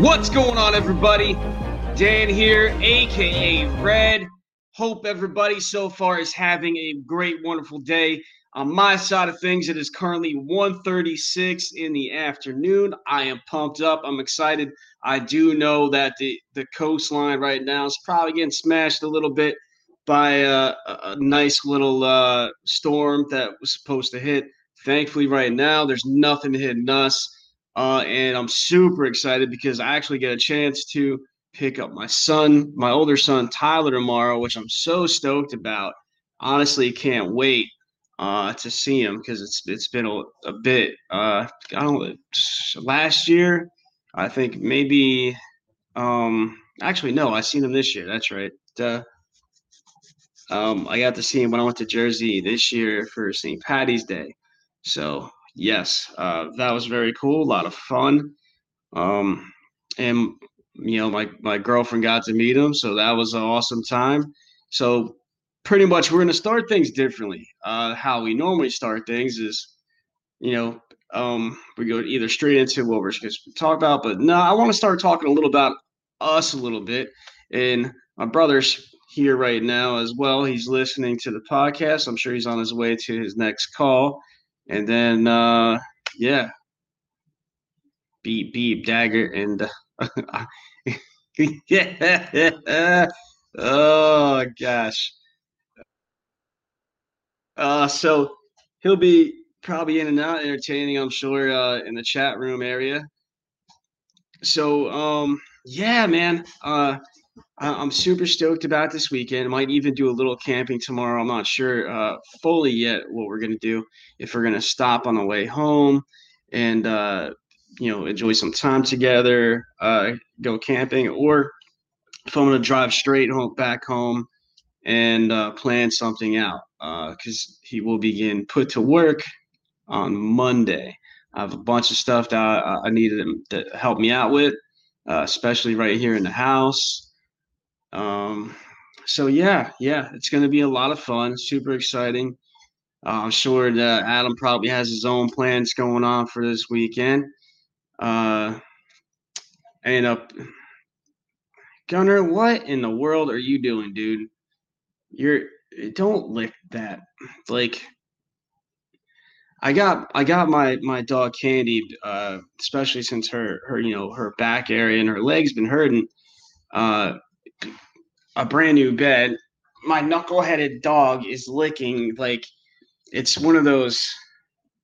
What's going on, everybody? Dan here, aka Red. Hope everybody so far is having a great, wonderful day. On my side of things, it is currently 1:36 in the afternoon. I am pumped up. I'm excited. I do know that the the coastline right now is probably getting smashed a little bit by a, a nice little uh, storm that was supposed to hit. Thankfully, right now, there's nothing hitting us. Uh, and I'm super excited because I actually get a chance to pick up my son, my older son, Tyler, tomorrow, which I'm so stoked about. Honestly, can't wait uh, to see him because it's it's been a, a bit. Uh, I don't. Last year, I think maybe. Um, actually, no, I seen him this year. That's right. Uh, um, I got to see him when I went to Jersey this year for St. Patty's Day. So yes, uh, that was very cool. A lot of fun. Um, and you know, my my girlfriend got to meet him, so that was an awesome time. So pretty much, we're going to start things differently. Uh, how we normally start things is, you know, um, we go either straight into what we're going to talk about, but no, I want to start talking a little about us a little bit. And my brother's here right now as well. He's listening to the podcast. I'm sure he's on his way to his next call. And then, uh, yeah, beep, beep, dagger, and uh, yeah. oh gosh. Uh, so he'll be probably in and out entertaining, I'm sure, uh, in the chat room area. So, um, yeah, man. Uh, I'm super stoked about this weekend. I might even do a little camping tomorrow. I'm not sure uh, fully yet what we're going to do. If we're going to stop on the way home and, uh, you know, enjoy some time together, uh, go camping, or if I'm going to drive straight home back home and uh, plan something out because uh, he will begin put to work on Monday. I have a bunch of stuff that I, I needed him to help me out with, uh, especially right here in the house um, so yeah, yeah, it's going to be a lot of fun. Super exciting. Uh, I'm sure that Adam probably has his own plans going on for this weekend. Uh, and up, Gunner, what in the world are you doing, dude? You're don't lick that. Like, I got I got my my dog Candy, uh, especially since her her you know her back area and her legs been hurting. Uh, a brand new bed. My knuckleheaded dog is licking like it's one of those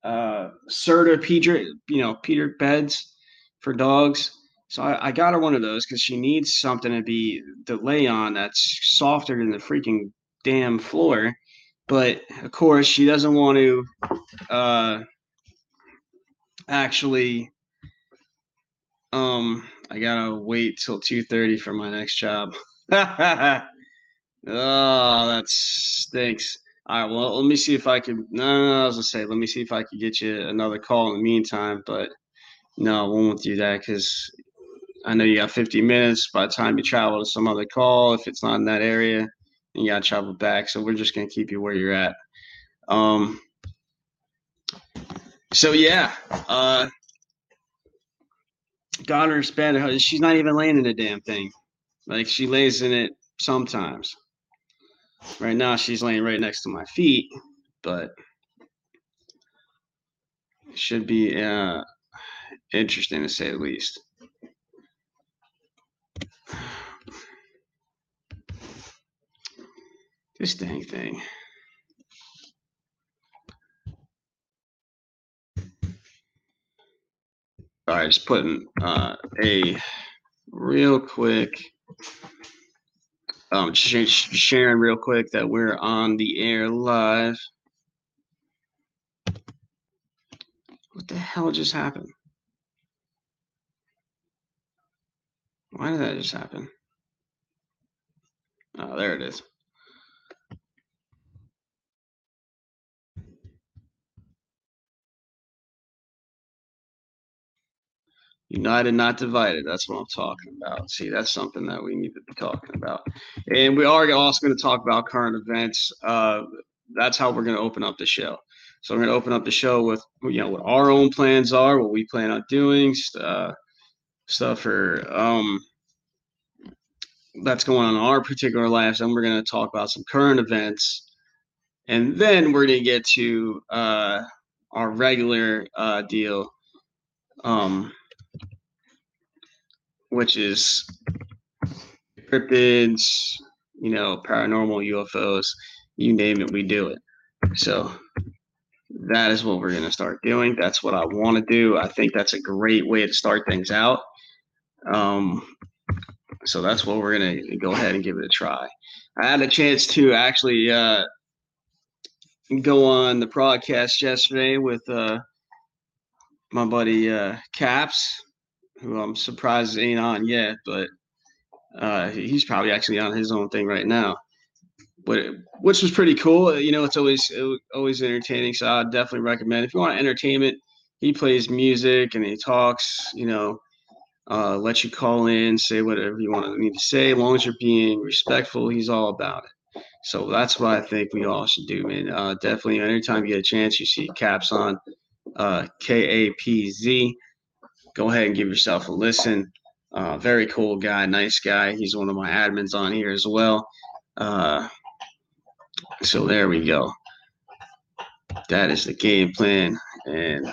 uh Serta Peter, you know, Peter beds for dogs. So I, I got her one of those because she needs something to be to lay on that's softer than the freaking damn floor. But of course, she doesn't want to uh, actually. Um, I gotta wait till two thirty for my next job. oh, that stinks. All right, well, let me see if I can. No, no, no, I was gonna say, let me see if I can get you another call in the meantime. But no, I won't do that because I know you got 50 minutes by the time you travel to some other call. If it's not in that area, you got to travel back. So we're just gonna keep you where you're at. Um. So yeah, uh, got her. She's not even laying in the damn thing. Like she lays in it sometimes. Right now, she's laying right next to my feet, but it should be uh, interesting to say the least. This dang thing. All right, just putting uh, a real quick um, sh- sharing real quick that we're on the air live. What the hell just happened? Why did that just happen? Oh, there it is. United, not divided. That's what I'm talking about. See, that's something that we need to be talking about. And we are also going to talk about current events. Uh, that's how we're going to open up the show. So we're going to open up the show with you know what our own plans are, what we plan on doing, uh, stuff for um, that's going on in our particular lives. And we're going to talk about some current events. And then we're going to get to uh, our regular uh, deal, um, which is cryptids, you know, paranormal UFOs, you name it, we do it. So that is what we're going to start doing. That's what I want to do. I think that's a great way to start things out. Um, so that's what we're going to go ahead and give it a try. I had a chance to actually uh, go on the broadcast yesterday with uh, my buddy uh, Caps, who I'm surprised ain't on yet, but uh, he's probably actually on his own thing right now. But which was pretty cool. You know, it's always always entertaining. So I definitely recommend if you want entertainment. He plays music and he talks. You know, uh, let you call in, say whatever you want to need to say, as long as you're being respectful. He's all about it. So that's what I think we all should do, man. Uh, definitely, anytime you get a chance, you see caps on uh, K A P Z. Go ahead and give yourself a listen. Uh, very cool guy, nice guy. He's one of my admins on here as well. Uh, so there we go. That is the game plan, and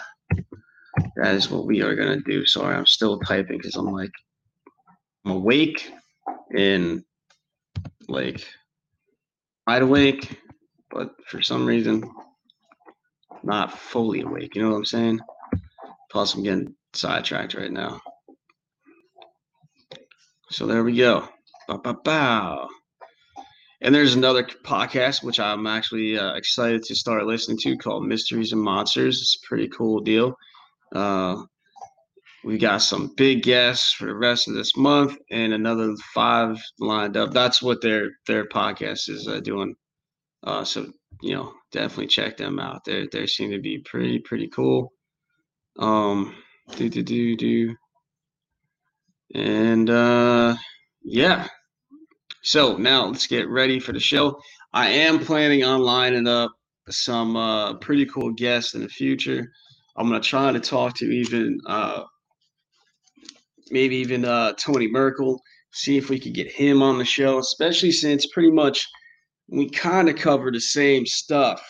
that is what we are gonna do. Sorry, I'm still typing because I'm like I'm awake and like wide awake, but for some reason not fully awake. You know what I'm saying? Plus, I'm getting sidetracked right now. So there we go. Bow, bow, bow. And there's another podcast which I'm actually uh, excited to start listening to called Mysteries and Monsters. It's a pretty cool deal. Uh, we got some big guests for the rest of this month and another five lined up. That's what their their podcast is uh, doing. Uh, so you know, definitely check them out. They they seem to be pretty pretty cool. Um, do do do do. And uh, yeah. So now let's get ready for the show. I am planning on lining up some uh, pretty cool guests in the future. I'm gonna try to talk to even uh, maybe even uh, Tony Merkel, see if we could get him on the show, especially since pretty much we kind of cover the same stuff.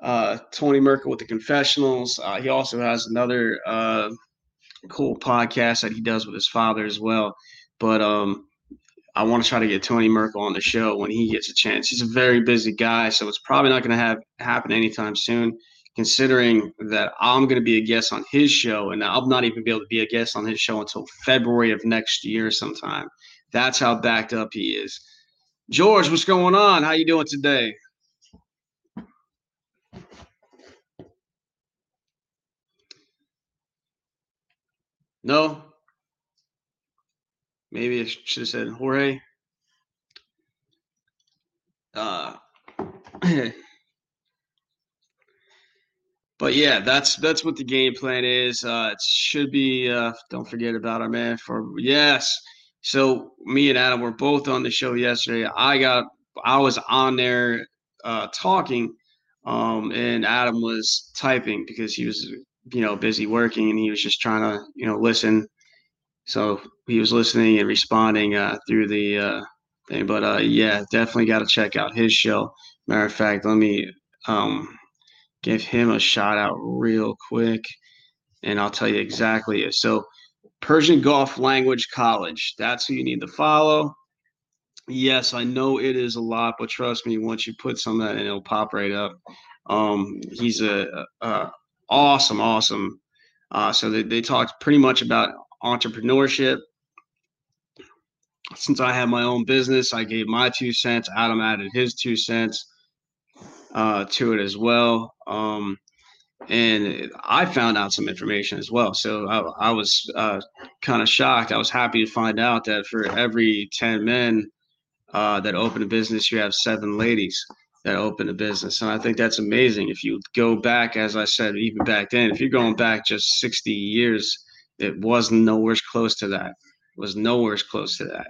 Uh, Tony Merkel with the confessionals. Uh, he also has another uh, cool podcast that he does with his father as well. But um, I want to try to get Tony Merkel on the show when he gets a chance. He's a very busy guy, so it's probably not going to have happen anytime soon. Considering that I'm going to be a guest on his show, and I'll not even be able to be a guest on his show until February of next year sometime. That's how backed up he is. George, what's going on? How you doing today? No. Maybe I should have said Jorge. Uh, but yeah, that's that's what the game plan is. Uh, it should be. Uh, don't forget about our man for yes. So me and Adam were both on the show yesterday. I got I was on there uh, talking, um, and Adam was typing because he was you know busy working and he was just trying to you know listen. So he was listening and responding uh, through the uh, thing but uh, yeah definitely got to check out his show. Matter of fact let me um, give him a shout out real quick and i'll tell you exactly so persian gulf language college that's who you need to follow. Yes i know it is a lot but trust me once you put some of that in it'll pop right up. Um, he's a, a, awesome, awesome. Uh, so they, they talked pretty much about entrepreneurship. Since I have my own business, I gave my two cents. Adam added his two cents uh, to it as well. Um, and I found out some information as well. So I, I was uh, kind of shocked. I was happy to find out that for every 10 men uh, that open a business, you have seven ladies that opened a business. And I think that's amazing. If you go back, as I said, even back then, if you're going back just 60 years, it was nowhere close to that. It was nowhere close to that.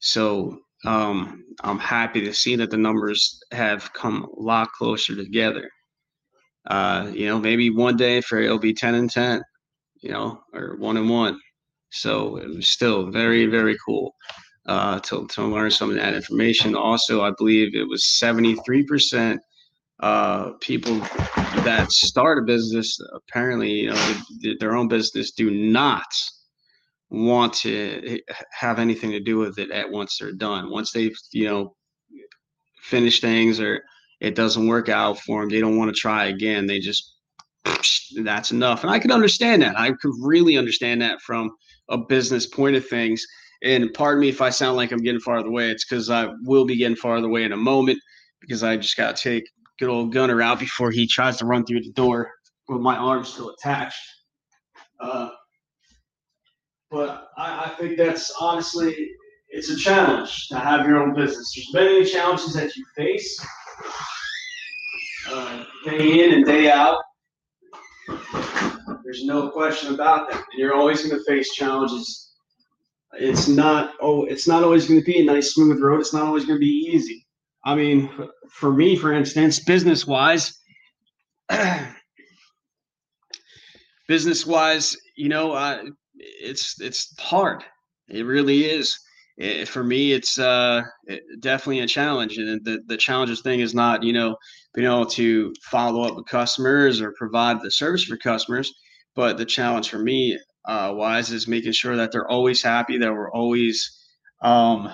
So um, I'm happy to see that the numbers have come a lot closer together. Uh, you know, maybe one day for it'll be 10 and 10, you know, or one and one. So it was still very, very cool uh, to, to learn some of that information. Also, I believe it was 73% uh, people that start a business, apparently, you know, their own business, do not want to have anything to do with it at once they're done. Once they've, you know, finished things or it doesn't work out for them, they don't want to try again. They just that's enough. And I can understand that. I could really understand that from a business point of things. And pardon me if I sound like I'm getting farther away. It's because I will be getting farther away in a moment because I just got to take good old Gunner out before he tries to run through the door with my arm still attached. Uh, but I, I think that's honestly, it's a challenge to have your own business. There's many challenges that you face uh, day in and day out. There's no question about that. And you're always going to face challenges. It's not oh, it's not always going to be a nice smooth road. It's not always going to be easy. I mean, for me, for instance, business wise, business wise, you know, it's it's hard. It really is. It, for me, it's uh, it, definitely a challenge, and the the challenges thing is not you know being able to follow up with customers or provide the service for customers. But the challenge for me, uh, wise, is making sure that they're always happy, that we're always, um,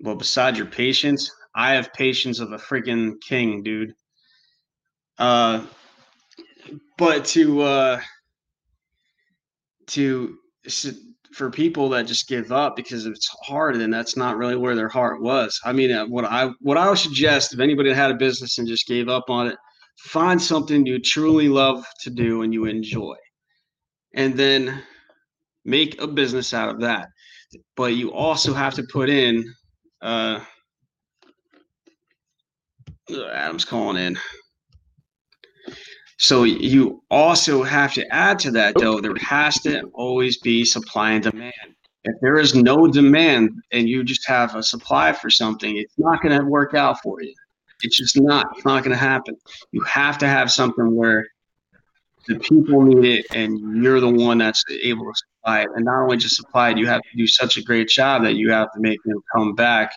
well, besides your patience, I have patience of a freaking king, dude. Uh, but to uh, to for people that just give up because it's hard and that's not really where their heart was. I mean, uh, what I what I would suggest if anybody had a business and just gave up on it, find something you truly love to do and you enjoy, and then make a business out of that. But you also have to put in. Uh, Adam's calling in. So you also have to add to that, though, there has to always be supply and demand. If there is no demand and you just have a supply for something, it's not going to work out for you. It's just not. It's not going to happen. You have to have something where the people need it and you're the one that's able to supply it. And not only just supply it, you have to do such a great job that you have to make them come back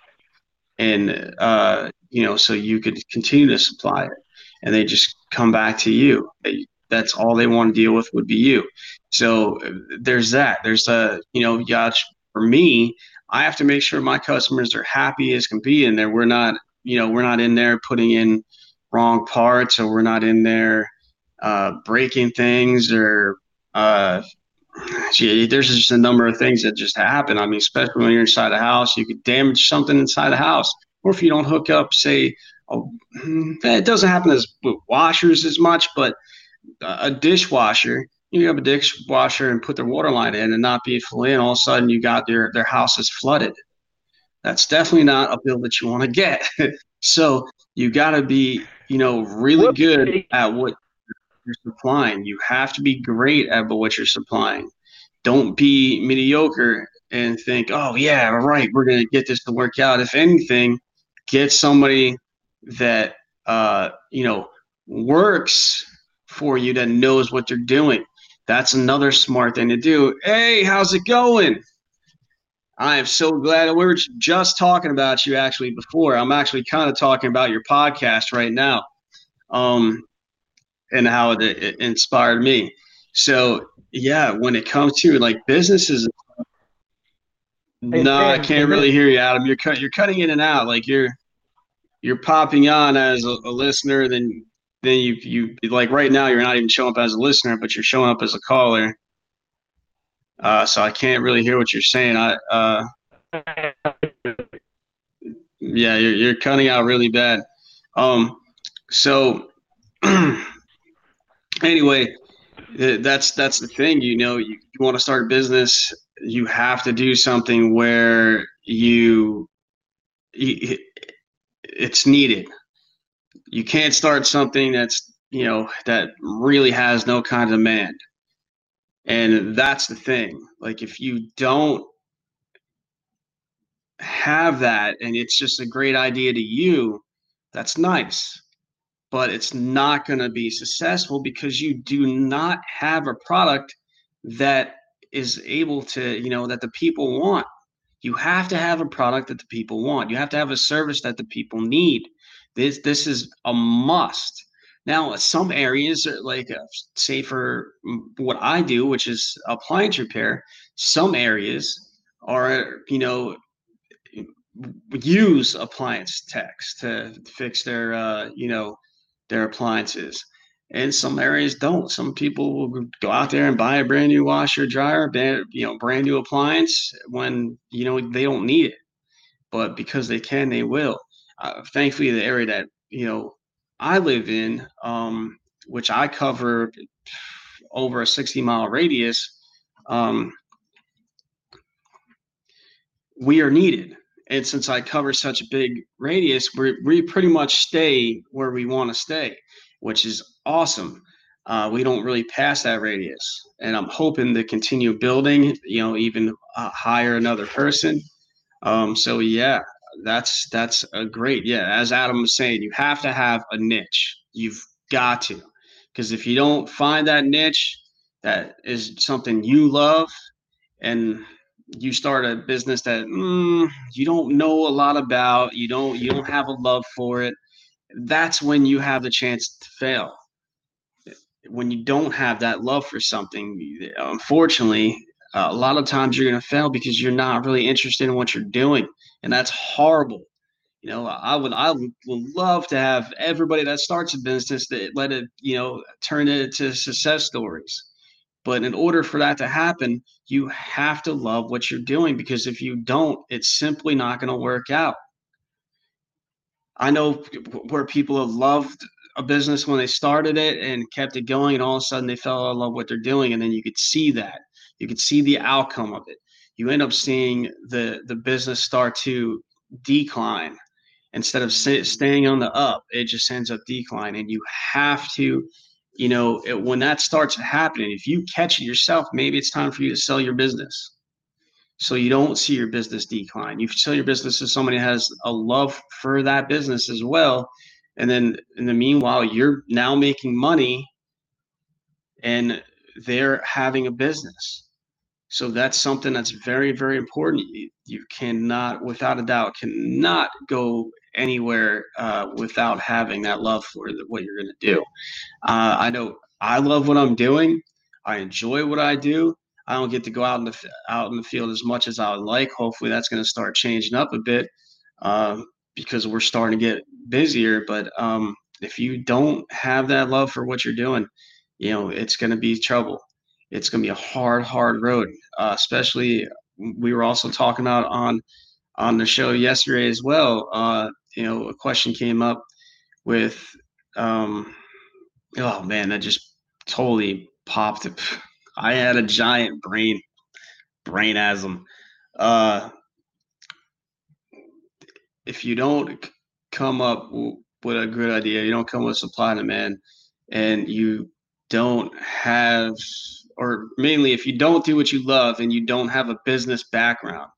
and, uh, you know, so you could continue to supply it and they just come back to you. That's all they want to deal with would be you. So there's that. There's a, you know, yeah, for me, I have to make sure my customers are happy as can be and there. We're not, you know, we're not in there putting in wrong parts or we're not in there uh, breaking things or, uh, gee, there's just a number of things that just happen. I mean, especially when you're inside a house, you could damage something inside the house. Or if you don't hook up, say, it doesn't happen as with washers as much, but a dishwasher, you have a dishwasher and put their water line in and not be full in, all of a sudden you got their their house is flooded. That's definitely not a bill that you want to get. so you got to be, you know, really good at what you're supplying. You have to be great at what you're supplying. Don't be mediocre and think, oh yeah, all right, we're gonna get this to work out. If anything, get somebody that uh, you know works for you that knows what they're doing. That's another smart thing to do. Hey, how's it going? I am so glad we were just talking about you actually before. I'm actually kind of talking about your podcast right now, um, and how it, it inspired me. So yeah, when it comes to like businesses, hey, no, I can't really hear you, Adam. You're cut. You're cutting in and out. Like you're you're popping on as a, a, listener, then then you you like right now you're not even showing up as a listener, but you're showing up as a caller. Uh, so I can't really hear what you're saying. I uh, yeah, you're you're cutting out really bad. Um, so anyway, that's that's the thing. You know, you, you want to start a business, you have to do something where you, you it's needed. You can't start something that's you know that really has no kind of demand, and that's the thing. Like if you don't have that, and it's just a great idea to you, that's nice, but it's not going to be successful because you do not have a product that is able to, you know, that the people want. You have to have a product that the people want. You have to have a service that the people need. This this is a must. Now, some areas, like uh, say for what I do, which is appliance repair, some areas are, you know, use appliance techs to fix their, uh, you know, their appliances and some areas don't. Some people will go out there and buy a brand new washer, dryer, you know, brand new appliance when you know they don't need it, but because they can, they will. Uh, thankfully, the area that you know I live in, um, which I cover over a 60 mile radius, um, we are needed. And since I cover such a big radius, we we pretty much stay where we want to stay, which is awesome. Uh, we don't really pass that radius, and I'm hoping to continue building. You know, even uh, hire another person. Um, so yeah, that's that's a great. Yeah, as Adam was saying, you have to have a niche. You've got to, because if you don't find that niche, that is something you love, and you start a business that mm, you don't know a lot about, you don't you don't have a love for it. That's when you have the chance to fail when you don't have that love for something, unfortunately, uh, a lot of times you're going to fail because you're not really interested in what you're doing, and that's horrible. You know, I would I would love to have everybody that starts a business that let it, you know, turn it into success stories. But in order for that to happen, you have to love what you're doing because if you don't, it's simply not going to work out. I know where people have loved a business when they started it and kept it going, and all of a sudden they fell in love with what they're doing, and then you could see that. You could see the outcome of it. You end up seeing the the business start to decline instead of staying on the up. It just ends up declining. And you have to, you know, it, when that starts happening, if you catch it yourself, maybe it's time for you to sell your business so you don't see your business decline. You sell your business to somebody who has a love for that business as well, and then in the meanwhile you're now making money and they're having a business so that's something that's very very important. You, you cannot without a doubt cannot go anywhere uh, without having that love for what you're going to do. Uh, i know i love what i'm doing. I enjoy what i do. I don't get to go out in the out in the field as much as i would like. Hopefully that's going to start changing up a bit uh, because we're starting to get busier. But um, if you don't have that love for what you're doing, you know, it's going to be trouble. It's going to be a hard, hard road. Uh, especially, we were also talking about on on the show yesterday as well. Uh, you know, a question came up with, um, oh man, that just totally popped. I had a giant brain brainasm. Uh, if you don't come up with a good idea, you don't come with supply and demand, and you don't have, or mainly if you don't do what you love and you don't have a business background,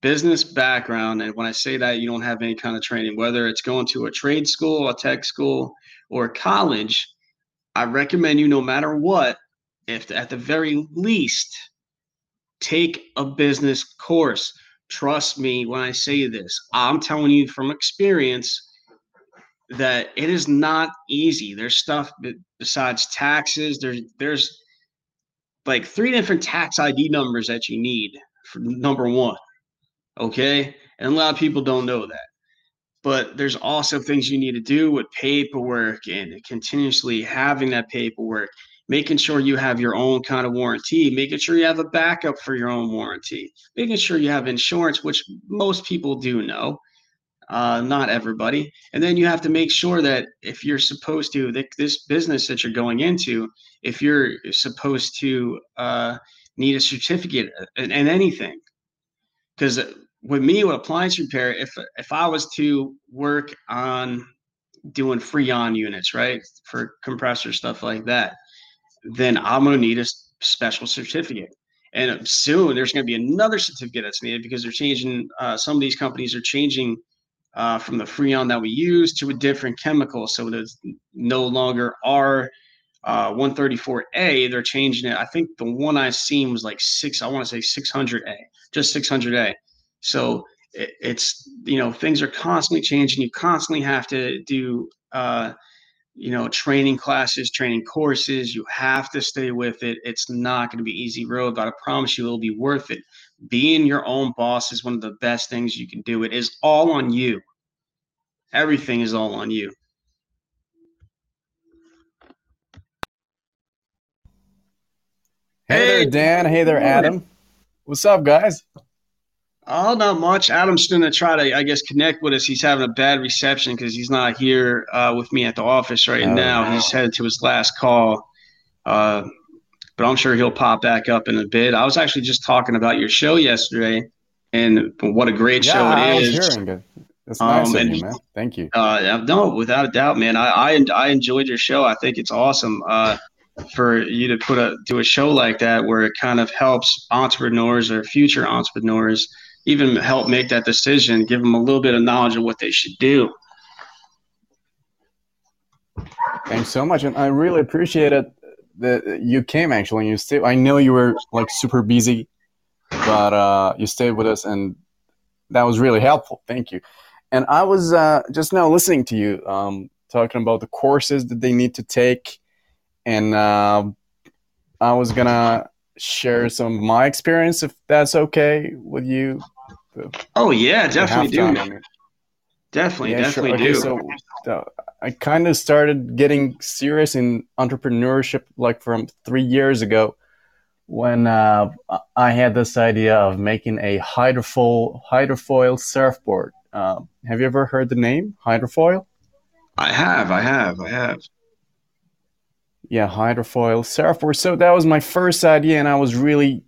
business background, and when I say that, you don't have any kind of training, whether it's going to a trade school, a tech school, or college, I recommend you, no matter what, if at the very least, take a business course Trust me when I say this. I'm telling you from experience that it is not easy. There's stuff besides taxes. There's there's like three different tax ID numbers that you need for number one. Okay, and a lot of people don't know that. But there's also things you need to do with paperwork and continuously having that paperwork making sure you have your own kind of warranty, making sure you have a backup for your own warranty, making sure you have insurance, which most people do know, uh, not everybody. And then you have to make sure that if you're supposed to, that this business that you're going into, if you're supposed to uh, need a certificate and, and anything, because with me with appliance repair, if if I was to work on doing freon units, right, for compressor stuff like that, then I'm to need a special certificate. And soon there's going to be another certificate that's needed because they're changing. Uh, some of these companies are changing uh, from the freon that we use to a different chemical, so it's no longer our uh, 134A, they're changing it. I think the one I've seen was like six. I want to say 600A, just 600A. So it, it's you know things are constantly changing. You constantly have to do uh, you know training classes, training courses. You have to stay with it. It's not going to be easy road, but I promise you, it'll be worth it. Being your own boss is one of the best things you can do. It is all on you. Everything is all on you. Hey, there, Dan. Hey there, Adam. What's up, guys? Oh, not much. Adam's going to try to, I guess, connect with us. He's having a bad reception because he's not here uh, with me at the office right oh, now. Wow. He's headed to his last call. Uh, but I'm sure he'll pop back up in a bit. I was actually just talking about your show yesterday and what a great yeah, show it I is. Was hearing it. That's nice um, of and, you, man. Thank you. Uh, no, without a doubt, man. I, I, I enjoyed your show. I think it's awesome. Uh, for you to put a do a show like that where it kind of helps entrepreneurs or future entrepreneurs even help make that decision, give them a little bit of knowledge of what they should do. Thanks so much, and I really appreciate it that you came. Actually, you stayed. I know you were like super busy, but uh, you stayed with us, and that was really helpful. Thank you. And I was uh, just now listening to you um, talking about the courses that they need to take and uh, I was gonna share some of my experience if that's okay with you. Oh yeah, definitely do. Definitely, yeah, definitely sure. okay, do. So I kind of started getting serious in entrepreneurship like from three years ago when uh, I had this idea of making a hydrofoil hydrofoil surfboard. Uh, have you ever heard the name hydrofoil? I have, I have, I have yeah, hydrofoil surfboard. So that was my first idea, and I was really,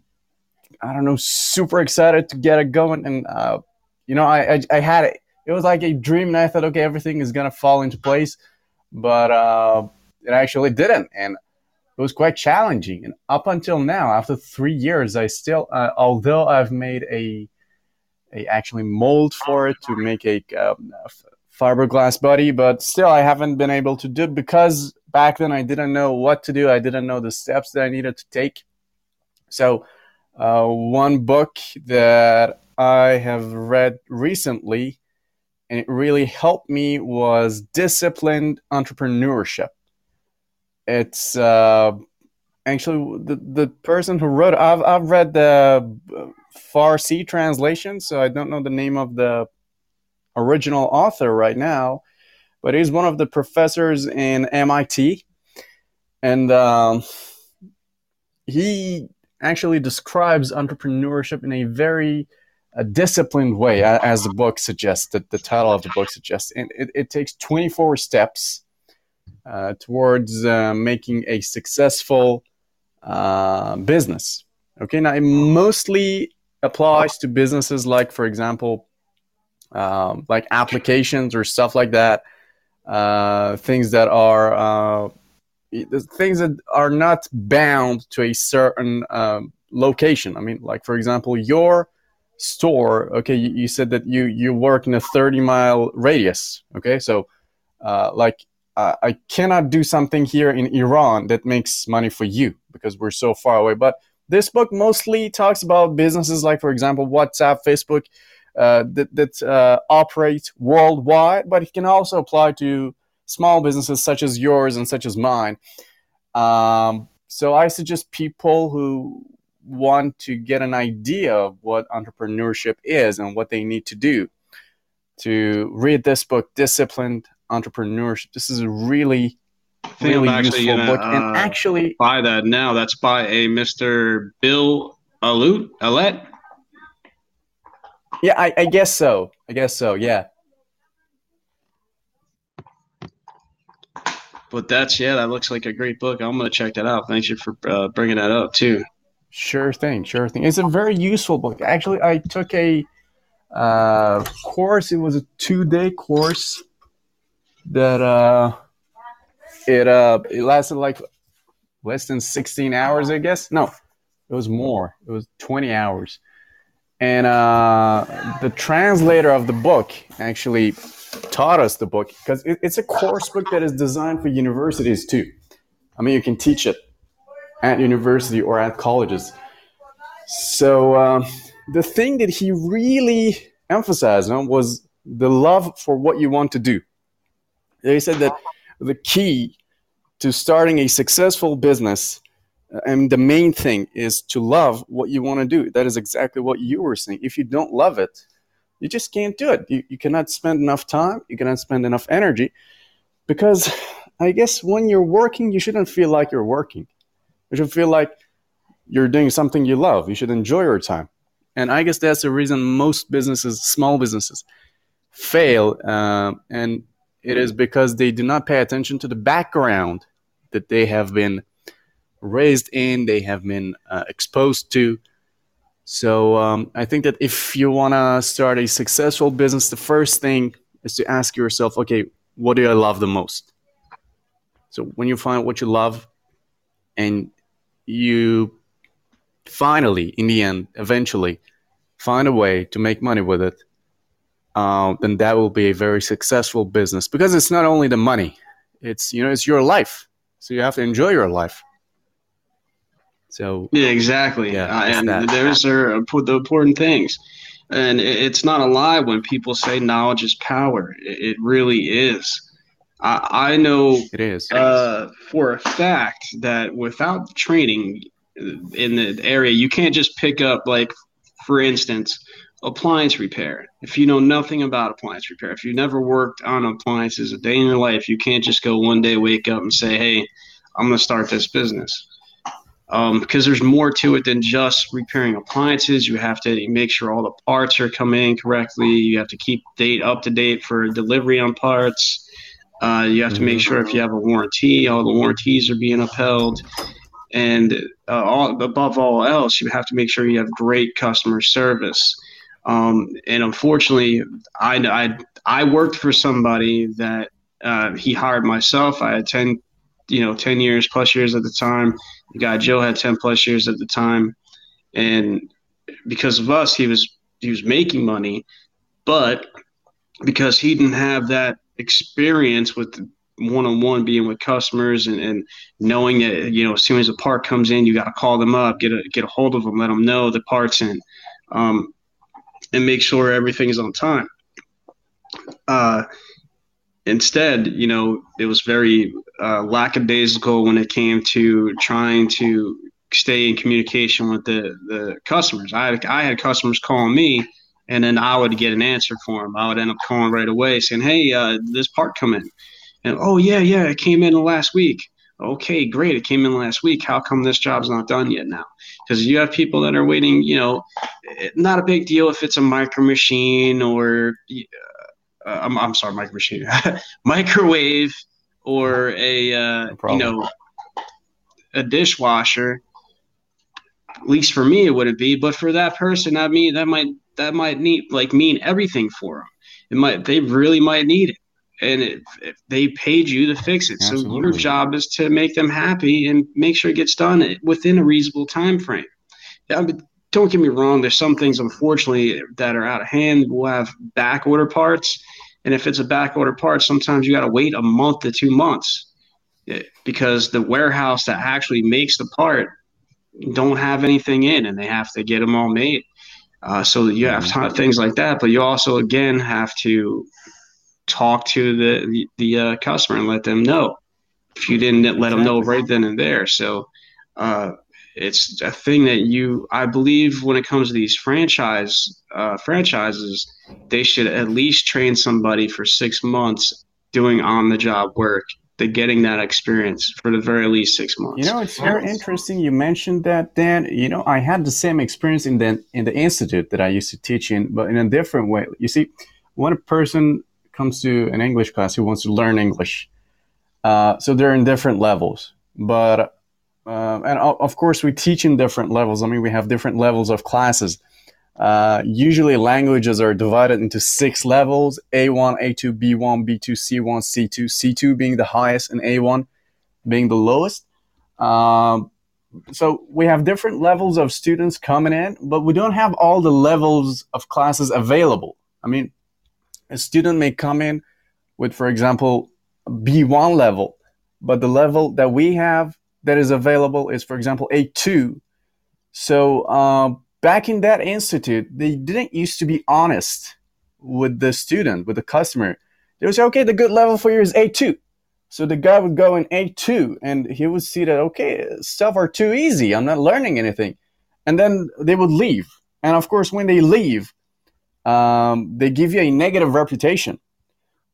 I don't know, super excited to get it going. And uh, you know, I, I, I had it. Was like a dream, and I thought, okay, everything is gonna fall into place, but uh, it actually didn't, and it was quite challenging. And up until now, after three years, I still, uh, although I've made a, a actually mold for it to make a um, fiberglass body, but still, I haven't been able to do because back then I didn't know what to do. I didn't know the steps that I needed to take. So, uh, one book that I have read recently and it really helped me was Disciplined Entrepreneurship. It's uh, actually the, the person who wrote I've, I've read the Farsi translation, so I don't know the name of the original author right now but he's one of the professors in MIT, and um, he actually describes entrepreneurship in a very uh, disciplined way, as the book suggests. That the title of the book suggests, and it, it takes 24 steps uh, towards uh, making a successful uh, business. Okay, now it mostly applies to businesses like, for example, um, like applications or stuff like that uh, things that are uh, things that are not bound to a certain um, location. I mean, like for example, your store. Okay, you, you, said that you you work in a thirty mile radius. Okay, so uh, like uh, I cannot do something here in Iran that makes money for you because we're so far away. But this book mostly talks about businesses like, for example, WhatsApp, Facebook, uh, that, that uh, operate worldwide, but it can also apply to small businesses such as yours and such as mine. Um, so I suggest people who want to get an idea of what entrepreneurship is and what they need to do to read this book, Disciplined Entrepreneurship. This is a really, really useful gonna, book. and uh, actually, buy that now. That's by a Mr. Bill Alut, Alet. Yeah, I, I guess so. I guess so. Yeah. But that's yeah, that looks like a great book. I'm gonna check that out. Thank you for uh, bringing that up too. Sure thing, sure thing. It's a very useful book. Actually, I took a uh, course. It was a two day course that uh, it uh, it lasted like less than 16 hours, I guess. No, it was more. It was 20 hours and uh, the translator of the book actually taught us the book because it, it's a course book that is designed for universities too I mean, you can teach it at university or at colleges. So um, the thing that he really emphasized on was the love for what you want to do. They said that the key to starting a successful business uh, and the main thing is to love what you want to do. That is exactly what you were saying. If you don't love it, you just can't do it. You, you cannot spend enough time, you cannot spend enough energy because I guess when you're working, you shouldn't feel like you're working. You should feel like you're doing something you love. You should enjoy your time. And I guess that's the reason most businesses, small businesses, fail. Uh, and it is because they do not pay attention to the background that they have been raised in, they have been uh, exposed to. So um, I think that if you want to start a successful business, the first thing is to ask yourself, okay, what do I love the most? So when you find what you love, and you finally, in the end, eventually, find a way to make money with it, uh, then that will be a very successful business because it's not only the money; it's you know it's your life. So you have to enjoy your life. So yeah, exactly. Yeah, uh, and that. those are the important things. And it's not a lie when people say knowledge is power. It really is. I, I know it is uh, for a fact that without training in the area, you can't just pick up like, for instance, appliance repair. If you know nothing about appliance repair, if you've never worked on appliances a day in your life, you can't just go one day, wake up, and say, "Hey, I'm going to start this business." um, because there's more to it than just repairing appliances. You have to make sure all the parts are coming in correctly. You have to keep date up to date for delivery on parts. Uh, you have to make sure if you have a warranty, all the warranties are being upheld. And uh, all, above all else, you have to make sure you have great customer service. Um, and unfortunately, I, I, I worked for somebody that uh, he hired myself. I had 10, you know, 10 years plus years at the time the guy Joe had 10 plus years at the time. And because of us, he was he was making money, but because he didn't have that experience with one-on-one being with customers and, and knowing that you know as soon as a part comes in you got to call them up get a get a hold of them let them know the part's in um, and make sure everything is on time uh, instead you know it was very uh, lackadaisical when it came to trying to stay in communication with the, the customers. I had, I had customers calling me, and then I would get an answer for them. I would end up calling right away saying, "Hey, uh, this part come in," and oh yeah, yeah, it came in last week. Okay, great, it came in last week. How come this job's not done yet now? Because you have people that are waiting. You know, not a big deal if it's a micro machine or. Uh, I'm, I'm sorry, micro machine, microwave or a uh, no you know a dishwasher. At least for me, it wouldn't be, but for that person, I mean, that might that might need like mean everything for them. It might they really might need it, and if, if they paid you to fix it, Absolutely. so your job is to make them happy and make sure it gets done within a reasonable time frame. Yeah, but don't get me wrong. There's some things, unfortunately, that are out of hand. We'll have back order parts and if it's a back order part, sometimes you got to wait a month to two months eh, because the warehouse that actually makes the part don't have anything in and they have to get them all made. Uh, so you have mm-hmm. things like that, but you also again have to talk to the the, the uh, customer and let them know if you didn't let them know right then and there. So uh, it's a thing that you I believe when it comes to these franchise uh, franchises, they should at least train somebody for six months doing on the job work. They're getting that experience for the very least six months. You know, it's very interesting you mentioned that, Dan. You know, I had the same experience in the in the institute that I used to teach in, but in a different way. You see, when a person comes to an English class who wants to learn English, uh, so they're in different levels. But uh, and of course we teach in different levels. I mean, we have different levels of classes. Uh, usually, languages are divided into six levels: A1, A2, B1, B2, C1, C2. C2 being the highest, and A1 being the lowest. Um, so we have different levels of students coming in, but we don't have all the levels of classes available. I mean, a student may come in with, for example, B1 level, but the level that we have that is available is, for example, A2. So um, back in that institute, they didn't used to be honest with the student, with the customer. They would say, okay, the good level for you is A2. So the guy would go in A2 and he would see that, okay, stuff are too easy. I'm not learning anything. And then they would leave. And of course, when they leave, um, they give you a negative reputation.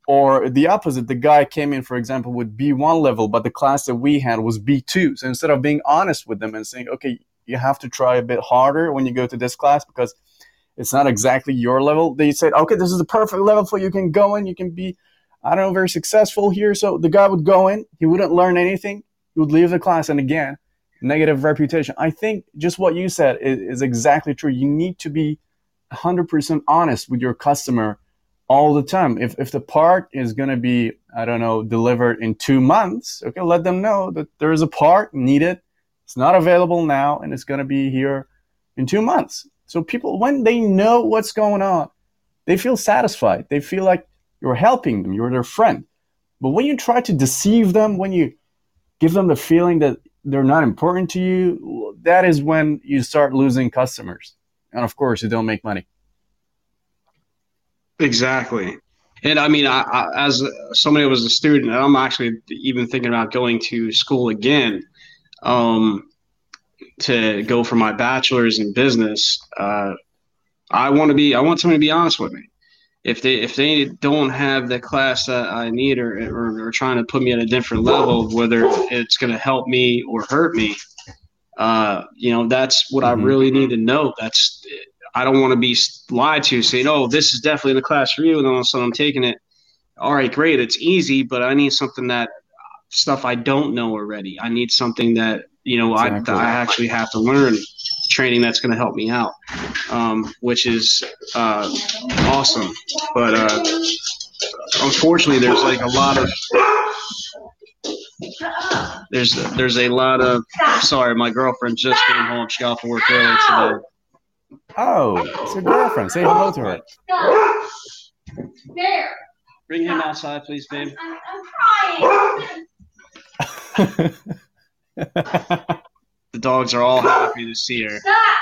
Or the opposite, the guy came in, for example, with B1 level, but the class that we had was B2. So instead of being honest with them and saying, okay, you have to try a bit harder when you go to this class because it's not exactly your level, they said, okay, this is the perfect level for you. Can go in, you can be, I don't know, very successful here. So the guy would go in, he wouldn't learn anything, he would leave the class, and again, negative reputation. I think just what you said is, is exactly true. You need to be 100% honest with your customer all the time. If, if the part is going to be, I don't know, delivered in two months, okay, let them know that there is a part needed. It's not available now and it's going to be here in two months. So people, when they know what's going on, they feel satisfied. They feel like you're helping them, you're their friend. But when you try to deceive them, when you give them the feeling that they're not important to you, that is when you start losing customers. And of course, you don't make money. Exactly. And I mean, I, I, as somebody who was a student, I'm actually even thinking about going to school again um, to go for my bachelor's in business. Uh, I want to be, I want somebody to be honest with me. If they if they don't have the class that I need or, or, or trying to put me at a different level, whether it's going to help me or hurt me, uh, you know, that's what mm-hmm. I really need to know. That's I don't want to be lied to, saying, "Oh, this is definitely the class for you," and all of a sudden I'm taking it. All right, great, it's easy, but I need something that stuff I don't know already. I need something that you know exactly. I, I actually have to learn training that's going to help me out, um, which is uh, awesome. But uh, unfortunately, there's like a lot of there's there's a lot of sorry, my girlfriend just came home. She got off work early today. Oh, it's your girlfriend. Say hello to her. There. Bring him outside, please, babe. I'm, I'm trying. The dogs are all happy to see her. Stop!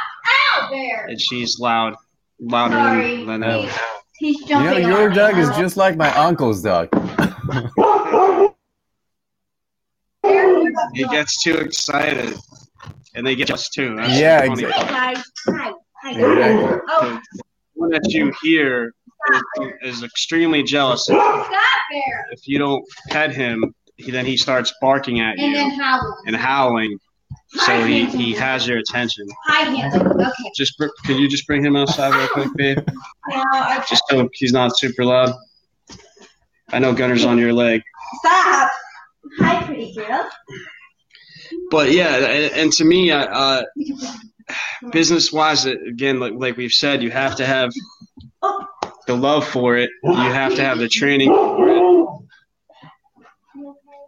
Out there. And she's loud, louder Sorry. than ever. He's jumping. You know, your dog is just like my uncle's dog. he gets too excited, and they get us too. That's yeah, exactly. Exactly. Oh. The one that you hear is, is extremely jealous. If you don't pet him, he, then he starts barking at you and howling. And howling. So he, he has your attention. Hi, Okay. Just could you just bring him outside real quick, babe? Yeah. Just so he's not super loud. I know Gunner's on your leg. Stop. Hi, pretty girl. But yeah, and, and to me, uh, business wise, again, like, like we've said, you have to have the love for it. You have to have the training for it.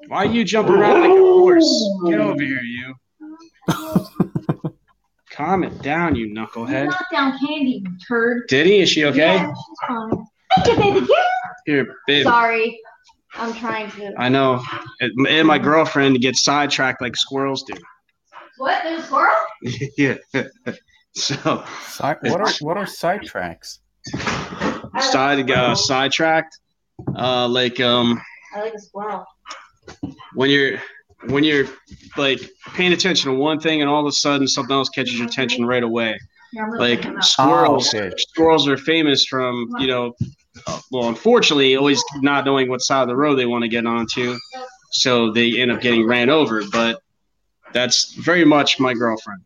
Why are you jumping around like a horse? Get over here, you. Calm it down, you knucklehead. He knocked down Candy, turd. Did he? Is she okay? Yeah, she's fine. Thank you, baby. Yeah. Here, babe. Sorry. I'm trying to. I know. And my girlfriend gets sidetracked like squirrels do. What? There's a squirrel? yeah. so. Side, what are what are sidetracks? Side uh, sidetracked, uh, like um. I like a squirrel. When you're when you're like paying attention to one thing and all of a sudden something else catches your attention right away. Yeah, like squirrels, oh, squirrels are famous from you know, uh, well, unfortunately, always not knowing what side of the road they want to get onto, so they end up getting ran over. But that's very much my girlfriend.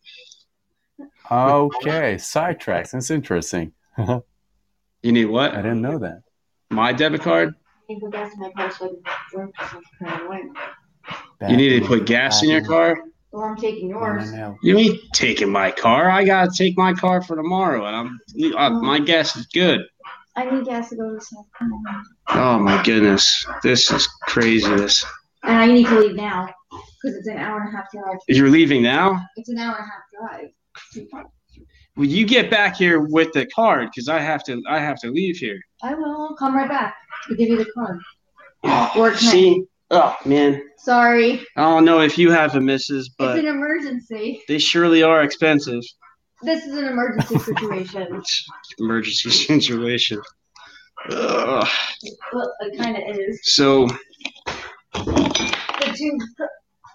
Okay, sidetracks. That's interesting. you need what? I didn't know that. My debit card. You need to put gas in your car. Well, I'm taking yours. You ain't taking my car. I gotta take my car for tomorrow, and I'm uh, my gas is good. I need gas to go to South Carolina. Oh my goodness, this is craziness. And I need to leave now because it's an hour and a half drive. You're leaving now? It's an hour and a half drive. Will you get back here with the card? Because I have to. I have to leave here. I will. I'll come right back to give you the card. Oh, see, Oh man, Sorry. I don't know if you have a missus, but it's an emergency. they surely are expensive. This is an emergency situation. Emergency situation. Ugh. well, it kind of is. So The two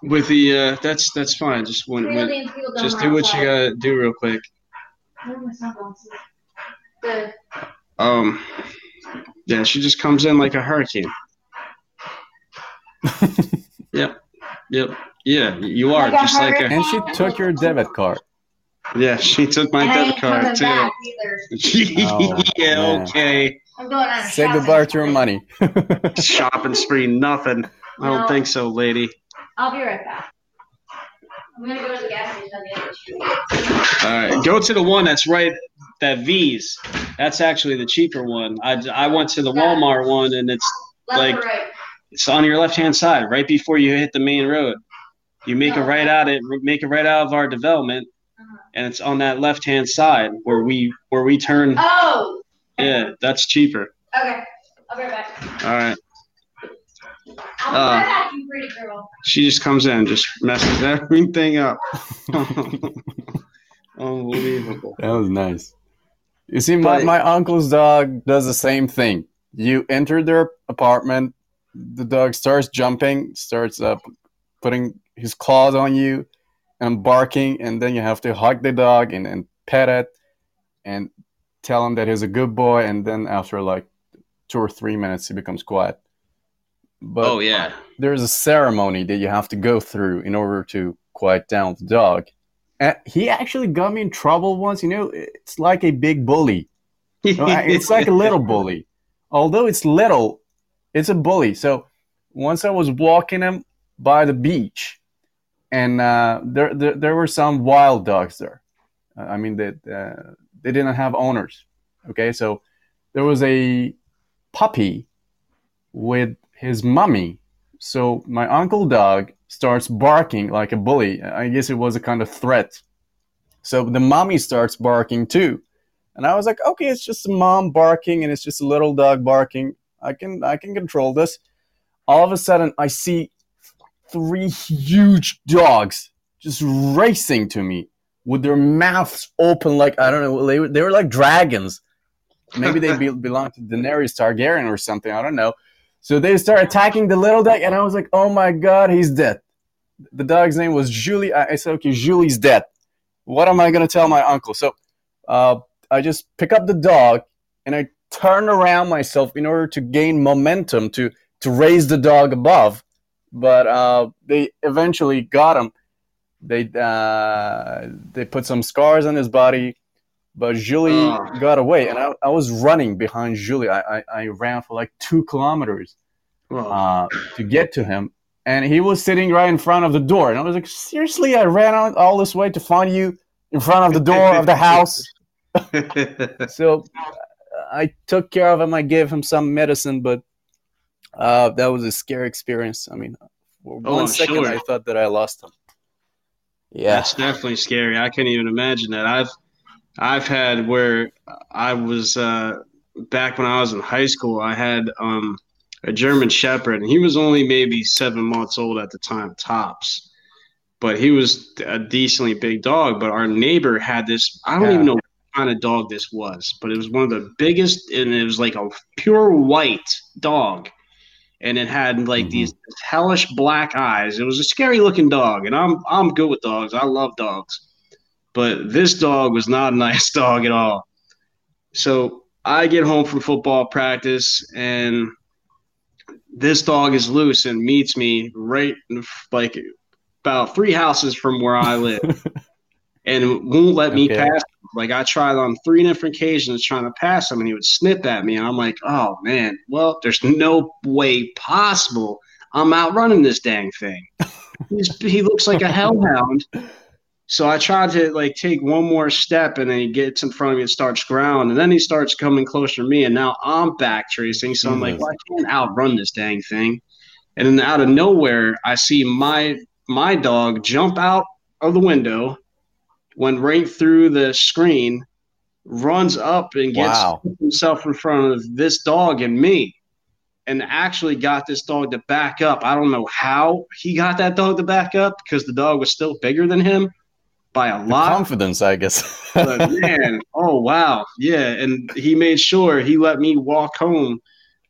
with the uh, that's that's fine. Just when, when Field and Field Dome just do what you gotta do real quick. Where are my sunglasses? The Um, yeah, she just comes in like a hurricane. yep, yep, yeah. You are Like a just like a and she took your debit card. yeah. She took my and I debit ain't card too. back either. Oh, yeah, man. okay. I'm going on a Say shopping goodbye to your spree. money. Shopping spree, nothing. I don't think so, lady. I'll be right back. I'm gonna go to the gas station on the other street. All right, go to the one that's right. That V's. That's actually the cheaper one. I, I went to the Walmart one, and it's Left Like- right? it's on your left hand side, right before you hit the main road. You make a Oh. right out it, make a right out of our development, Uh-huh. and it's on that left hand side where we where we turn. Oh. Yeah, that's cheaper. Okay. I'll be right back. All right. I'll be Uh. right back, you pretty girl. She just comes in, just messes everything up. Unbelievable. That was nice. You see, my, But- my uncle's dog does the same thing. You enter their apartment, the dog starts jumping, starts uh, putting his claws on you and barking, and then you have to hug the dog and, and pet it and tell him that he's a good boy, and then after like two or three minutes, he becomes quiet. But oh yeah. there's a ceremony that you have to go through in order to quiet down the dog. And he actually got me in trouble once. You know, it's like a big bully. It's like a little bully. Although it's little, it's a bully. So once I was walking him by the beach, and uh, there, there there were some wild dogs there. Uh, I mean, that uh, they didn't have owners. Okay, so there was a puppy with his mummy. So my uncle dog starts barking like a bully. I guess it was a kind of threat. So the mommy starts barking too. And I was like, okay, it's just a mom barking and it's just a little dog barking. I can I can control this. All of a sudden I see three huge dogs just racing to me with their mouths open like I don't know, they were, they were like dragons. Maybe they be, belong to Daenerys Targaryen or something. I don't know. So they start attacking the little dog, and I was like, "Oh my god, he's dead." The dog's name was Julie. I said, "Okay, Julie's dead." What am I gonna tell my uncle? So, uh, I just pick up the dog and I turn around myself in order to gain momentum to to raise the dog above. But uh, they eventually got him. They uh, they put some scars on his body, but Julie Oh. got away, and I, I was running behind Julie. I, I, I ran for like two kilometers Well, uh, to get to him, and he was sitting right in front of the door. And I was like, seriously, I ran out all this way to find you in front of the door of the house. So I took care of him. I gave him some medicine, but uh, that was a scary experience. I mean, for Oh, one I'm sure. I thought that I lost him. Yeah. That's definitely scary. I can't even imagine that. I've I've had where I was uh, back when I was in high school. I had um, a German Shepherd, and he was only maybe seven months old at the time, tops. But he was a decently big dog. But our neighbor had this. I don't Yeah. even know what kind of dog this was, but it was one of the biggest, and it was like a pure white dog. And it had like Mhm. these hellish black eyes. It was a scary looking dog, and I'm I'm good with dogs. I love dogs, but this dog was not a nice dog at all. So I get home from football practice, and this dog is loose and meets me right in, like about three houses from where I live, and won't let me Okay. pass. Like I tried on three different occasions trying to pass him, and he would snip at me, and I'm like, "Oh man, well, there's no way possible I'm outrunning this dang thing." He's, he looks like a hellhound. So I tried to like take one more step, and then he gets in front of me and starts growling, and then he starts coming closer to me, and now I'm back tracing. So I'm like, mm-hmm. well, I can't outrun this dang thing. And then out of nowhere, I see my my dog jump out of the window, went right through the screen, runs up and gets Wow. himself in front of this dog and me. and actually got this dog to back up. I don't know how he got that dog to back up because the dog was still bigger than him by a The lot. confidence, I guess. but man, oh wow, yeah. And he made sure he let me walk home.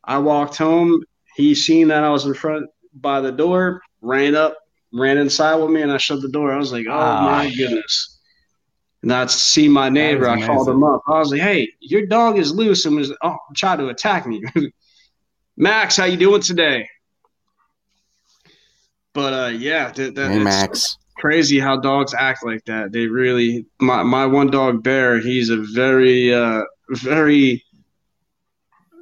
I walked home. He seen that I was in front by the door, ran up, ran inside with me, and I shut the door. I was like, oh Ah. my goodness. And I see my neighbor. I called him up. I was like, hey, your dog is loose and was oh tried to attack me. Max, how you doing today? But uh, yeah, that, that, hey, Max. Crazy how dogs act like that. They really my my one dog Bear, he's a very uh very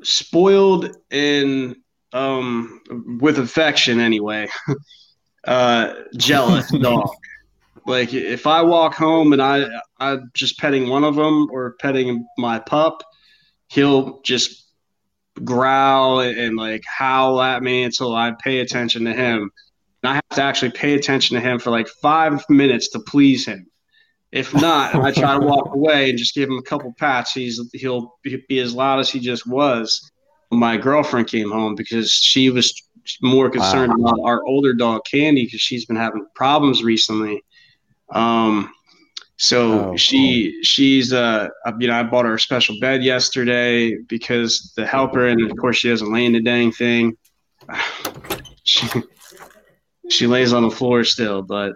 spoiled and um with affection anyway. uh jealous dog. Like if I walk home and I I'm just petting one of them or petting my pup, he'll just growl and, and like howl at me until I pay attention to him. I have to actually pay attention to him for like five minutes to please him. If not, I try to walk away and just give him a couple pats, he's he'll be as loud as he just was. My girlfriend came home because she was more concerned about our older dog Candy because she's been having problems recently. Um, so Oh, she she's uh you know I bought her a special bed yesterday because the helper and of course she doesn't lay in the dang thing. she she lays on the floor still, but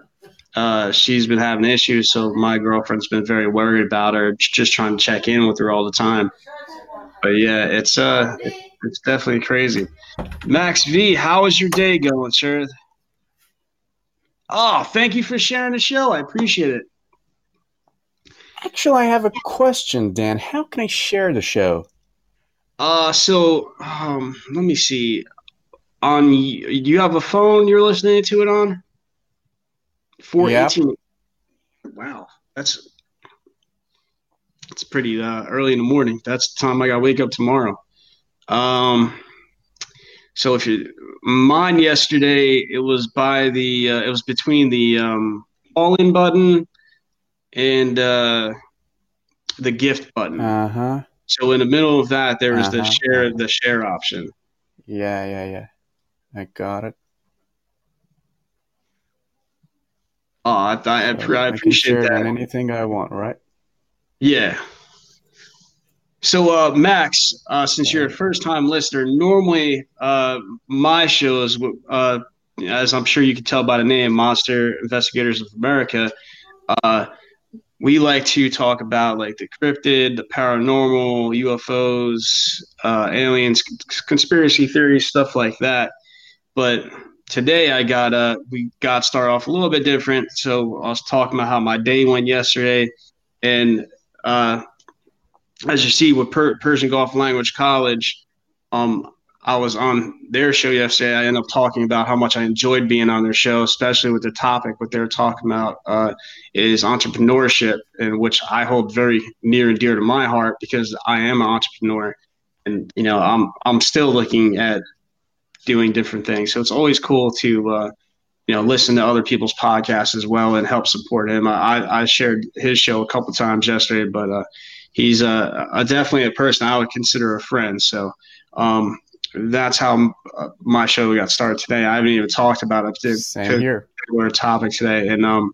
uh, she's been having issues. So my girlfriend's been very worried about her, just trying to check in with her all the time. But yeah, it's uh, it's definitely crazy. Max V, how is your day going, sir? Oh, thank you for sharing the show. I appreciate it. Actually, I have a question, Dan. How can I share the show? Uh, so um, let me see. On do you have a phone you're listening to it on? Four Yep. Wow, that's it's pretty uh, early in the morning. That's the time I got to wake up tomorrow. Um, so if you mine yesterday, it was by the uh, it was between the um, all in button and uh, the gift button. Uh huh. So in the middle of that, there was the Uh-huh. share the share option. Yeah, yeah, yeah. I got it. Oh, I, I, I, So I appreciate on that. anything I want, right? Yeah. So, uh, Max, uh, since you're a first time listener, normally uh, my shows, uh, as I'm sure you can tell by the name, Monster Investigators of America, uh, we like to talk about like the cryptid, the paranormal, UFOs, uh, aliens, c- conspiracy theories, stuff like that. But today I got uh we got started off a little bit different. So I was talking about how my day went yesterday, and uh, as you see with per- Persian Gulf Language College, um, I was on their show yesterday. I ended up talking about how much I enjoyed being on their show, especially with the topic. What they're talking about uh, is entrepreneurship, and which I hold very near and dear to my heart because I am an entrepreneur, and you know I'm I'm still looking at doing different things. So it's always cool to uh, you know listen to other people's podcasts as well and help support him. I, I shared his show a couple times yesterday, but uh, he's a, a definitely a person I would consider a friend. So um, that's how uh, my show got started today. I haven't even talked about it to, Same here. particular topic today, and um,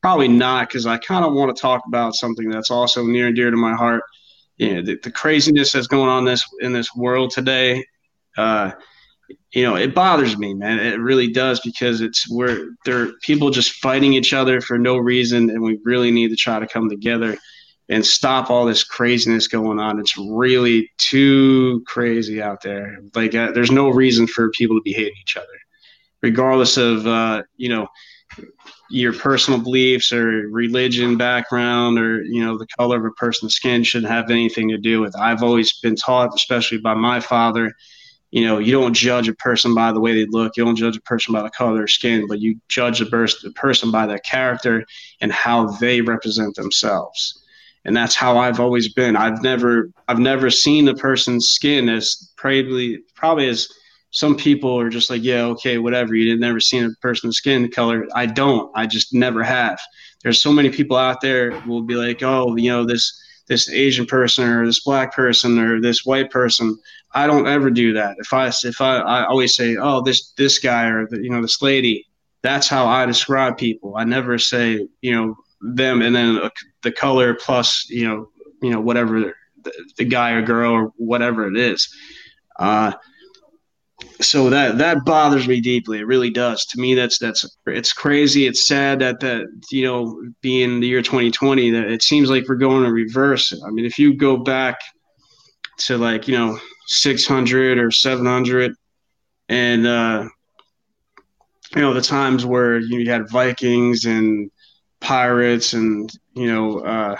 probably not because I kind of want to talk about something that's also near and dear to my heart. You know, the, the craziness that's going on this in this world today. Uh, you know, it bothers me, man. It really does because it's where there people just fighting each other for no reason, and we really need to try to come together and stop all this craziness going on. It's really too crazy out there. Like, uh, there's no reason for people to be hating each other, regardless of uh, you know your personal beliefs or religion background or you know the color of a person's skin shouldn't have anything to do with it. i've always been taught especially by my father you know you don't judge a person by the way they look you don't judge a person by the color of their skin but you judge the person by their character and how they represent themselves and that's how i've always been i've never i've never seen a person's skin as probably probably as some people are just like, yeah, okay, whatever. You didn't never seen a person's skin color. I don't. I just never have. There's so many people out there will be like, oh, you know, this this Asian person or this black person or this white person. I don't ever do that. If I if I, I always say, oh, this this guy or the, you know this lady, that's how I describe people. I never say you know them and then the color plus you know you know whatever the, the guy or girl or whatever it is. Uh, so that that bothers me deeply. It really does. To me, that's that's it's crazy. It's sad that that you know, being the year 2020, that it seems like we're going in reverse. I mean, if you go back to like you know 600 or 700, and uh, you know the times where you had Vikings and pirates, and you know, uh,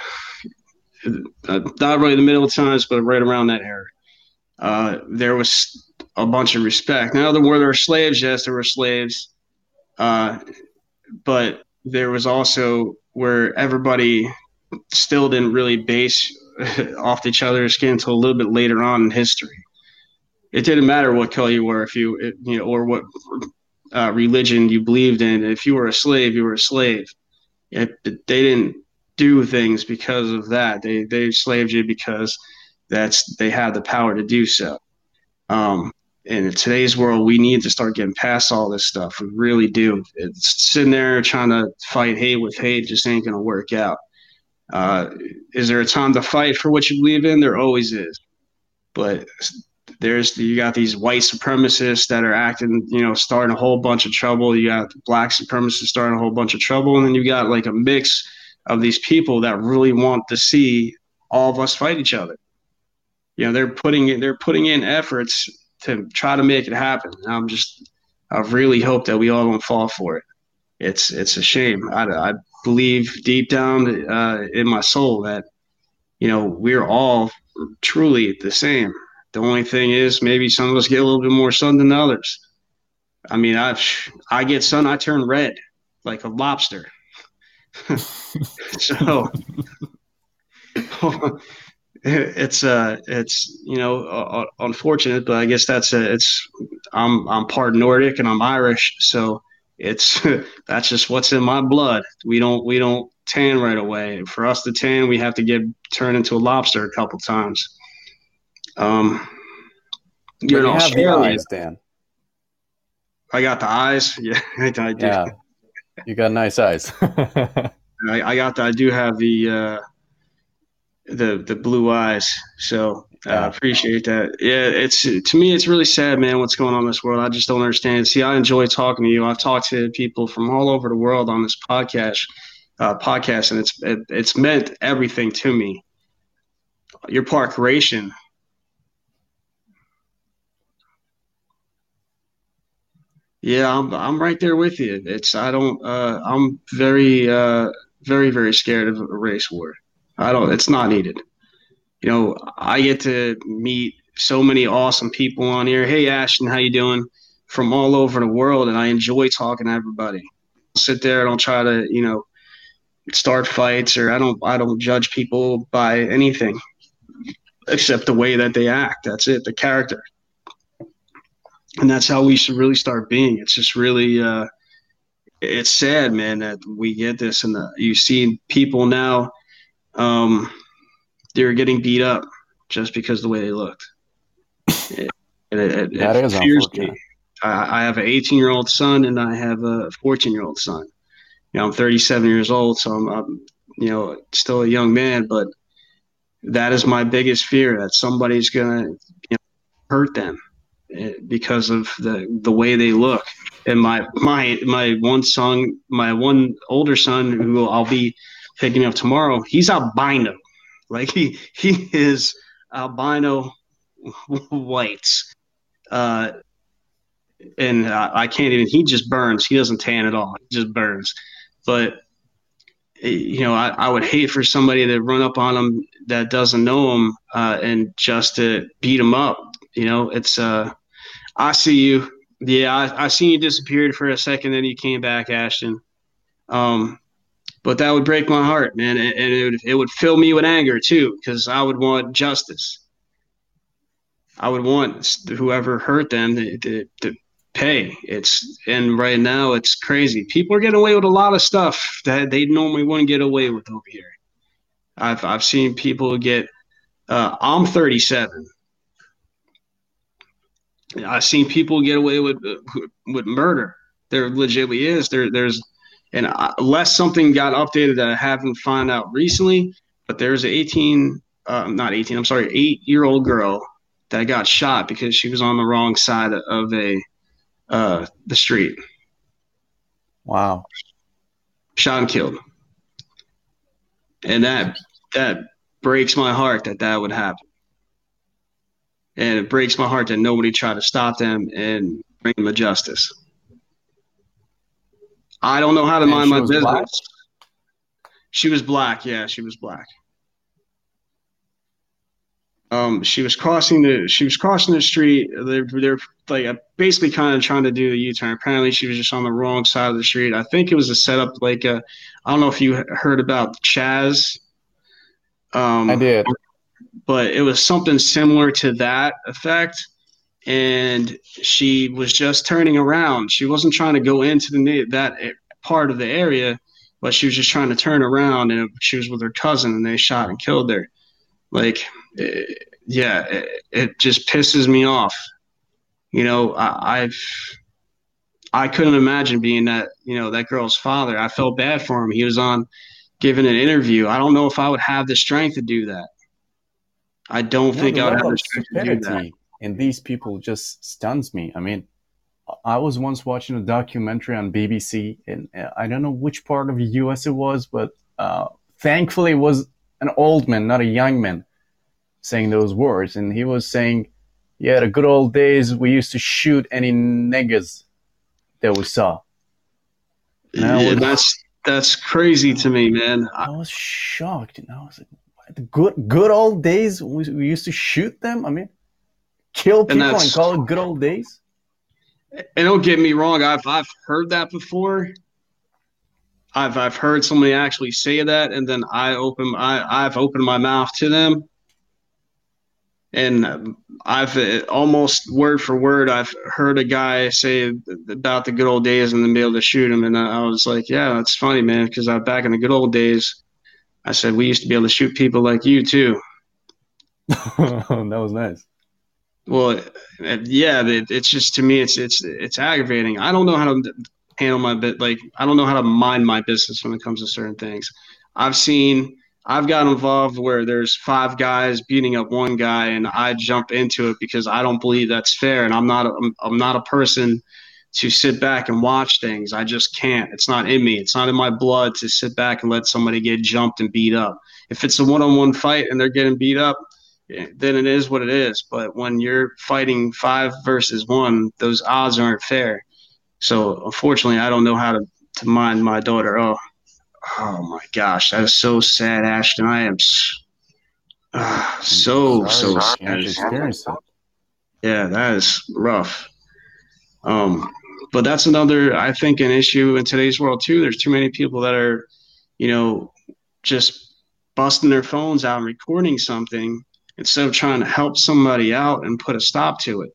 not really the middle times, but right around that era. Uh, there was a bunch of respect. Now, there were there were slaves, yes, there were slaves, uh, but there was also where everybody still didn't really base off each other's skin until a little bit later on in history. It didn't matter what color you were, if you you know, or what uh, religion you believed in. If you were a slave, you were a slave. It, it, they didn't do things because of that. They they slaved you because that's they had the power to do so. Um, in today's world, we need to start getting past all this stuff. We really do. It's sitting there trying to fight hate with hate just ain't going to work out. Uh, is there a time to fight for what you believe in? There always is. But there's you got these white supremacists that are acting, you know, starting a whole bunch of trouble. You got black supremacists starting a whole bunch of trouble, and then you got like a mix of these people that really want to see all of us fight each other. You know, they're putting in, they're putting in efforts to try to make it happen. And I'm just, I really hope that we all don't fall for it. It's it's a shame. I, I believe deep down uh, in my soul that you know we're all truly the same. The only thing is maybe some of us get a little bit more sun than others. I mean, I I get sun, I turn red like a lobster. so it's uh it's you know uh, unfortunate but i guess that's a, it's i'm i'm part nordic and i'm irish so it's that's just what's in my blood. We don't we don't tan right away. For us to tan we have to get turned into a lobster a couple times. Um you're you eyes dan. I got the eyes? Yeah i, I do. Yeah. You got nice eyes. I, I got the, i do have the uh the the blue eyes. So I uh, appreciate that. Yeah, it's to me, it's really sad, man. What's going on in this world? I just don't understand. See, I enjoy talking to you. I've talked to people from all over the world on this podcast, uh, podcast, and it's it, it's meant everything to me. Your part creation. Yeah, I'm I'm right there with you. It's I don't uh, I'm very uh, very very scared of a race war. I don't. It's not needed. You know, I get to meet so many awesome people on here. Hey, Ashton, how you doing? From all over the world, and I enjoy talking to everybody. I'll sit there. I don't try to, you know, start fights, or I don't. I don't judge people by anything except the way that they act. That's it. The character, and that's how we should really start being. It's just really. Uh, it's sad, man, that we get this, and you see people now um, they were getting beat up just because the way they looked. It, it, it, that is unfortunate. Me. I, I have an 18 year old son and I have a 14 year old son. You know, I'm 37 years old, so I'm, I'm, you know, still a young man, but that is my biggest fear that somebody's gonna you know, hurt them eh, because of the the way they look. And my my my one son, my one older son, who I'll be picking up tomorrow, he's albino. Like he he is albino whites. Uh, and I, I can't even. He just burns. He doesn't tan at all. He just burns. But eh, you know, I, I would hate for somebody to run up on him that doesn't know him uh, and just to beat him up. You know, it's uh, I see you. Yeah, I, I seen you disappeared for a second, then you came back, Ashton. Um, but that would break my heart, man, and, it would it would fill me with anger too, because I would want justice. I would want whoever hurt them to, to, to, pay. It's and right now it's crazy. People are getting away with a lot of stuff that they normally wouldn't get away with over here. I've I've seen people get. Uh, I'm 37. I've seen people get away with with murder. There legitimately is. There there's and unless something got updated that I haven't found out recently, but there's an 18, uh, not 18, I'm sorry, eight year old girl that got shot because she was on the wrong side of a uh, the street. Wow. Shot and killed. And that that breaks my heart that that would happen. And it breaks my heart that nobody tried to stop them and bring them to justice. I don't know how to And mind my business. black? She was black. Yeah, she was black. Um, she was crossing the she was crossing the street. They're they're like uh, basically kind of trying to do a U turn. Apparently, she was just on the wrong side of the street. I think it was a setup like a. I don't know if you heard about Chaz. Um, I did. but it was something similar to that effect. And she was just turning around. She wasn't trying to go into the that part of the area, but she was just trying to turn around. And she was with her cousin, and they shot and killed her. Like, eh, yeah, it, it just pisses me off. You know, I, I've I couldn't imagine being that you know that girl's father. I felt bad for him. He was on giving an interview. I don't know if I would have the strength to do that. I don't No, think I would have the strength to do that. In these people just stuns me. I mean, I was once watching a documentary on BBC, and uh, I don't know which part of the US it was, but uh, thankfully it was an old man, not a young man, saying those words. And he was saying, Yeah, the good old days, we used to shoot any niggas that we saw. Now Yeah, that's that's crazy to me, man. I, was shocked, and I was like, "What? the good good old days we, we used to shoot them. I mean, kill people and, that's- call it good old days. and don't get me wrong, I've I've heard that before. I've I've heard somebody actually say that, and then I open I I've opened my mouth to them, and um, I've uh, almost word for word I've heard a guy say about the good old days and then be able to shoot him, and I was like, yeah, that's funny, man, because I back in the good old days, I said we used to be able to shoot people like you too. that was nice. Well, yeah, it, it's just to me, it's it's it's aggravating. I don't know how to handle my bit. Like I don't know how to mind my business when it comes to certain things. I've seen, I've got involved where there's five guys beating up one guy, and I jump into it because I don't believe that's fair, and I'm not, a, I'm, not a person to sit back and watch things. I just can't. It's not in me. It's not in my blood to sit back and let somebody get jumped and beat up. If it's a one-on-one fight and they're getting beat up, then it is what it is. But when you're fighting five versus one, those odds aren't fair. So unfortunately, I don't know how to, to mind my daughter. Oh, oh my gosh, that is so sad, Ashton. I am ah, so so Sorry you had to sad. Yeah, that is rough. Um, but that's another, I think, an issue in today's world too. There's too many people that are, you know, just busting their phones out and recording something instead of trying to help somebody out and put a stop to it.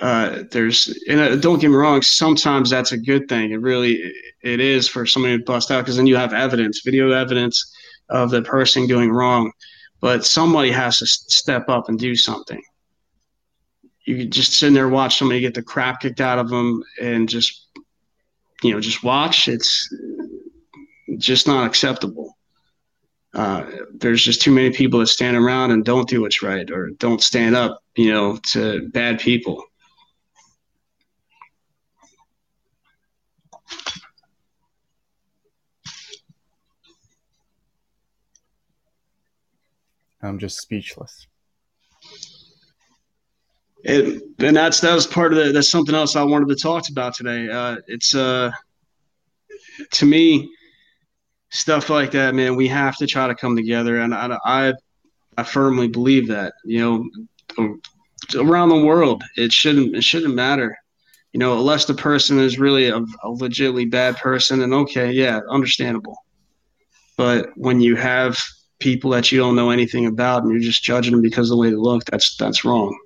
Uh, there's, and uh, don't get me wrong, sometimes that's a good thing. It really, it is for somebody to bust out because then you have evidence, video evidence of the person doing wrong. But somebody has to step up and do something you could just sit there and watch somebody get the crap kicked out of them and just you know just watch it's just not acceptable uh, there's just too many people that stand around and don't do what's right or don't stand up you know to bad people I'm just speechless. and, and that's that was part of the that's something else i wanted to talk about today uh, it's uh to me stuff like that man we have to try to come together and i i, I firmly believe that you know around the world it shouldn't it shouldn't matter you know unless the person is really a, a legitimately bad person and okay yeah understandable but when you have people that you don't know anything about and you're just judging them because of the way they look that's that's wrong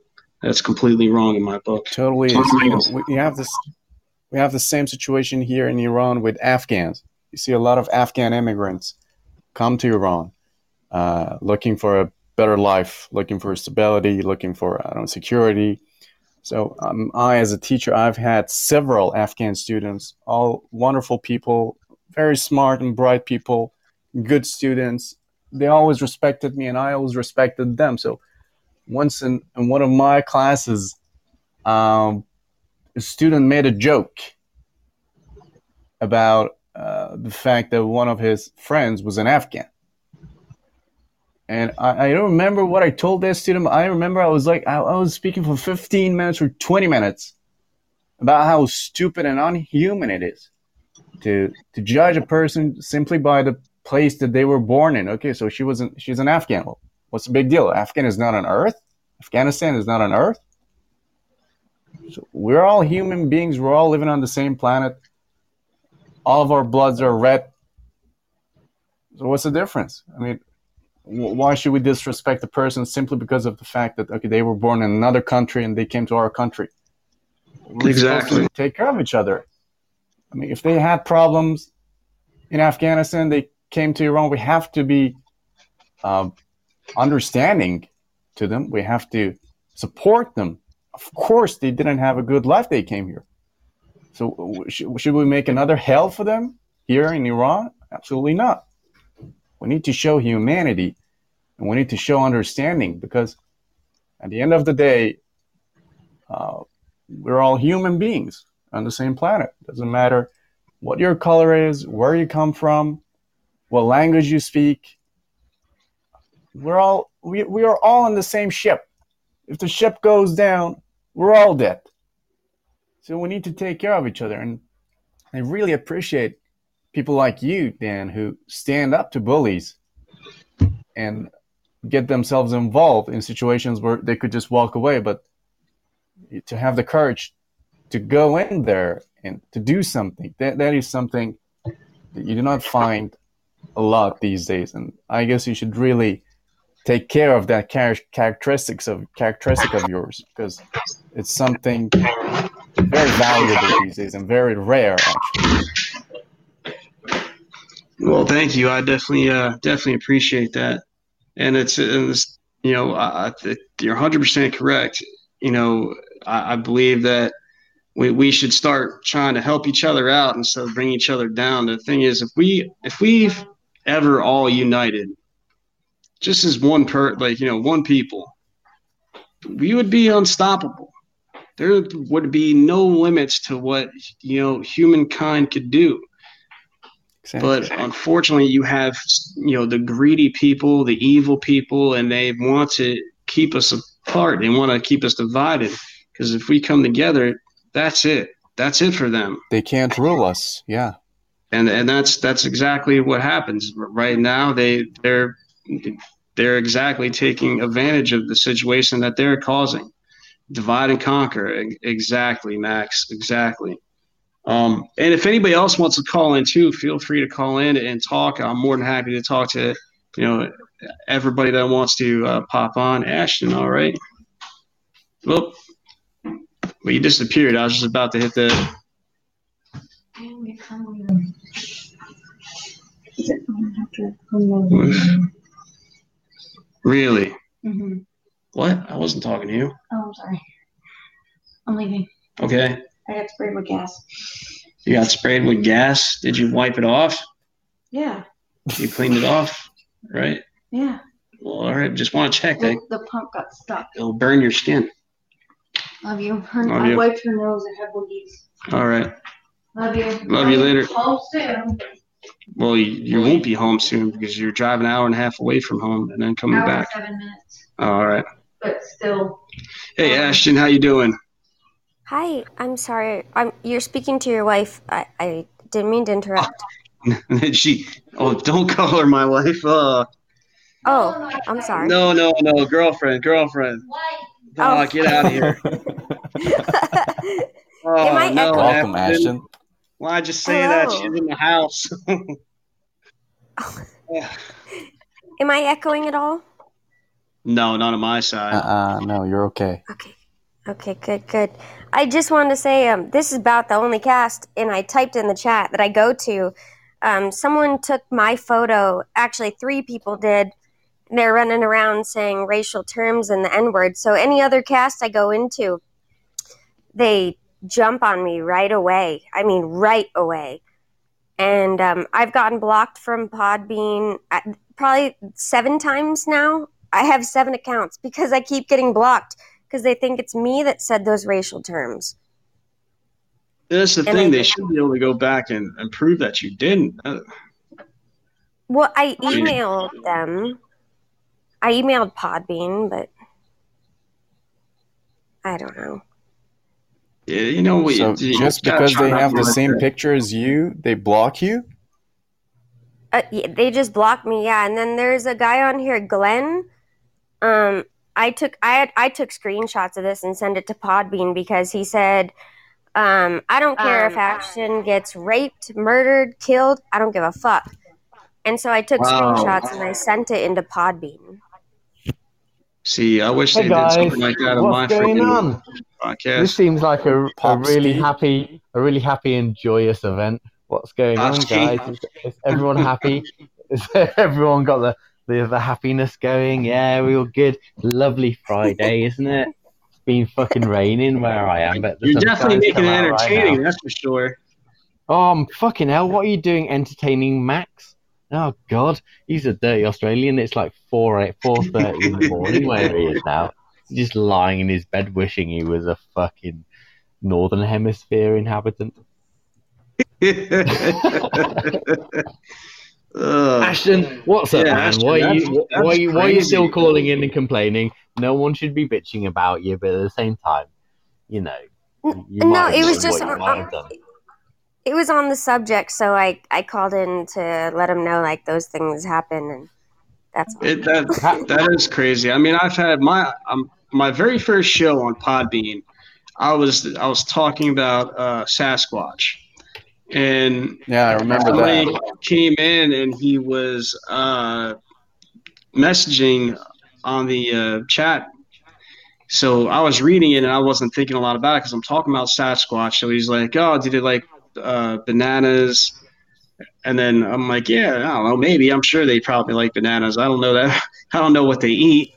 that's completely wrong in my book Totally. Totally You know, we, we have this. We have the same situation here in Iran with Afghans. You see a lot of Afghan immigrants come to Iran, uh, looking for a better life, looking for stability, looking for I don't know, security. So um, I, as a teacher, I've had several Afghan students, all wonderful people, very smart and bright people, good students. They always respected me, and I always respected them. So once in, in one of my classes, um, a student made a joke about uh, the fact that one of his friends was an Afghan. And I, I, don't remember what I told that student. I remember I was like, I, I was speaking for 15 minutes or 20 minutes about how stupid and unhuman it is to to judge a person simply by the place that they were born in. Okay, so she wasn't she's an Afghan. Well, what's the big deal? Afghan is not on Earth. Afghanistan is not on Earth. So we're all human beings. We're all living on the same planet. All of our bloods are red. So what's the difference? I mean, why should we disrespect a person simply because of the fact that okay they were born in another country and they came to our country? We're exactly. take care of each other. I mean, if they had problems in Afghanistan, they came to Iran. We have to be uh, understanding to them. We have to support them. Of course, they didn't have a good life. They came here. So, should we make another hell for them here in Iran? Absolutely not. We need to show humanity and we need to show understanding because at the end of the day, uh, we're all human beings on the same planet. Doesn't matter what your color is, where you come from, what language you speak. We're all we, we are all in the same ship. If the ship goes down, we're all dead. So we need to take care of each other. And I really appreciate people like you, Dan, who stand up to bullies and get themselves involved in situations where they could just walk away, but to have the courage to go in there and to do something. That that is something that you do not find a lot these days, and I guess you should really take care of that char- characteristics of characteristic of yours because it's something very valuable these days and very rare actually. Well, thank you. I definitely uh, definitely appreciate that, and it's, it's you know I, I, you're 100 percent correct. You know I, I believe that we, we should start trying to help each other out instead of bring each other down. The thing is, if we if we've ever all united, just as one per like you know one people, we would be unstoppable. There would be no limits to what you know humankind could do. Exactly. But unfortunately, you have you know the greedy people, the evil people, and they want to keep us apart. They want to keep us divided. Because if we come together, that's it. That's it for them. They can't rule us. Yeah. And and that's that's exactly what happens right now. They they're they're exactly taking advantage of the situation that they're causing. Divide and conquer. Exactly, Max. Exactly. Um, and if anybody else wants to call in too, feel free to call in and talk. I'm more than happy to talk to you know everybody that wants to uh, pop on. Ashton, all right. Well, well, you disappeared. I was just about to hit the. Really? Mm-hmm. What? I wasn't talking to you. Oh, I'm sorry. I'm leaving. Okay. I got sprayed with gas. You got sprayed with gas? Did you wipe it off? Yeah. You cleaned it off, right? Yeah. Well, all right. Just want to check. The, the pump got stuck. It'll burn your skin. Love you. Her, Love I you. wiped her nose and had boogies. All right. Love you. Love, Love you later. Home soon. Well, you, you, won't be home soon because you're driving an hour and a half away from home and then coming hour back. Seven minutes. All right. But still. Hey, um, Ashton, how you doing? Hi. I'm sorry. I'm. You're speaking to your wife. I, I didn't mean to interrupt. she. Oh, don't call her my wife. Uh, oh, I'm sorry. No, no, no, girlfriend, girlfriend. Wife. Oh, get out of here. oh, Am I no, Welcome, Ashton. Why'd you say that? She's in the house. Am I echoing at all? No, not on my side. Uh-uh, no, you're okay. Okay. Okay, good, good. I just wanted to say um, this is about the only cast, and I typed in the chat that I go to. Um, someone took my photo, actually, three people did, they're running around saying racial terms and the N word. So any other cast I go into, they jump on me right away. I mean, right away. And um, I've gotten blocked from Podbean uh, probably seven times now. I have seven accounts because I keep getting blocked because they think it's me that said those racial terms. That's the And thing. I- They should be able to go back and, and prove that you didn't. Uh, Well, I emailed them. I emailed Podbean, but I don't know. yeah, you know, we, So you just because they have the same that- picture as you, they block you? Uh, yeah, they just blocked me, yeah. And then there's a guy on here, Glenn. Um, I took I had, I took screenshots of this and sent it to Podbean because he said, um, "I don't care if Ashton gets raped, murdered, killed. I don't give a fuck." And so I took Wow. screenshots and I sent it into Podbean. See, I wish Hey they guys, did something like that on my going freaking on? podcast. This seems like a, a really happy, a really happy and joyous event. What's going Pop on, guys? Is, is everyone happy? Is everyone got the, the the happiness going? Yeah, we all good. Lovely Friday, isn't it? It's been fucking raining where I am, but You're definitely making it out right entertaining, that's for sure. Oh, I'm fucking hell! What are you doing, entertaining Max? Oh God, he's a dirty Australian. It's like four eight four thirty in the morning where he is now. He's just lying in his bed, wishing he was a fucking northern hemisphere inhabitant. Ugh. Ashton, what's up, Yeah, man? Ashton, why are you that's- why, that's you why are you still crazy. calling in and complaining? No one should be bitching about you, but at the same time, you know, you no, it was just what you uh, might have done. it was on the subject, so I I called in to let him know like those things happen, and that's all. It, that that is crazy. I mean, I've had my um, my very first show on Podbean. I was I was talking about uh, Sasquatch, and Yeah, I remember somebody that. came in and he was uh, messaging on the uh, chat. So I was reading it and I wasn't thinking a lot about it because I'm talking about Sasquatch. So he's like, "Oh, did it like uh, bananas?" And then I'm like, "Yeah, I don't know. Maybe I'm sure they probably like bananas. I don't know that. I don't know what they eat."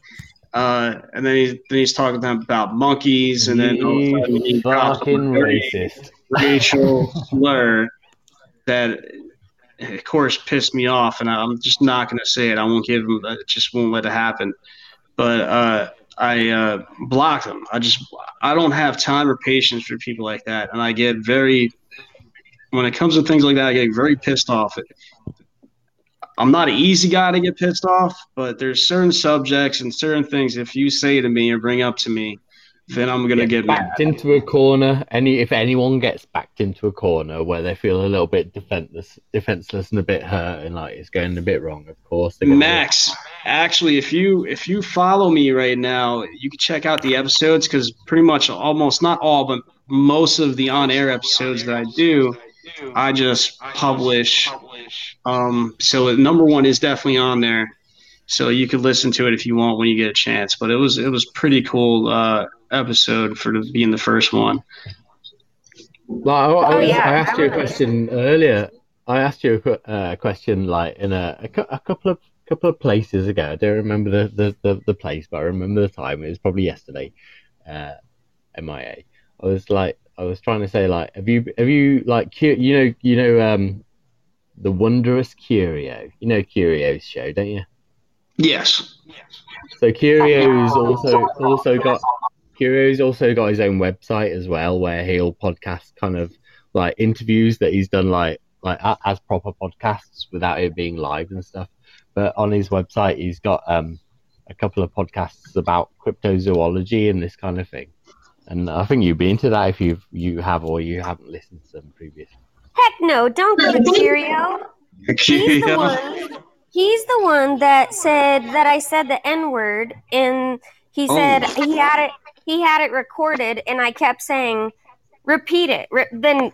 Uh, and then, he, then he's talking to them about monkeys, and then all of a sudden he You drops fucking racist. Racial slur that, of course, pissed me off, and I'm just not going to say it. I won't give him. I just won't let it happen. But uh, I uh, blocked him. I just I don't have time or patience for people like that, and I get very when it comes to things like that, I get very pissed off. I'm not an easy guy to get pissed off, but there's certain subjects and certain things if you say to me or bring up to me, then I'm gonna get mad. backed into a corner. Any if anyone gets backed into a corner where they feel a little bit defenseless, defenseless and a bit hurt, and like it's going a bit wrong, of course. they're gonna- Max, actually, if you if you follow me right now, you can check out the episodes because pretty much almost not all, but most of the on-air episodes that I do, I just publish. Um, so number one is definitely on there, so you could listen to it if you want when you get a chance. But it was it was pretty cool uh, episode for the, being the first one. Like, I, I, Oh, was- yeah, I asked you a question earlier. I asked you a uh, question like in a, a, a couple of couple of places ago. I don't remember the, the, the, the place, but I remember the time. It was probably yesterday. Uh, MIA. I was like, I was trying to say like, have you have you like you know you know um the wondrous Curio. You know Curio's show, don't you? Yes. So Curio's also also got Curio's also got his own website as well, where he'll podcast kind of like interviews that he's done like like as proper podcasts without it being live and stuff. But on his website, he's got um a couple of podcasts about cryptozoology and this kind of thing. And I think you'd be into that if you you have or you haven't listened to them previously. Heck no! Don't go to Curio. He's the one. He's the one that said that I said the N word, and he said Oh. he had it. He had it recorded, and I kept saying, "Repeat it." Re- then,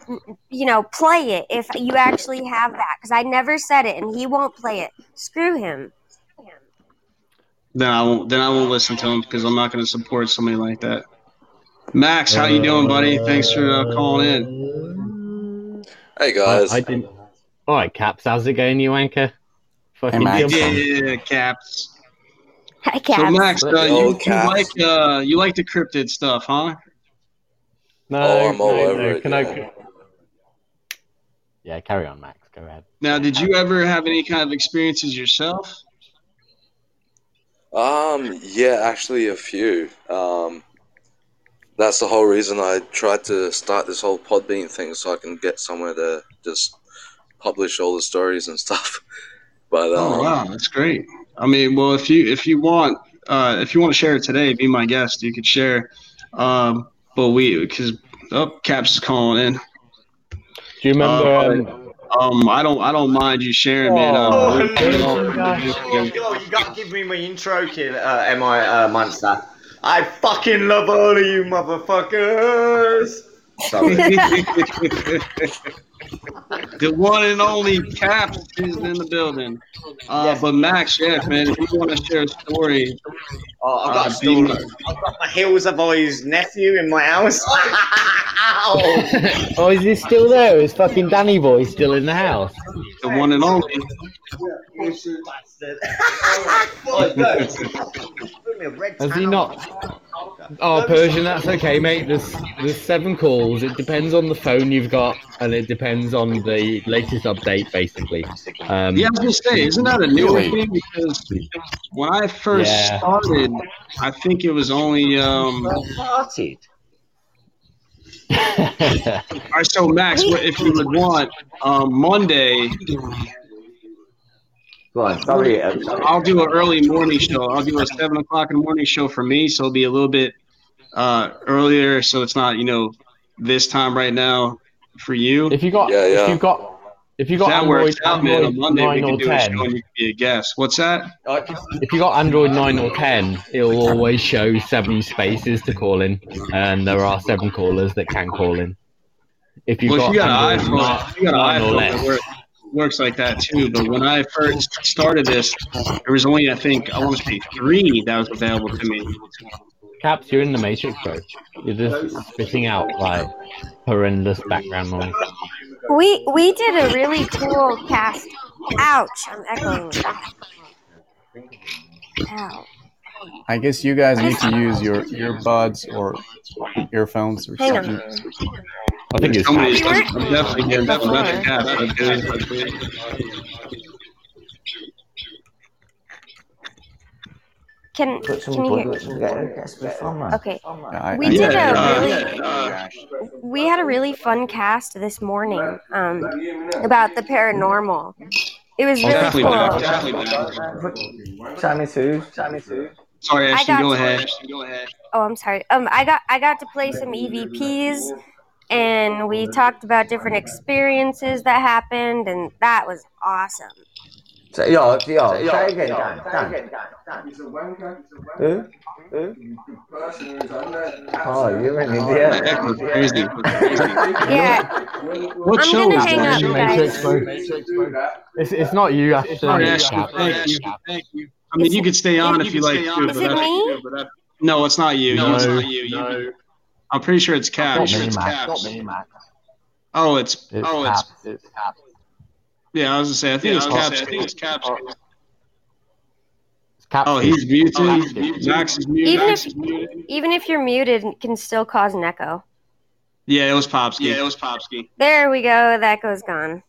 you know, play it if you actually have that, because I never said it, and he won't play it. Screw him. Then I won't. Then I won't listen to him because I'm not going to support somebody like that. Max, how you doing, buddy? Thanks for uh, calling in. Hey I, guys, I didn't. All right, Caps, how's it going, you anchor? Fucking Max. jump on. Yeah, caps. Hi, So Max, uh, Yo, you, you like uh, you like the cryptid stuff, huh? No, Oh, I'm all no, over no, it, Can yeah. I? Yeah, carry on, Max. Go ahead. Now, did you ever have any kind of experiences yourself? Um, yeah, actually a few. Um, that's the whole reason I tried to start this whole Podbean thing so I can get somewhere to just publish all the stories and stuff. But um, Oh wow, that's great. I mean, well, if you if you want uh, if you want to share it today, be my guest. You could share. Um, but we because oh, Caps is calling in. Do you remember? Uh, um, Um, I don't I don't mind you sharing, man. Oh, Um, hello, guys. Oh, God, you gotta give me my intro, kid, uh, am I, uh, Monster? I fucking love all of you motherfuckers! Sorry. the one and only Caps is in the building. Uh, Yes. But Max, yeah, man, if you want to share a story, Oh, I've got Uh, a story. be- I've got my Hills of Eyes nephew in my house. Ow! oh, is he still there? Is fucking Danny boy still in the house? the one and only. You bastard. Oh, no. Put me a red Has he not? Oh, Persian, that's okay, mate. There's there's seven calls. It depends on the phone you've got, and it depends on the latest update, basically. Um, Yeah, I was gonna say, isn't that a newer thing? Because when I first Yeah. started, I think it was only um. All Farted. right, so Max, what- if you would want, um, Monday, Go on, sorry. I'll do an early morning show. I'll do a seven o'clock in the morning show for me, so it'll be a little bit uh earlier, so it's not you know this time right now for you. if you got, Yeah, yeah. if you got, if you If got that Android, works out, man, on Android Monday we nine can or do a show ten, and you can be a guest. What's that? if you got Android nine or ten, it'll always show seven spaces to call in, and there are seven callers that can call in. If you've well, if you got an iPhone, nine- if you got nine an or iPhone, less. it works, works like that too. But when I first started this, there was only I think I want to say three that was available to me. Caps, you're in the Matrix, bro. You're just spitting out like horrendous background noise. We we did a really cool cast. Ouch! I'm echoing. Ow. I guess you guys need to use your earbuds or earphones or Hang on. something. I think it's Somebody's Caps. I'm definitely getting that one. That's a cat. That's good. That's good. Can Put some can you hear? bullets and get, get some fun, man. Okay. We did a really we had a really fun cast this morning um, about the paranormal. It was really cool. down. Definitely down. Sammy Sue, Sammy Sue. Sorry, I Ashton. got Go you. ahead. Ashton, Go ahead. Oh, I'm sorry. Um, I got I got to play some EVPs, and we talked about different experiences that happened, and that was awesome. So, yo, yo, say again, Dan. Dan. Who? Who? Oh, you're an That idiot. echo's crazy. Yeah, What I'm show gonna is hang that? up, Matrix, guys. bro. It's, it's not you, Ashton. Sorry, it's Ashton. Caps. Thank you. Thank you. I mean, you could stay on if you like to. Is but it that's- me? but that- No, it's not you. No, it's not you. You- I'm pretty sure it's Not Caps. me, It's Max. Caps. Not me, Max. Oh, it's It's oh, it's Caps. It's Caps. Yeah. I was gonna say. I think it's Yeah, I was Caps. gonna I think it's Caps. It's Caps. Oh, he's muted. Oh, Caps. Max is muted. Even Max if- is muted. Even if you're muted, it can still cause an echo. Yeah, it was Popsky. Yeah, it was Popsky. There we go. That goes gone.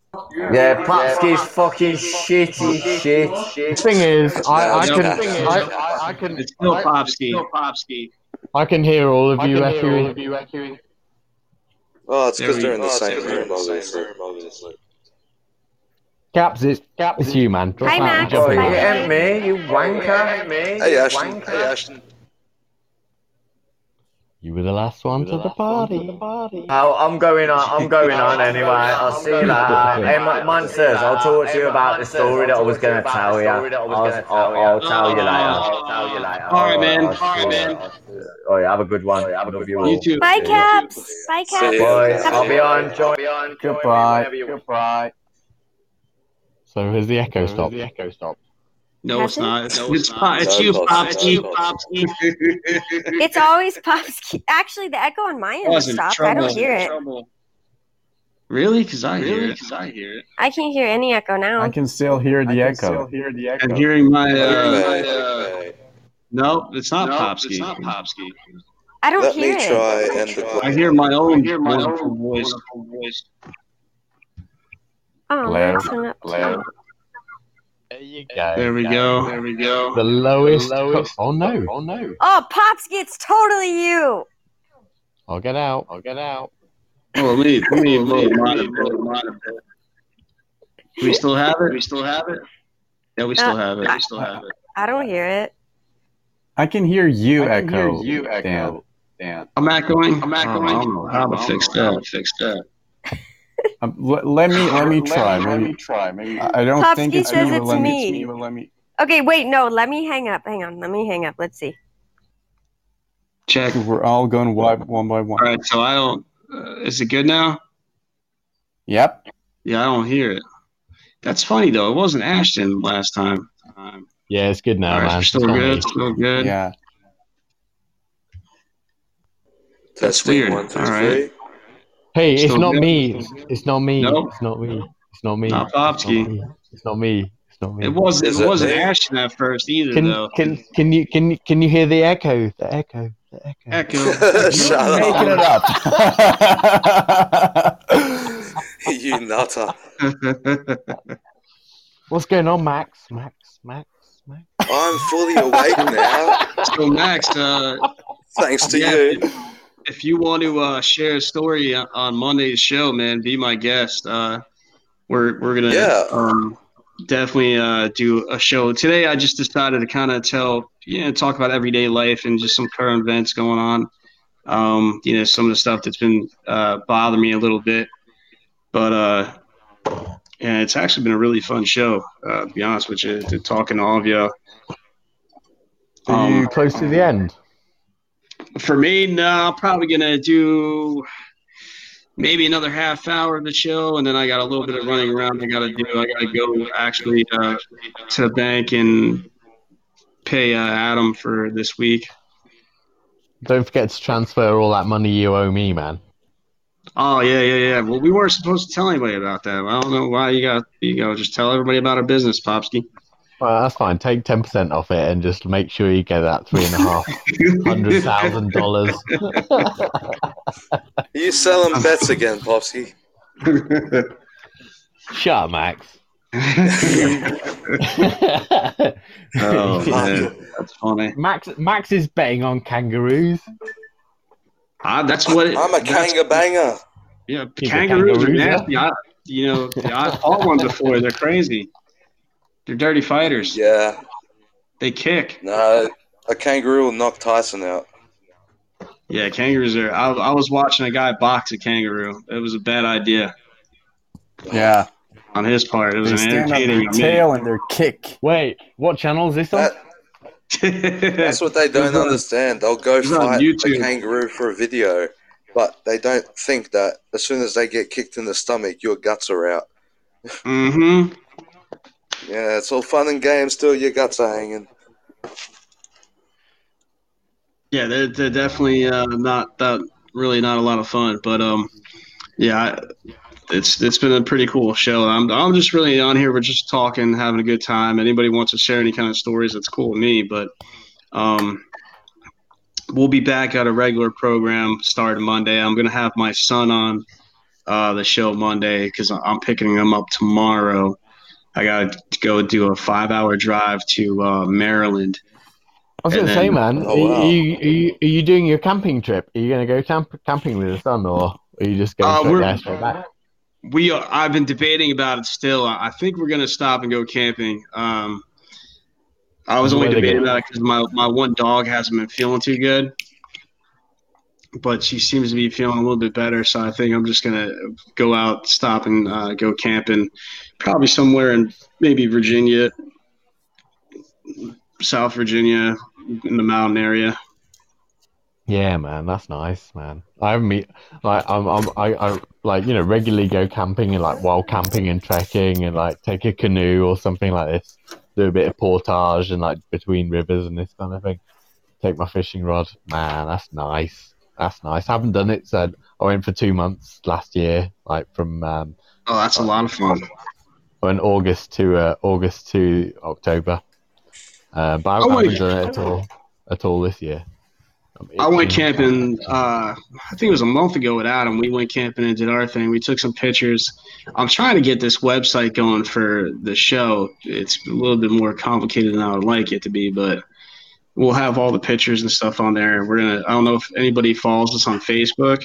Yeah, Popsky's fucking shitty shit. The thing is, I, I can, yeah. I, I, I can, It's still I, Popsky. Popsky. I can hear all of you echoing. Oh, it's because There they're in the go. Oh, same Oh, they're in room, the same obviously. Room, obviously. Caps, it's Caps, it's you, man. Drop Hi, Max. Oh, you Bye. ain't me, you wanker. Hey, Ashton. Hey, Ashton. You were the last one to the party. Oh, I'm going on. I'm going on anyway. I'll see you later. Hey, Mon- Monsters, I'll talk to you about the story that I was going to tell you. I'll, I'll, I'll tell you later. Oh. I'll tell you later. All right, man. All right, man. Oh, yeah, have a good one. Have a good one. You too. Bye, Caps. Bye, Caps. ya. Boy, Have a- I'll be on. Join me on. join me Goodbye. whenever you want. Goodbye. So has the echo stopped? The echo stopped. No, it's not. It's, No, it's, it's Pop- not. it's No, you, it's not. Popsky. No, Popsky. It's always Popsky. Actually, the echo on my end was stopped. I don't hear it. Trouble. Really? Because I hear it. Because I hear it. I can't hear any echo now. I can still hear the I echo. still hear the echo. I'm hearing my. Uh, my, uh. No, it's not No, Popsky. it's not Popsky. I don't Let hear me it. try and the I hear my own, hear my own voice. voice. Oh, Hello? Max hung up Hello? too. There you go. There we go. There we go. The lowest. Oh no! Oh no! Oh, pops gets totally you. I'll get out. I'll get out. Oh, let me, let me load mine a bit. Load mine a bit. We still have it? We still have it. Yeah, we still Uh, have it. We still have it. I don't hear it. I can hear you I can echo. hear you echo. Dan. I'm echoing. I'm I echoing. don't know how to fix How that. to fix that? Um, let, let me let me try. Let Maybe me try. Maybe. I I don't Popsky think it's says me, but it's let me. me. but let me. Okay, wait, no, let me hang up. Hang on, let me hang up. Let's see. Check. If we're all going one, one by one. All right, so I don't. Uh, is it good now? Yep. Yeah, I don't hear it. That's funny though. It wasn't Ashton last time. Um, Yeah, it's good now, all right, man. still It's good. me. Still good. Yeah. That's testing weird. one, two, All right. three. Hey, it's Still not good? me. It's, it's not me. Nope. It's not me. It's not me. Not Popsky. It's not me. It's not me. It wasn't. Is It it wasn't? Ashton at first either, Can though. can can you can you can you hear the echo? The echo. The echo. Echo. Shut Making up, it up. you nutter. What's going on, Max? Max. Max. Max. I'm fully awake now, so Max, uh, thanks to Yeah. you. If you want to uh, share a story on Monday's show, man, be my guest. Uh, we're we're gonna Yeah. um, definitely uh, do a show today. I just decided to kind of tell, you know, talk about everyday life and just some current events going on. Um, you know, some of the stuff that's been uh, bothering me a little bit, but uh, yeah, it's actually been a really fun show. Uh, to be honest with you, to talking to all of you. Are you Um, close to the end? For me, no, I'm probably gonna do maybe another half hour of the show, and then I got a little bit of running around I gotta do. I gotta go actually uh, to the bank and pay uh, Adam for this week. Don't forget to transfer all that money you owe me, man. Oh yeah, yeah, yeah. Well, we weren't supposed to tell anybody about that. I don't know why you got you go. Just tell everybody about our business, Popsky. Well, that's fine. Take ten percent off it and just make sure you get that three and a half hundred thousand dollars. Are you selling bets again, Popsky? Shut up, Max. oh man, that's funny. Max Max is betting on kangaroos. Ah, that's what it, I'm a that's- kanga banger. Yeah, He's a kangaroos are kangaroo, yeah. nasty. I, you know, I've fought one before. They're crazy. They're dirty fighters. Yeah. They kick. No, a kangaroo will knock Tyson out. Yeah, kangaroos are. I, I was watching a guy box a kangaroo. It was a bad idea Yeah. on his part. It was They an stand on entertaining. their tail and their kick. Wait, what channel is this on? That, that's what they don't understand. They'll go fight a kangaroo for a video, but they don't think that as soon as they get kicked in the stomach, your guts are out. mm-hmm. Yeah, it's all fun and games till your guts are hanging. Yeah, they're, they're definitely uh, not that really not a lot of fun, but um, yeah, it's it's been a pretty cool show. I'm I'm just really on here. We're just talking, having a good time. Anybody wants to share any kind of stories, that's cool with me. But um, we'll be back at a regular program starting Monday. I'm gonna have my son on uh, the show Monday because I'm picking him up tomorrow. I gotta go do a five hour drive to uh, Maryland. I was going to say, man, Oh, wow. are, you, are, you, are you doing your camping trip? Are you going to go camp, camping with your son, or are you just going Uh, straight we're- there, straight back? We are, I've been debating about it still. I I think we're gonna stop and go camping. Um, I was only Where they debating go? about it because my, my one dog hasn't been feeling too good, but she seems to be feeling a little bit better. So I think I'm just gonna go out, stop and uh, go camping, probably somewhere in maybe Virginia, South Virginia, in the mountain area. Yeah, man, that's nice, man. I meet like I'm, I'm I, I like you know regularly go camping and like wild camping and trekking and like take a canoe or something like this. Do a bit of portage and like between rivers and this kind of thing. Take my fishing rod, man. That's nice. That's nice. I haven't done it. So I went for two months last year, like from um, Oh, that's a lot of fun. in August to uh, August to October. Uh, but I, oh, I haven't done it at all. at all this year? I went camping. Uh, I think it was a month ago with Adam. We went camping and did our thing. We took some pictures. I'm trying to get this website going for the show. It's a little bit more complicated than I would like it to be, but we'll have all the pictures and stuff on there. We're gonna. I don't know if anybody follows us on Facebook.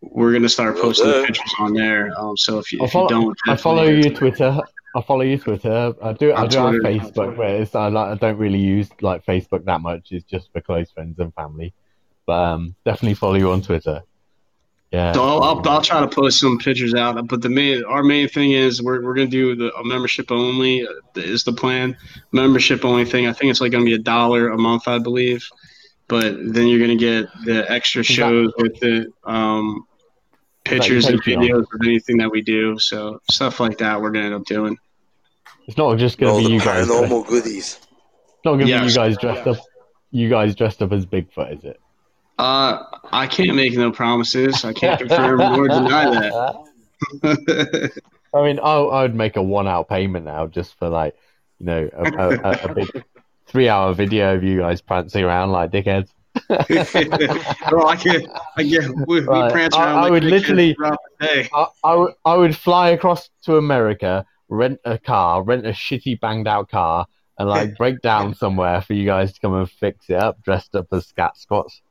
We're gonna start Will posting the pictures on there. Um, so if you, if follow, you don't, I follow you Twitter. I follow you Twitter. I do. I On do have Twitter. Facebook, but it's, I, like, I don't really use like Facebook that much. It's just for close friends and family. But um, definitely follow you on Twitter. Yeah. So I'll, I'll, I'll try to post some pictures out. But the main, our main thing is we're, we're gonna do the a membership only uh, is the plan. Membership only thing. I think it's like gonna be a dollar a month, I believe. But then you're gonna get the extra that- shows with the um, pictures and videos of anything that we do. So stuff like that we're gonna end up doing. It's not just gonna the be you guys. Dressed, paranormal goodies. it's not going to be you guys dressed up. You guys dressed up as Bigfoot, is it? Uh, I can't make no promises. I can't confirm or deny that. I mean, I, I would make a one-hour payment now just for like, you know, a, a, a, a big three-hour video of you guys prancing around like dickheads. well, I can. I get. We, we prance around I like would literally- throughout the day. I, I, would, I would fly across to America, rent a car, rent a shitty banged out car, and like break down somewhere for you guys to come and fix it up, dressed up as scat squats.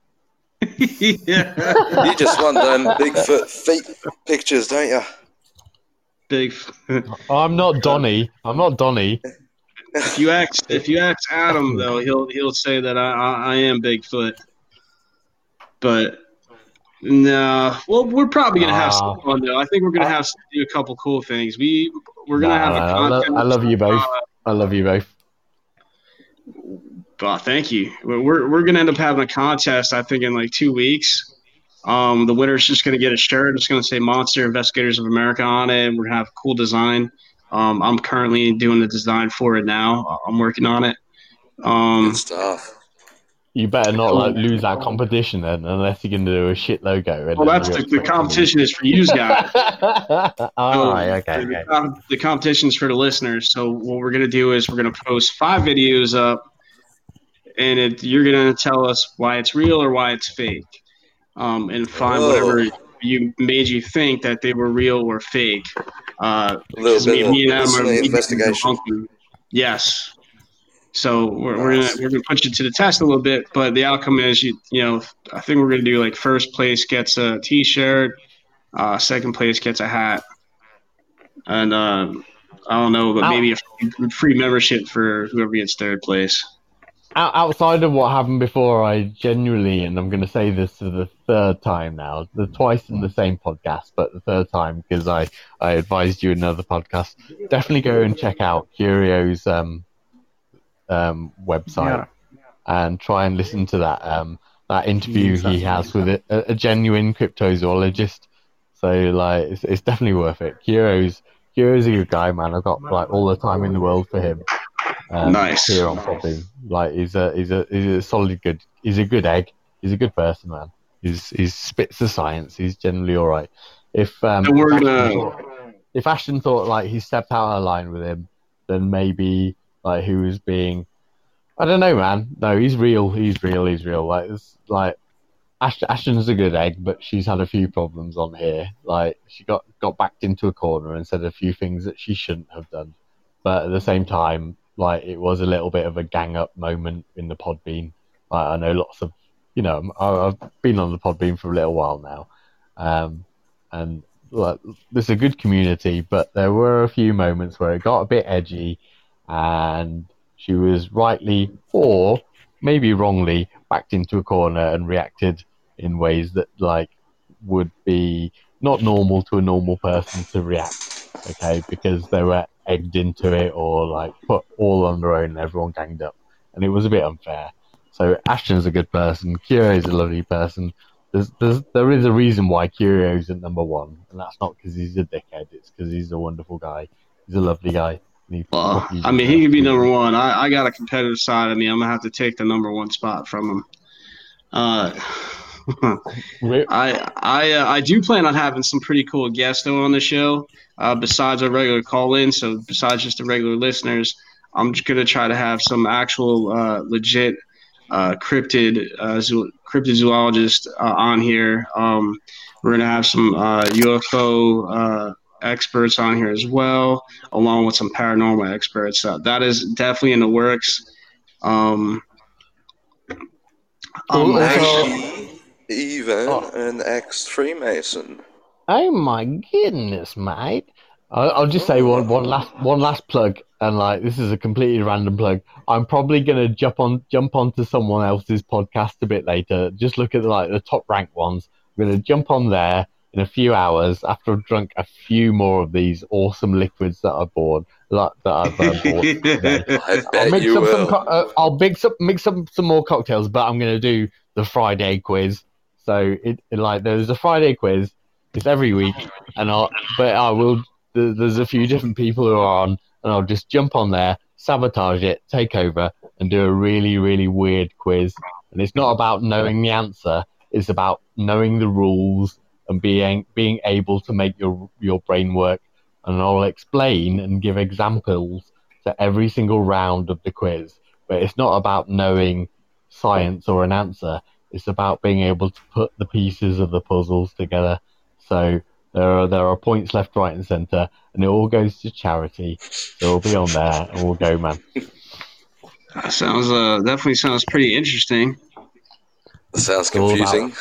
Yeah. You just want them Bigfoot feet pictures, don't you? Big. I'm not Donny. I'm not Donny. If you ask, if you ask Adam though, he'll he'll say that I I, I am Bigfoot. But no, well, we're probably gonna have some fun though. I think we're gonna have to do a couple cool things. We we're gonna Nah, have a nah, I, lo- I love you both. uh, I love you both. Oh, thank you. We're we're, we're gonna end up having a contest. I think in like two weeks. Um, the winner's just gonna get a shirt. It's gonna say "Monster Investigators of America" on it, and we're gonna have a cool design. Um, I'm currently doing the design for it now. I'm working on it. Um, Good stuff. You better not like lose that competition then, unless you're gonna do a shit logo. well, that's you're the, the competition is for you guys. All right, okay, the, okay. com- the competition's for the listeners. So what we're gonna do is we're gonna post five videos up, and it, you're gonna tell us why it's real or why it's fake, um, and find Oh. whatever you made you think that they were real or fake. Uh, A little 'cause bit of me and Adam are listening we- investigation. Yes. So we're, we're gonna we're gonna put you to the test a little bit, but the outcome is you you know I think we're gonna do like first place gets a T-shirt, uh, second place gets a hat, and uh, I don't know, but maybe a free- free membership for whoever gets third place. Out- outside of what happened before, I genuinely, and I'm going to say this for the third time now, the twice in the same podcast, but the third time because I, I advised you in another podcast. Definitely go and check out Curio's um, um, website and try and listen to that um, that interview he has with a, a genuine cryptozoologist. So like, it's, it's definitely worth it. Curio's Curio's a good guy, man. I've got like all the time in the world for him. Um, Nice. Here on Podbean. Like he's a he's a he's a solid good. He's a good egg. He's a good person, man. He's he's spits the science. He's generally all right. If um, if Ashton thought, if Ashton thought like he stepped out of line with him, then maybe like he was being. I don't know, man. No, he's real. He's real. He's real. Like it's like Ashton's a good egg, but she's had a few problems on here. Like she got got backed into a corner and said a few things that she shouldn't have done. But at the same time, like it was a little bit of a gang up moment in the Podbean. Like, I know lots of, you know, I- I've been on the Podbean for a little while now, um, and like, there's a good community, but there were a few moments where it got a bit edgy, and she was rightly or maybe wrongly backed into a corner and reacted in ways that like would be not normal to a normal person to react. Okay, because they were egged into it or like put all on their own and everyone ganged up, and it was a bit unfair. So Ashton's a good person. Curio's a lovely person. There's, there's, there is a reason why Curio's at number one, and that's not because he's a dickhead. It's because he's a wonderful guy. He's a lovely guy. Well, I mean, he could be number one. I, I got a competitive side of me. I'm gonna have to take the number one spot from him. Uh, I I uh, I do plan on having some pretty cool guests though on the show. Uh, besides our regular call in, so besides just the regular listeners, I'm just gonna try to have some actual uh, legit uh, cryptid uh, zoo, cryptozoologist uh, on here. Um, we're gonna have some uh, UFO uh, experts on here as well, along with some paranormal experts. Uh, that is definitely in the works. Um, um, Also- actually- Even Oh. an ex Freemason. Oh my goodness, mate! I'll, I'll just say one, one last one last plug, and like this is a completely random plug. I'm probably gonna jump on jump onto someone else's podcast a bit later. Just look at like the top ranked ones. I'm gonna jump on there in a few hours after I've drunk a few more of these awesome liquids that I bought. Like, that I've uh, bought. I I'll bet mix you up some. will. Co- uh, I'll mix up mix up some more cocktails, but I'm gonna do the Friday quiz. So it, it like there's a Friday quiz. It's every week, and I'll but I will. There's a few different people who are on, and I'll just jump on there, sabotage it, take over, and do a really really weird quiz. And it's not about knowing the answer; it's about knowing the rules and being being able to make your your brain work. And I'll explain and give examples to every single round of the quiz. But it's not about knowing science or an answer. It's about being able to put the pieces of the puzzles together. So there are there are points left, right, and centre, and it all goes to charity. So it'll be on there, and we'll go, man. That sounds uh, definitely sounds pretty interesting. Sounds all about- confusing.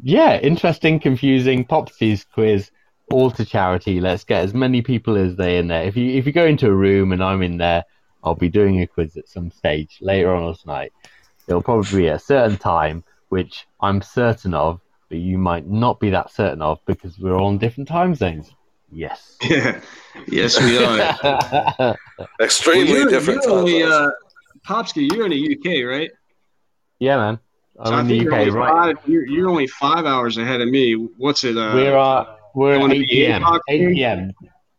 Yeah, interesting, confusing Popsies quiz, all to charity. Let's get as many people as they in there. If you if you go into a room and I'm in there, I'll be doing a quiz at some stage later on or tonight. It'll probably be at a certain time, which I'm certain of, but you might not be that certain of because we're all on different time zones. Yes. Yeah, yes, we are. Extremely Well, you're, different you're time only, zones. uh, Popsky, you're in the UK, right? yeah, man. So I I'm in think the you're only right? Five, you're, you're only five hours ahead of me. What's it? Uh, We're uh, we're at 8 p.m. eight p.m.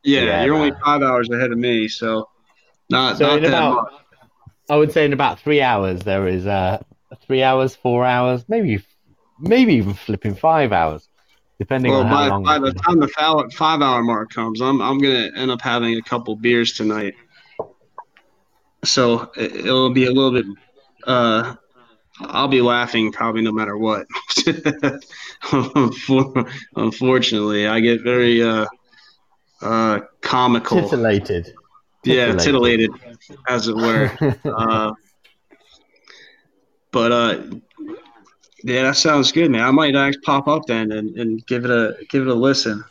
yeah, yeah, you're only five hours ahead of me, so not So not that about, much. I would say in about three hours there is uh three hours, four hours, maybe maybe even flipping five hours, depending Well, on how by, long. by the time the five, five hour mark comes, I'm I'm gonna end up having a couple beers tonight. So it, it'll be a little bit. Uh, I'll be laughing probably no matter what. Unfortunately, I get very uh, uh, comical. Titillated. Yeah, titillated. as it were. uh, but uh, yeah, that sounds good, man. I might actually pop up then and, and give it a give it a listen,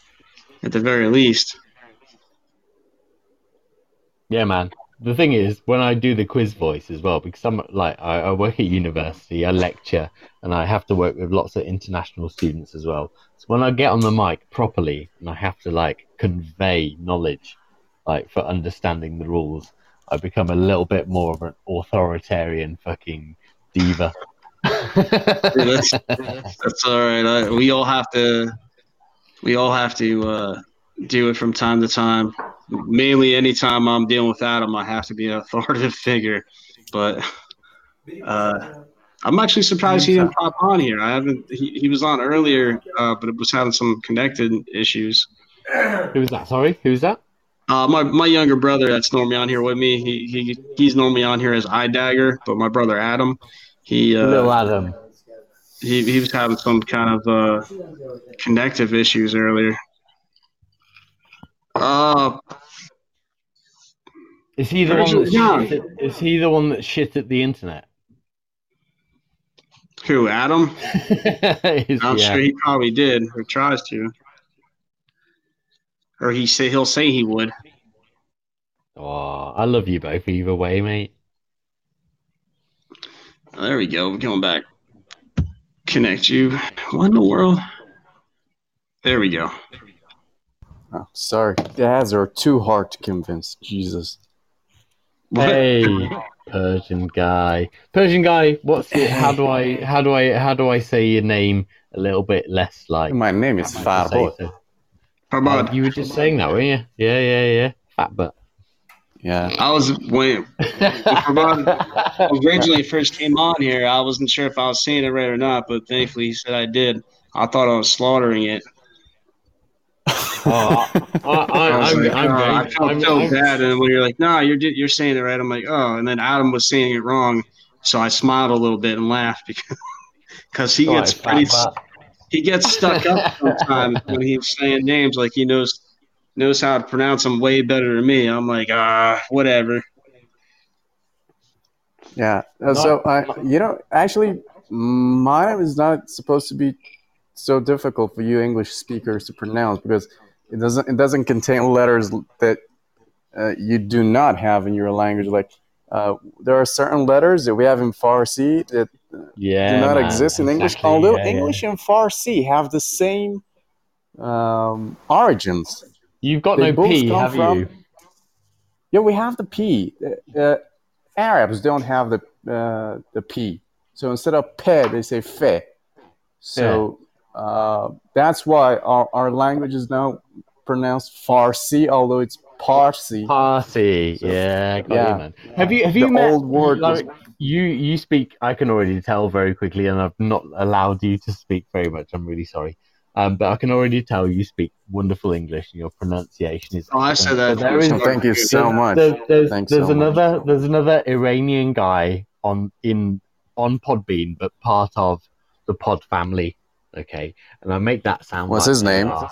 at the very least. yeah, man. The thing is, when I do the quiz voice as well, because I'm like I, I work at university, I lecture, and I have to work with lots of international students as well. So when I get on the mic properly and I have to like convey knowledge, like for understanding the rules, I become a little bit more of an authoritarian fucking diva. that's, that's all right. I, we all have to we all have to uh, do it from time to time. Mainly, anytime I'm dealing with Adam, I have to be an authoritative figure. But uh, I'm actually surprised he didn't pop on here. I haven't. He, he was on earlier, uh, but it was having some connected issues. Who's that? Sorry, who's that? Uh, my my younger brother that's normally on here with me. He he he's normally on here as eye dagger, but my brother Adam, he uh, Little Adam. he he was having some kind of uh, connective issues earlier. Uh, Is he the one that shit at, is he the one that shit at the internet? who Adam? I'm yeah. sure he probably did or tries to, or he say he'll say he would. Oh, I love you both either way, mate. There we go. We're going back. Connect you. What in the world? There we go. Oh, sorry, dads are too hard to convince. Jesus. What? Hey, Persian guy. Persian guy, what's it? How do I how do I how do I say your name a little bit less like My name is I Fat say Boy. so? How about you were just saying that, weren't you? Yeah, yeah, yeah. Fat butt. Yeah. I was when originally first came on here, I wasn't sure if I was saying it right or not, but thankfully he said I did. I thought I was slaughtering it. Oh, I, I, I was I'm, like, oh, I felt I'm, so I'm- bad, and when you're like, "Nah, you're you're saying it right," I'm like, "Oh," and then Adam was saying it wrong, So I smiled a little bit and laughed because because he Right, gets pretty bat. He gets stuck up sometimes when he's saying names like he knows knows how to pronounce them way better than me. I'm like ah whatever. Yeah. Uh, so I, you know, actually, my name is not supposed to be so difficult for you English speakers to pronounce because it doesn't it doesn't contain letters that uh, you do not have in your language. Like uh, there are certain letters that we have in Farsi that Yeah, do not man, exist in English. exactly, Although yeah, yeah. English and Farsi have the same um, origins. You've got They no P, have from- you? Yeah, we have the P. Uh, Arabs don't have the uh, the P. So instead of pe, they say fe. So uh, that's why our, our language is now pronounced Farsi, although it's Parsi. Parsi, So- yeah, got yeah. you, man. Have you have The you met old word like, you you speak? I can already tell very quickly, and I've not allowed you to speak very much. I'm really sorry, um, but I can already tell you speak wonderful English, and your pronunciation is. Oh, I said that. But there is- So thank you so much. There's, there's, there's so much. another there's another Iranian guy on in on Podbean, but part of the Pod family. Okay, and I make that sound. What's like his name? are-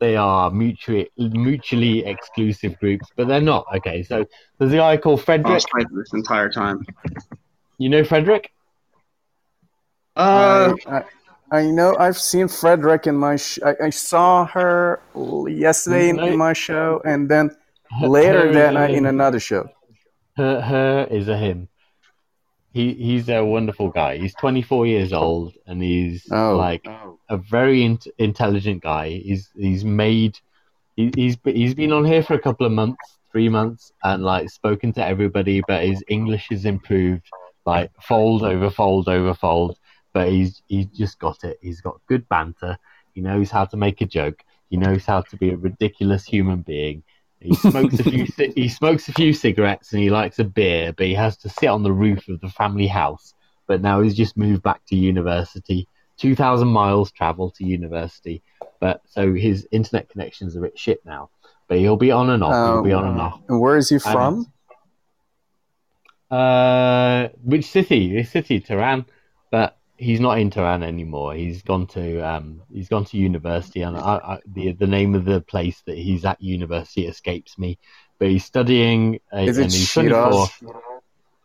They are mutually mutually exclusive groups, but they're not. Okay, so there's a guy called I Frederick. was this entire time. You know Frederick? Uh, I, I, I know I've seen Frederick in my. Sh- I, I saw her yesterday in, in my show, and then later her that is night in another show. Her, her is a him. He he's a wonderful guy. He's 24 years old and he's Oh. like oh. a very in- intelligent guy. He's he's made he, he's he's been on here for a couple of months, three months, and like spoken to everybody. But his English has improved, like fold over fold over fold. But he's he's just got it. He's got good banter. He knows how to make a joke. He knows how to be a ridiculous human being. He smokes a few he smokes a few cigarettes and he likes a beer, but he has to sit on the roof of the family house. But now he's just moved back to university. Two thousand miles travel to university. But so his internet connection's a bit shit now. But he'll be on and off. he'll be on and off. And where is he from? Uh, which city? This city, Tehran. But he's not in Tehran anymore. He's gone to um, he's gone to university, and I, I, the the name of the place that he's at university escapes me. But he's studying. Uh, Is it Shiraz? 24.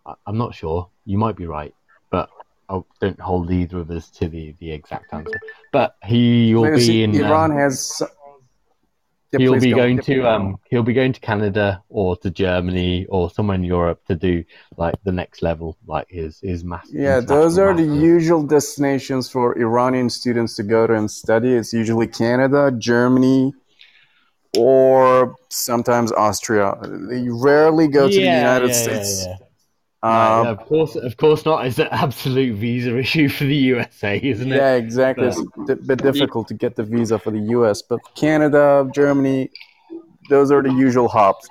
I- I'm not sure. You might be right, but I don't hold either of us to the, the exact answer. But he will be in. Iran um, has. So- Yeah, he'll be go. going to um he'll be going to Canada or to Germany or somewhere in Europe to do like the next level, like his his master. Yeah, those are the usual destinations for Iranian students to go to and study. It's usually Canada, Germany, or sometimes Austria. They rarely go to the United States. Right, Um, of course, of course not. It's an absolute visa issue for the USA, isn't it? yeah, exactly. It's a bit difficult to get the visa for the US, but Canada, Germany, those are the usual hops.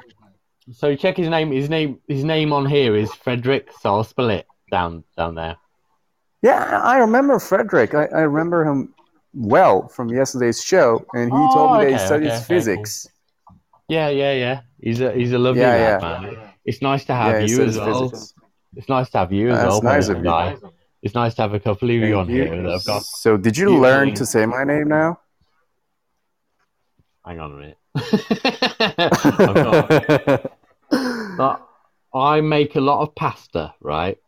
So check his name. His name. His name on here is Frederick. So I'll spell it down down there. Yeah, I remember Frederick. I, I remember him well from yesterday's show, and he Oh, told me that he studies okay, okay, physics. Yeah, yeah, yeah. He's a he's a lovely Yeah, lad, yeah. man. It's nice to have Yeah, you as well. physics. It's nice to have you as That's well, nice Paul, of you. It's nice to have a couple of you Thank on you. here that have got. So, did you you learn doing- to say my name now? Hang on a minute. I've got- But I make a lot of pasta, right?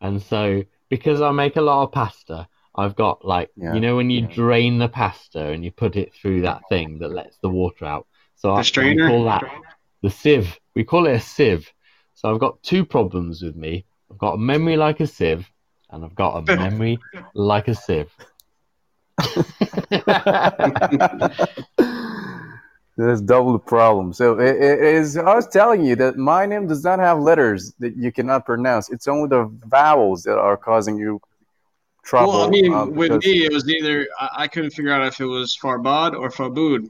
And so because I make a lot of pasta, I've got like Yeah. you know when you drain the pasta and you put it through that thing that lets the water out. So I, we strainer? call that the sieve. We call it a sieve. So I've got two problems with me. I've got a memory like a sieve, and I've got a memory like a sieve. That's double the problem. So it, it is. I was telling you that my name does not have letters that you cannot pronounce. It's only the vowels that are causing you trouble. well, I mean, uh, with me, it was either I, I couldn't figure out if it was Farbad or Fabud.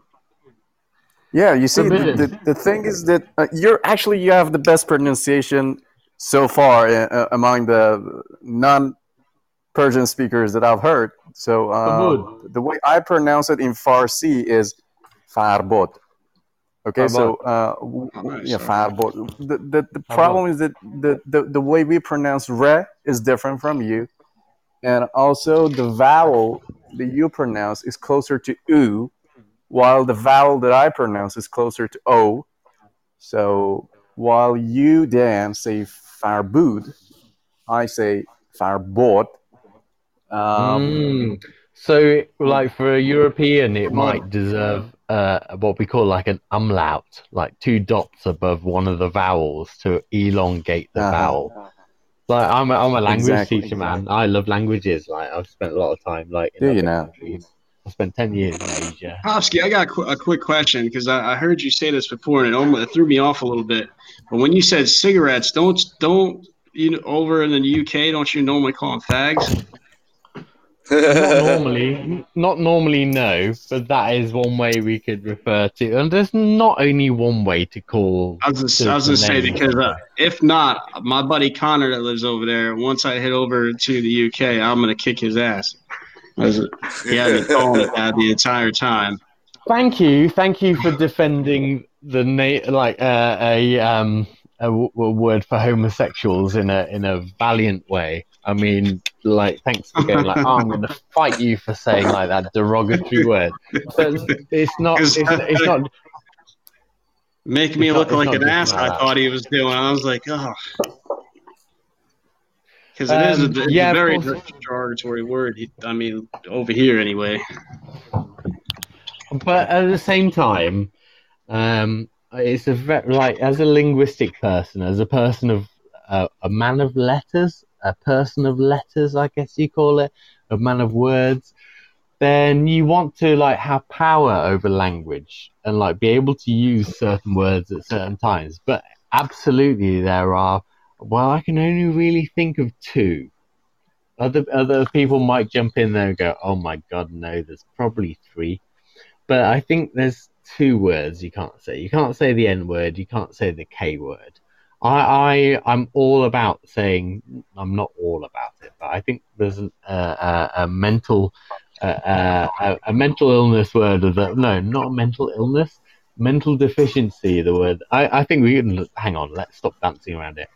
Yeah, you see, the, the, the thing is that uh, you're actually you have the best pronunciation so far uh, uh, among the non-Persian speakers that I've heard. So uh, the way I pronounce it in Farsi is farbod. Okay, so uh, w- Oh, nice, yeah. Farbot. The, the, the problem is that the, the, the way we pronounce re is different from you, and also the vowel that you pronounce is closer to u, while the vowel that I pronounce is closer to o. So while you Dan say farbud, I say farbod. Um, Mm. So, like for a European, it might deserve uh, what we call like an umlaut, like two dots above one of the vowels to elongate the Uh-huh. vowel. Like I'm, a, I'm a language Exactly. teacher, man. I love languages. Like I've spent a lot of time, like in Do you know? countries. I spent ten years in Asia. Popsky, I got a, qu- a quick question because I, I heard you say this before and it almost it threw me off a little bit. But when you said cigarettes, don't don't you know over in the UK don't you normally call them fags? Not normally, not normally, no. But that is one way we could refer to. And there's not only one way to call. I was just, to- I was to gonna say because uh, if not, my buddy Connor that lives over there, once I head over to the UK, I'm gonna kick his ass. As he had me calling it that the entire time. Thank you, thank you for defending the na- like uh, a um a, w- a word for homosexuals in a in a valiant way. I mean, like, thanks for going like, oh, I'm going to fight you for saying like that derogatory word. But it's not. It's, it's not. Make me It's not- look like an ass. like I thought he was doing. I was like, oh, because it is a, Um, yeah, a very derogatory word. I mean, over here anyway. But at the same time, um, it's a ve- like as a linguistic person, as a person of uh, a man of letters, a person of letters, I guess you call it, a man of words. Then you want to like have power over language and like be able to use certain words at certain times. But absolutely, there are. Well, I can only really think of two. Other other people might jump in there and go, "Oh my God, no!" There's probably three but I think there's two words you can't say. You can't say the N word. You can't say the K word. I, I I'm all about saying I'm not all about it, but I think there's an, uh, a, a mental uh, a, a mental illness word of the no, not a mental illness, mental deficiency. The word I, I think we can hang on. Let's stop dancing around it.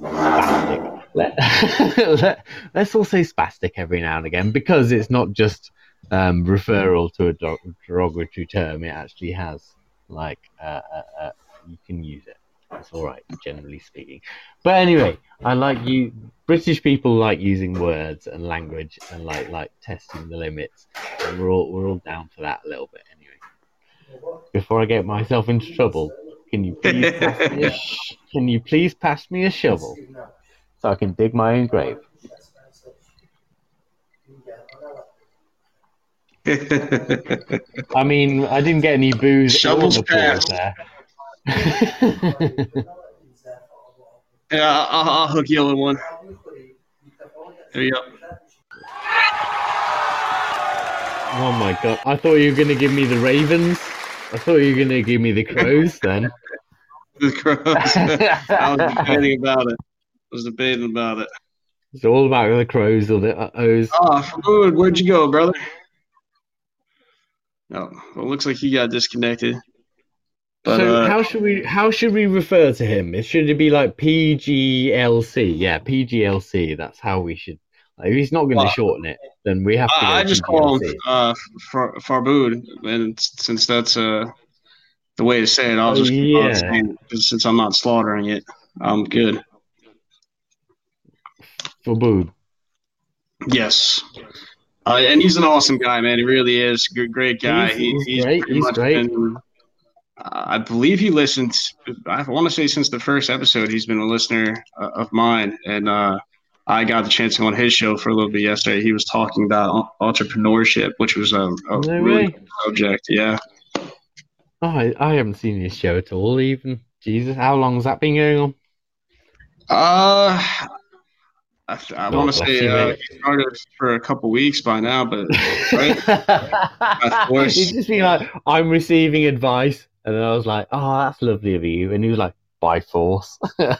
Let, let, let's all say spastic every now and again because it's not just um, referral to a derogatory term, it actually has like uh, uh, uh, you can use it. It's all right, generally speaking. But anyway, I like you. British people like using words and language and like like testing the limits. And we're all we're all down for that a little bit anyway. Before I get myself into trouble, can you please pass me a sh- can you please pass me a shovel so I can dig my own grave? I mean, I didn't get any booze Shovels passed. there. Yeah, I'll, I'll hook you with one. There you go. oh my god! I thought you were gonna give me the ravens. I thought you were gonna give me the crows then. The crows. I was debating about it. I was debating about it. It's all about the crows or the uh-ohs. Oh, Food, where'd you go, brother? Oh, well, it looks like he got disconnected. But so uh, how should we how should we refer to him? It should it be like PGLC? Yeah, PGLC. That's how we should. Like, if he's not going to Well, shorten it, then we have to. I, I just call him uh, Far, Farbood, and since that's uh, the way to say it, I'll just yeah. saying it, since I'm not slaughtering it, I'm good. for Boo. Yes. Uh, and he's an awesome guy, man. He really is. Good, great guy. He's- he's great. He's great. been- uh, I believe he listened. I want to say since the first episode, he's been a listener uh, of mine, and uh, I got the chance to go on his show for a little bit yesterday. He was talking about entrepreneurship, which was a, a No really way. cool subject. Yeah. Oh, I, I haven't seen his show at all. Even Jesus, how long has that been going on? Uh, I, I God want to bless say you, uh, he started for a couple weeks by now, but Right. He's just been like, I'm receiving advice, and then I was like, oh, that's lovely of you, and he was like, by force. it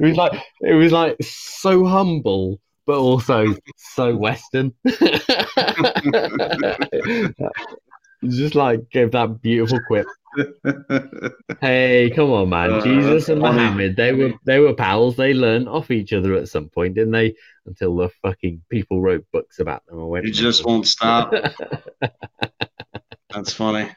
was like it was like so humble, but also so Western. Just like gave that beautiful quip. Hey, come on, man! Uh, Jesus and. Muhammad, they were they were pals. They learned off each other at some point, didn't they? Until the fucking people wrote books about them. and went You just won't stop. That's funny.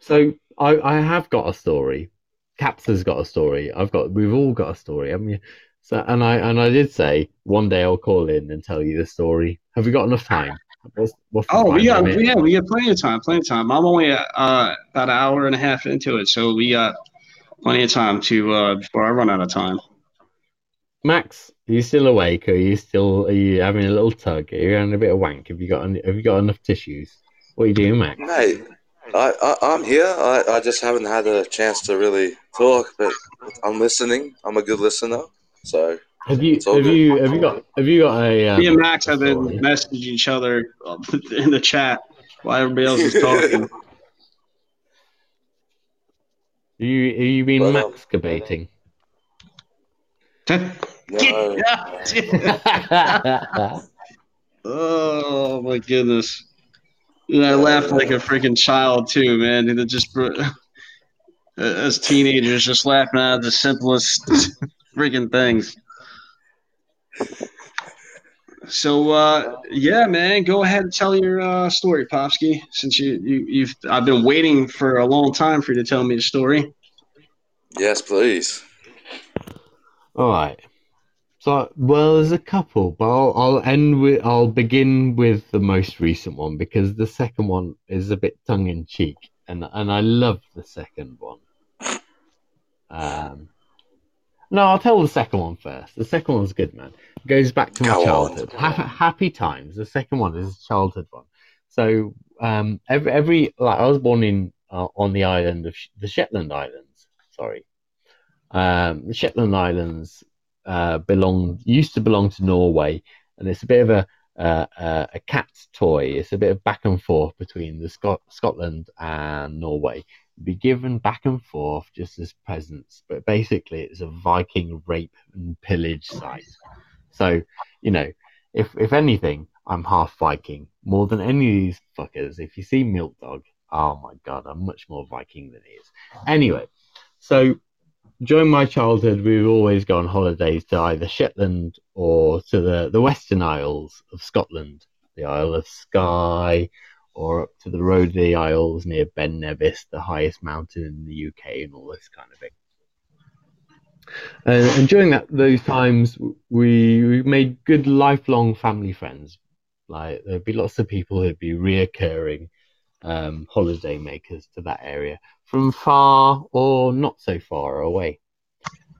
So I, I have got a story. Caps has got a story. I've got. We've all got a story, haven't you? So and I and I did say one day I'll call in and tell you the story. Have we got enough time? What's, what's the Oh, we time got limit? yeah, we got plenty of time, plenty of time. I'm only uh, about an hour and a half into it, so we got plenty of time to uh, before I run out of time. Max, are you still awake? Or are you still? Are you having a little tug? Are you having a bit of wank? Have you got? any- Have you got enough tissues? What are you doing, Max? Mate, I, I, I'm here. I, I just haven't had a chance to really talk, but I'm listening. I'm a good listener. So, Have you? It's Have good. you? Have you got? Have you got a? Um, Me and Max have been messaging each other uh, in the chat while everybody else is talking. Are you? Are you been Well, um, maxcabating? no. oh my goodness! And I laughed like a freaking child too, man. It just as teenagers, just laughing at the simplest freaking things. So uh, yeah, man, go ahead and tell your uh, story, Popsky. Since you, you you've I've been waiting for a long time for you to tell me the story. yes, please. All right. So, well, there's a couple, but I'll, I'll end with, I'll begin with the most recent one because the second one is a bit tongue in cheek, and and I love the second one. Um, no, I'll tell the second one first. The second one's good, man. It goes back to my Go childhood. Happy, happy times. The second one is a childhood one. So, um, every every like I was born in uh, on the island of Sh- the Shetland Islands. Sorry, um, the Shetland Islands uh, belong used to belong to Norway, and it's a bit of a uh, uh, a cat's toy. It's a bit of back and forth between the Scot- Scotland and Norway. Be given back and forth just as presents, but basically it's a Viking rape and pillage site. So you know, if if anything, I'm half Viking more than any of these fuckers. If you see Milk Dog, oh my god, I'm much more Viking than he is. Anyway, so during my childhood, we would always go on holidays to either Shetland or to the, the Western Isles of Scotland, the Isle of Skye, or up to the the Isles near Ben Nevis, the highest mountain in the UK, and all this kind of thing. And, and during that those times, we, we made good lifelong family friends. Like there'd be lots of people who'd be reoccurring um, holiday makers to that area from far or not so far away.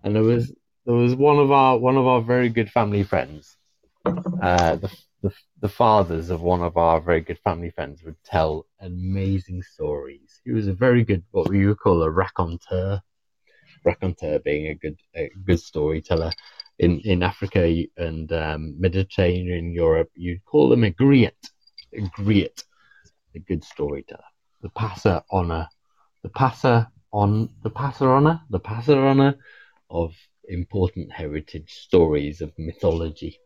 And there was there was one of our one of our very good family friends. Uh, the, the the fathers of one of our very good family friends would tell amazing stories. He was a very good what we would call a raconteur. Raconteur being a good a good storyteller. In in Africa and um, Mediterranean Europe, you'd call them a griot. A griot, a good storyteller. The passer honor the passer on the passer honor, the passer honor of important heritage stories of mythology.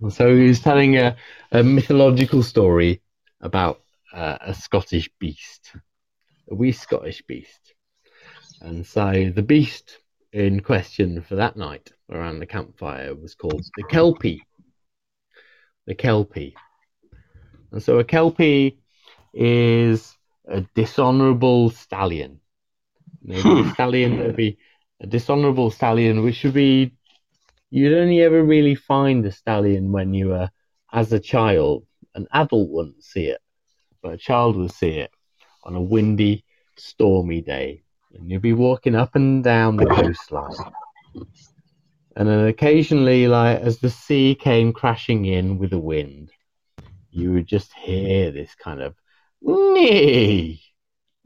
And so he was telling a, a mythological story about uh, a Scottish beast, a wee Scottish beast. And so the beast in question for that night around the campfire was called the Kelpie. The Kelpie. And so a Kelpie is a dishonorable stallion. Maybe hmm. a stallion that would be a dishonorable stallion, which would be you'd only ever really find a stallion when you were as a child. An adult wouldn't see it, but a child would see it on a windy, stormy day. And you'd be walking up and down the coastline. And then occasionally, like as the sea came crashing in with the wind, you would just hear this kind of Nee,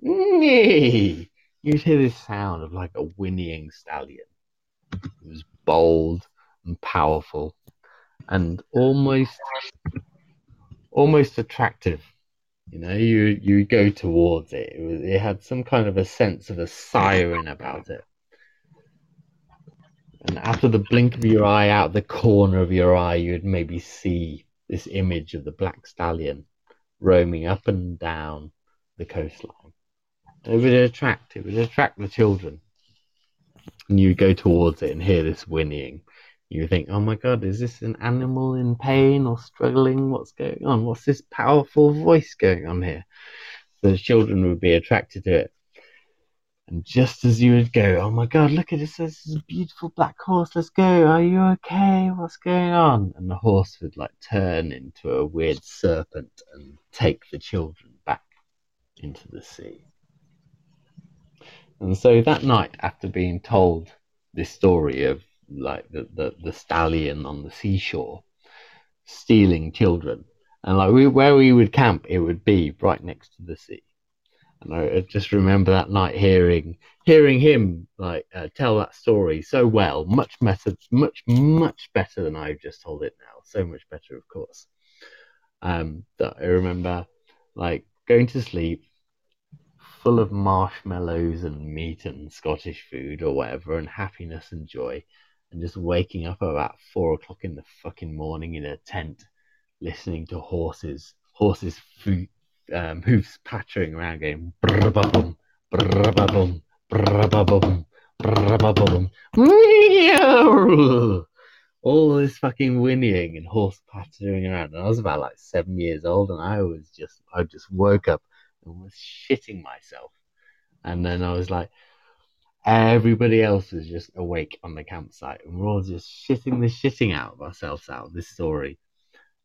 nee. You'd hear this sound of like a whinnying stallion. It was bold and powerful and almost almost attractive. You know, you you go towards it. It, was, it had some kind of a sense of a siren about it. And of the blink of your eye, out the corner of your eye, you'd maybe see this image of the black stallion roaming up and down the coastline. It would attract, it would attract the children. And you go towards it and hear this whinnying. You think, oh my god, is this an animal in pain or struggling? What's going on? What's this powerful voice going on here? The children would be attracted to it. And just as you would go, oh my god, look at this, this is a beautiful black horse, let's go, are you okay? What's going on? And the horse would like turn into a weird serpent and take the children back into the sea. And so that night, after being told this story of like the, the, the stallion on the seashore stealing children, and like we, where we would camp, it would be right next to the sea. And I just remember that night hearing hearing him like uh, tell that story so well, much better, much much better than I've just told it now. So much better, of course. Um, that I remember like going to sleep, full of marshmallows and meat and Scottish food or whatever, and happiness and joy, and just waking up about four o'clock in the fucking morning in a tent, listening to horses, horses' food, um, hoofs pattering around, going brr-ba-bum, brr-ba-bum, brr-ba-bum, meow. all this fucking whinnying and horse pattering around. And I was about like seven years old, and I was just, I just woke up and was shitting myself. And then I was like, everybody else was just awake on the campsite, and we're all just shitting the shitting out of ourselves out of this story.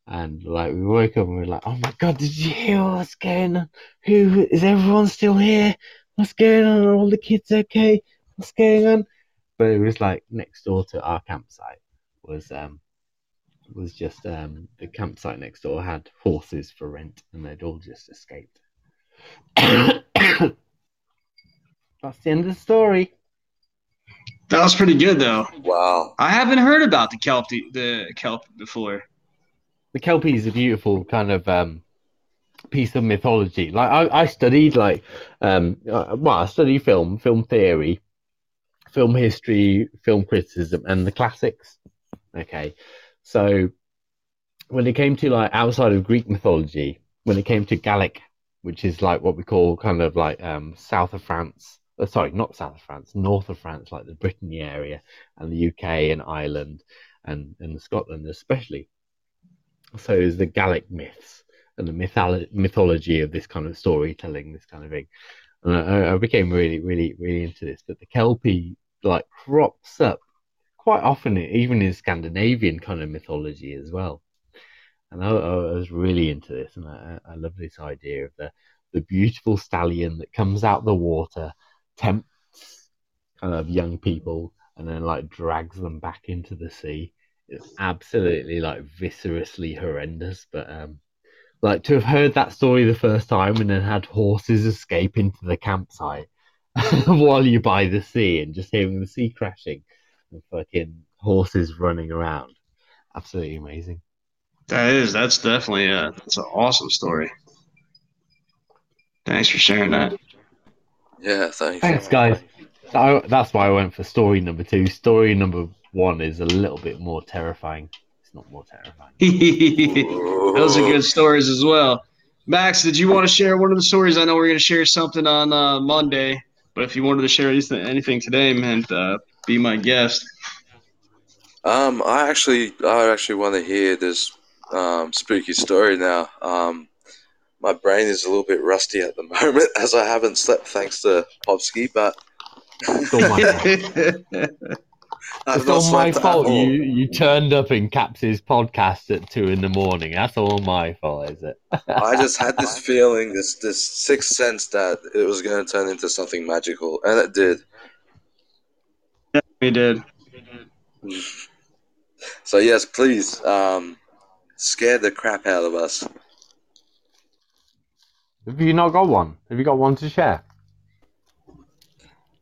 And like we woke up and we are like, "Oh my god, did you hear what's going on? Who is everyone still here? What's going on? Are all the kids okay? What's going on?" But it was like next door to our campsite was um was just um the campsite next door had horses for rent, and they'd all just escaped. That's the end of the story. That was pretty good though. Wow. I haven't heard about the kelp the kelp before. The Kelpie is a beautiful kind of um, piece of mythology. Like I, I studied like um, uh, well, I studied film, film theory, film history, film criticism, and the classics. Okay, so when it came to like outside of Greek mythology, when it came to Gallic, which is like what we call kind of like um, south of France. Uh, sorry, not south of France, north of France, like the Brittany area, and the UK and Ireland, and and Scotland especially so is the Gallic myths and the mytholo- mythology of this kind of storytelling, this kind of thing. And I, I became really, really, really into this. But the Kelpie like crops up quite often, even in Scandinavian kind of mythology as well. And I, I was really into this, and I, I love this idea of the the beautiful stallion that comes out the water, tempts kind of young people, and then like drags them back into the sea it's absolutely like viscerously horrendous. But um, like to have heard that story the first time and then had horses escape into the campsite while you're by the sea and just hearing the sea crashing and fucking horses running around, absolutely amazing. That is that's definitely a that's an awesome story. Thanks for sharing that. Yeah, thanks. Thanks, guys. I, that's why I went for story number two. Story number one is a little bit more terrifying. It's not more terrifying. Those are good stories as well. Max, did you want to share one of the stories? I know we're going to share something on uh, Monday, but if you wanted to share anything, anything today, man, uh, be my guest. Um, I actually, I actually want to hear this um, spooky story now. Um, my brain is a little bit rusty at the moment as I haven't slept thanks to Popsky, but It's all my fault. I've It's all my fault. all. You you turned up in Caps's podcast at two in the morning. That's all my fault, is it? I just had this feeling, this this sixth sense that it was going to turn into something magical, and it did. Yeah, we did. So yes, please, um, scare the crap out of us. Have you not got one? Have you got one to share?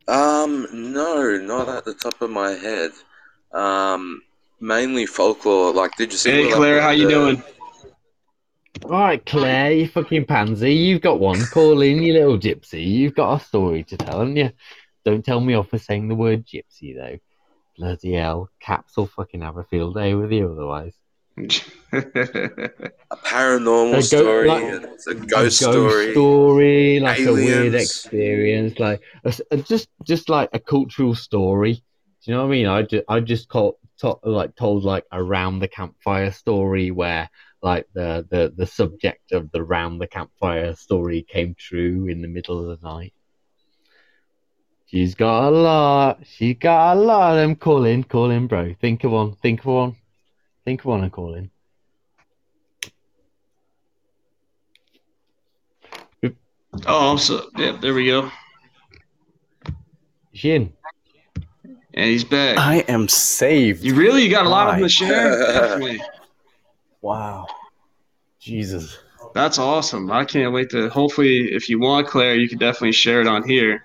Um, no, not at the top of my head. Um, mainly folklore. Like, did you see? Hey what Claire, how happened, you doing? All right, Claire, you fucking pansy. You've got one. Call in, you little gypsy. You've got a story to tell, haven't you? Don't tell me off for saying the word gypsy, though. Bloody hell. Caps will fucking have a field day with you otherwise. A paranormal A story, like- a A ghost, story. story, like a weird experience, like a a- just just like a cultural story. Do you know what I mean? I just I just called, to, like told like a round the campfire story where like the, the the subject of the round the campfire story came true in the middle of the night. She's got a lot. She got a lot. I'm calling, calling, bro. Think of one. Think of one. Think of one. I'm calling. Oh, I'm so yeah. There we go. Shin. And he's back. I am saved. You really? You got a lot of them Hi. to share? Definitely. Wow. Jesus. That's awesome. I can't wait to. Hopefully, if you want, Claire, you can definitely share it on here.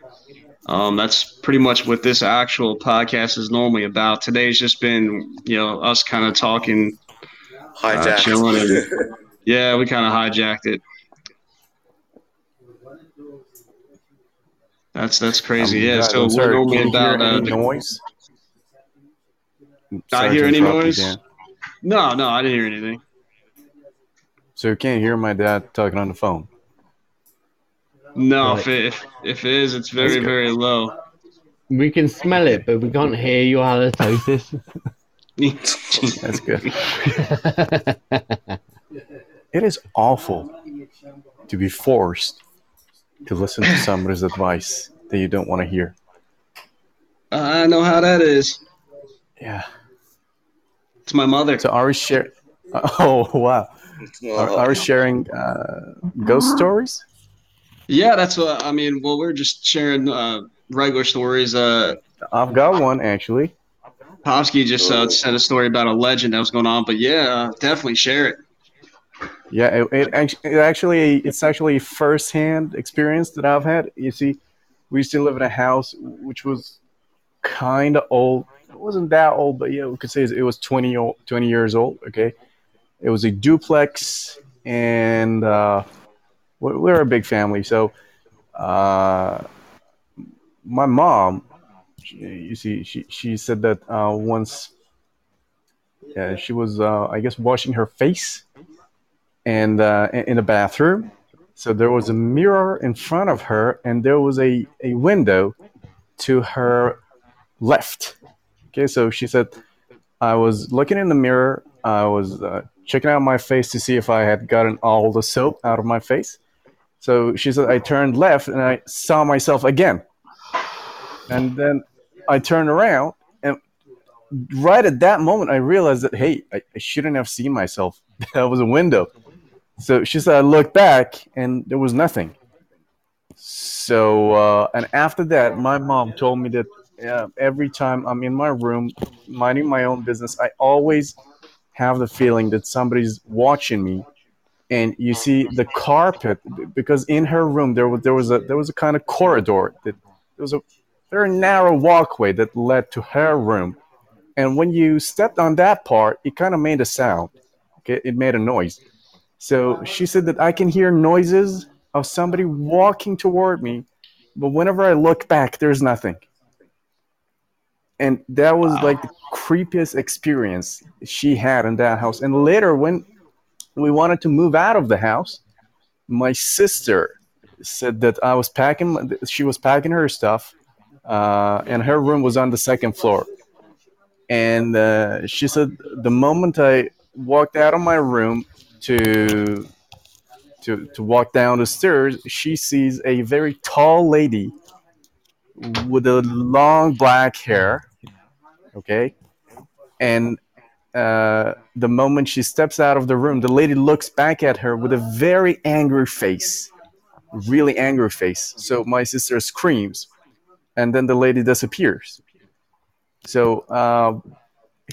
Um, that's pretty much what this actual podcast is normally about. Today's just been, you know, us kind of talking. Hijacked. chilling and- Yeah, we kind of hijacked it. That's that's crazy. Um, yeah. God, So I'm sorry, we're normally can you hear about. Uh, any the- noise? I hear any interrupt you, noise? No, no, I didn't hear anything. So you can't hear my dad talking on the phone. No, Right. if, it, if if it is, it's very very low. We can smell it, but we can't hear your halitosis. That's good. It is awful to be forced to listen to somebody's advice that you don't want to hear. I know how that is. Yeah. It's my mother. So are we share? Oh wow. Are, are we sharing uh, ghost stories? Yeah, that's what I mean. Well, we're just sharing uh, regular stories. Uh, I've got one actually. Popsky just uh, said a story about a legend that was going on, but yeah, uh, definitely share it. Yeah, it, it, it actually it's actually a first-hand experience that I've had. You see, we used to live in a house which was kind of old. It wasn't that old, but yeah, we could say it was 20, old, 20 years old. Okay, it was a duplex, and uh, we- we're a big family. So, uh, my mom, she- you see, she she said that uh, once, yeah, she was, uh, I guess, washing her face and uh, in the bathroom. So there was a mirror in front of her, and there was a, a window to her left. Okay, so she said, I was looking in the mirror. I was uh, checking out my face to see if I had gotten all the soap out of my face. So she said, I turned left and I saw myself again. And then I turned around, and right at that moment, I realized that, hey, I, I shouldn't have seen myself. that was a window. So she said, I looked back and there was nothing. So, uh, and after that, my mom told me that uh, every time I'm in my room, minding my own business, I always have the feeling that somebody's watching me. And you oh, see the carpet because in her room there was there was a there was a kind of corridor that there was a very narrow walkway that led to her room. And when you stepped on that part, it kind of made a sound. Okay, it made a noise. So she said that I can hear noises of somebody walking toward me, but whenever I look back, there's nothing. And that was like the creepiest experience she had in that house. And later, when we wanted to move out of the house, my sister said that I was packing, she was packing her stuff, uh, and her room was on the second floor. And uh, she said the moment I walked out of my room to to to walk down the stairs, she sees a very tall lady with a long black hair. Okay, and uh, the moment she steps out of the room, the lady looks back at her with a very angry face, really angry face. So my sister screams, and then the lady disappears. So uh,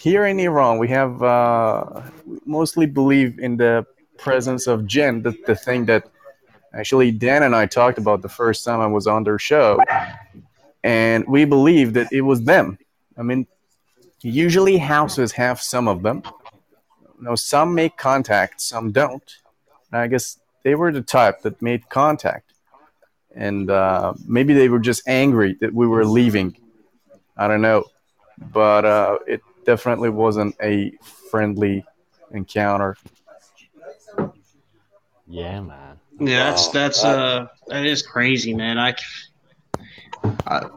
here in Iran, we have uh, mostly believe in the presence of jinn, the, the thing that actually Dan and I talked about the first time I was on their show, and we believe that it was them. I mean, usually houses have some of them. You know, some make contact, some don't. And I guess they were the type that made contact, and uh, maybe they were just angry that we were leaving. I don't know. but uh, it definitely wasn't a friendly encounter. Yeah, man. Yeah, that's that's uh that is crazy, man. I, I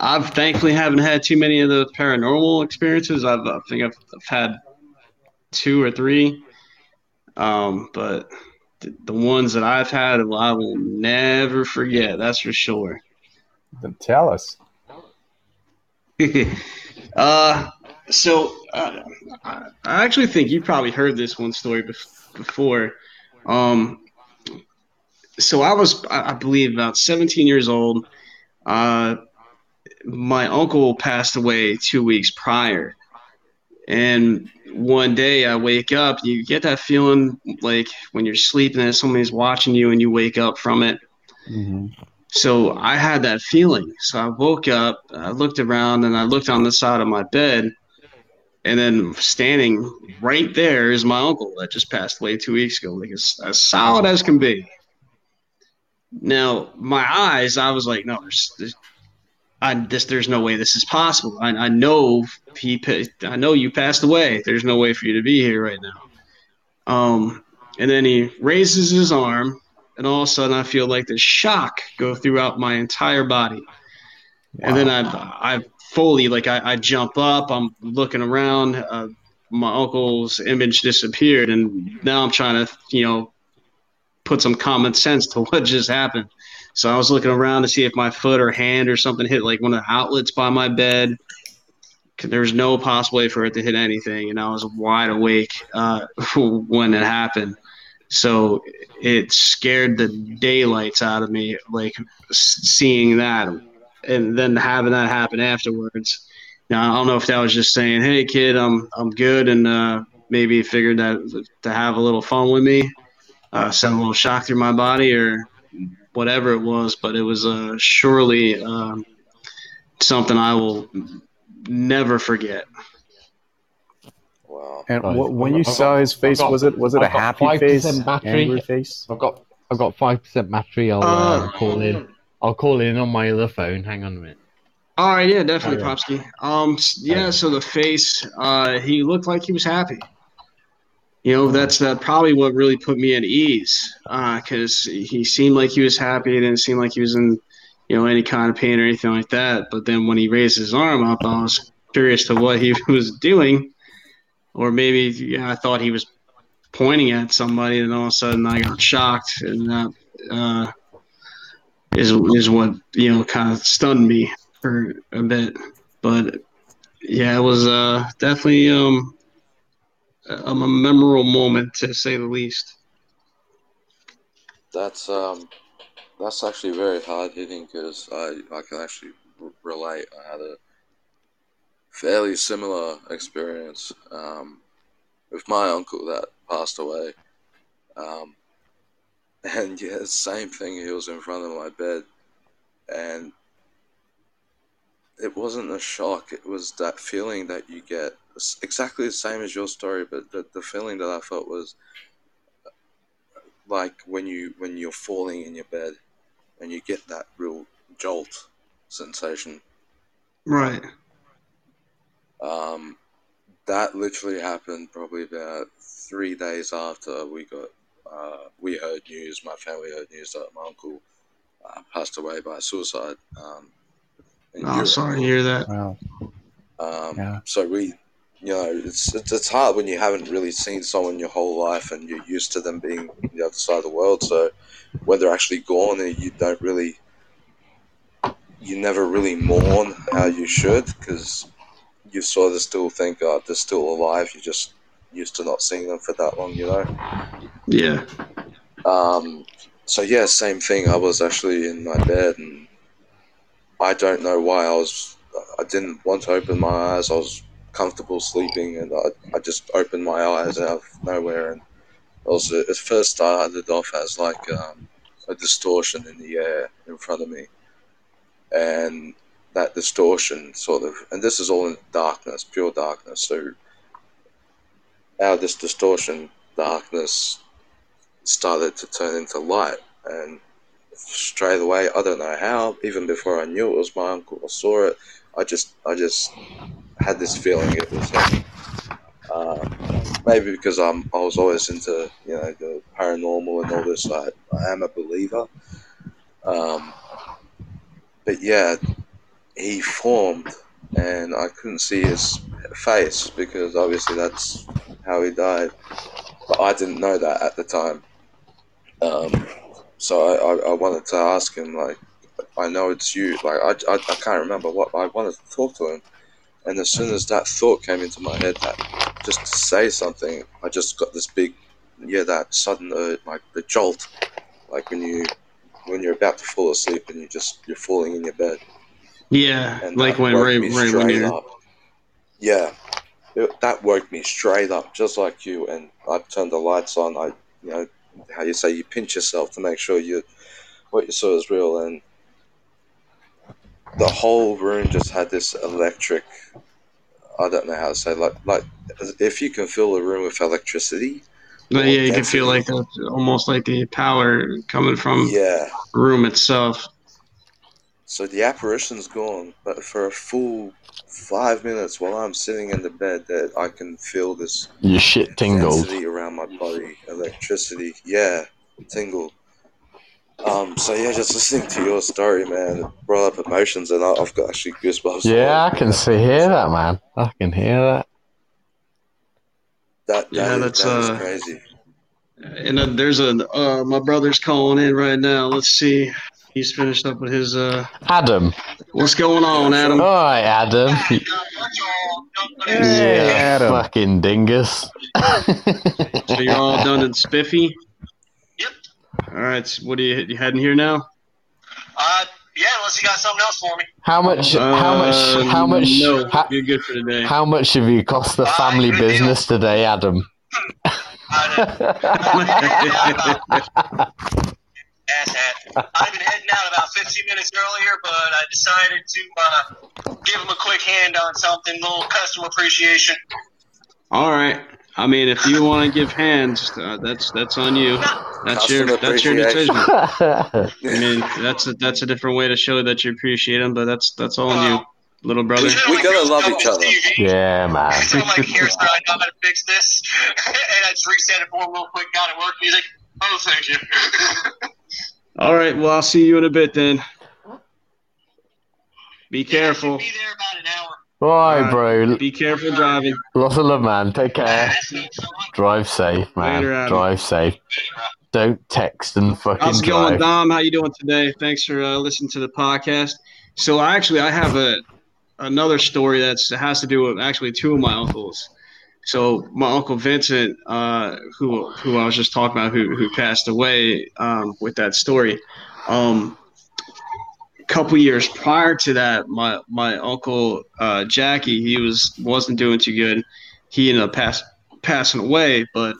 I've thankfully haven't had too many of the paranormal experiences. I've I think I've, I've had two or three, um, but the, the ones that I've had, well, I will never forget. That's for sure. Then tell us. uh, so uh, I, actually think you probably heard this one story bef- before. Um, so I was, I I believe, about 17 years old. Uh, my uncle passed away two weeks prior, and one day I wake up. You get that feeling like when you're sleeping and somebody's watching you, and you wake up from it. hmm So I had that feeling. So I woke up, I looked around, and I looked on the side of my bed, and then standing right there is my uncle that just passed away two weeks ago, like as, as solid as can be. Now my eyes, I was like, no, there's, there's I this there's no way this is possible. I, I know he, I know you passed away. There's no way for you to be here right now. Um, and then he raises his arm, and all of a sudden I feel like this shock go throughout my entire body. And then I, I fully like I, I jump up. I'm looking around. Uh, my uncle's image disappeared, and now I'm trying to you know put some common sense to what just happened. So I was looking around to see if my foot or hand or something hit like one of the outlets by my bed. There was no possible way for it to hit anything, and I was wide awake uh, when it happened. So it scared the daylights out of me, like seeing that, and then having that happen afterwards. Now I don't know if that was just saying, "Hey, kid, I'm I'm good," and uh, maybe figured that to have a little fun with me, uh, send a little shock through my body, or whatever it was. But it was uh, surely um, something I will never forget. Wow. And Right. wh- when I've you got- saw his face, got- was it was it a I've got happy 5% face, battery. angry face? I've got I've got five percent battery. I'll Uh, uh, call in. I'll call in on my other phone. Hang on a minute. All right, yeah, definitely, Okay. Popsky. Um, s- yeah. So the face, uh, he looked like he was happy. You know, that's uh, probably what really put me at ease, because he seemed like he was happy. It didn't seem like he was in, you know, any kind of pain or anything like that. But then when he raised his arm up, I was curious to what he was doing, or maybe yeah, I thought he was pointing at somebody, and all of a sudden I got shocked, and that uh, is is what you know kind of stunned me for a bit. But yeah, it was uh, definitely um, a, a memorable moment to say the least. That's um, that's actually very hard hitting because I I can actually r- relate. I had a fairly similar experience um, with my uncle that passed away. Um, and yeah, same thing. He was in front of my bed, and it wasn't a shock. It was that feeling that you get. It's exactly the same as your story, but the, the feeling that I felt was like when you when you're falling in your bed and you get that real jolt sensation. Right. Um, that literally happened probably about three days after we got uh, we heard news. My family heard news that my uncle uh, passed away by suicide. Um, in Oh, Europe. sorry to hear that. Wow. Um, Yeah. So we, you know, it's, it's it's hard when you haven't really seen someone your whole life and you're used to them being on the other side of the world. So when they're actually gone, you don't really, you never really mourn how you should because you sort of still think, oh, they're still alive. You're just used to not seeing them for that long, you know. Yeah. Um, so yeah, same thing. I was actually in my bed, and I don't know why I was. I didn't want to open my eyes. I was comfortable sleeping, and I, I just opened my eyes out of nowhere, and it was it first started off as like um, a distortion in the air in front of me, and that distortion sort of, and this is all in darkness, pure darkness. So out of this distortion, darkness started to turn into light and straight away i don't know how even before i knew it was my uncle i saw it I just I just had this feeling it was him. Uh, maybe because I'm I was always into you know the paranormal and all this. I, I am a believer. Um, but yeah, he formed, and I couldn't see his face because obviously that's how he died. But I didn't know that at the time. Um, so I, I, I wanted to ask him like, I know it's you. Like I, I, I can't remember what I wanted to talk to him. And as soon as that thought came into my head, that just to say something, I just got this big, yeah, that sudden, uh, like the jolt, like when you, when you're about to fall asleep and you just you're falling in your bed. Yeah, And like when right, right when you're. up. Yeah, it, that woke me straight up, just like you. And I turned the lights on. I, you know, how you say you pinch yourself to make sure you, what you saw is real. And the whole room just had this electric. I don't know how to say like like if you can fill a room with electricity. But yeah, you can feel like the, almost like the power coming from Yeah. the room itself. So the apparition's gone, but for a full five minutes while I'm sitting in the bed, that I can feel this Your shit tingled. density around my body, electricity. Yeah, tingle. Um. So yeah, just listening to your story, man, it brought up emotions, and I- I've got actually goosebumps. Yeah, I can see hear that, man. I can hear that. That, Yeah, that is- that's, that is uh, crazy. And then there's a uh, my brother's calling in right now. Let's see. He's finished up with his uh. Adam. What's going on, Adam? All right, Adam. Yeah, Adam. fucking dingus. So you're all done and spiffy. Yep. All right. So what are you, you heading here now? Uh, yeah, unless you got something else for me. How much? How much? Uh, How much? No, How, you're good for today. how much have you cost the family business today, Adam? Asshat. I've been heading out about 15 minutes earlier, but I decided to uh, give him a quick hand on something, little customer appreciation. All right. I mean, if you want to give hands, uh, that's that's on you. That's your that's your decision. I mean, that's a, that's a different way to show that you appreciate them, but that's that's all on you, little brother. We gotta love each other. yeah, man. So I'm like, here's how I know how to fix this. and I just reset it for him real quick, got it working. He's like, oh, thank you. All right. Well, I'll see you in a bit then. Be careful. Be there about an hour. Right, Uh, bro. Be careful driving. Lots of love, man. Take care. Drive safe, man. Later, Drive safe. Don't text and fucking How's it going, drive. Dom? How you doing today? Thanks for uh, listening to the podcast. So, I actually I have a another story that has to do with actually two of my uncles. So, my uncle Vincent, uh, who who I was just talking about, who who passed away um, with that story. Um, couple years prior to that, my my uncle uh, Jackie, he was wasn't doing too good. He ended up pass, passing away, but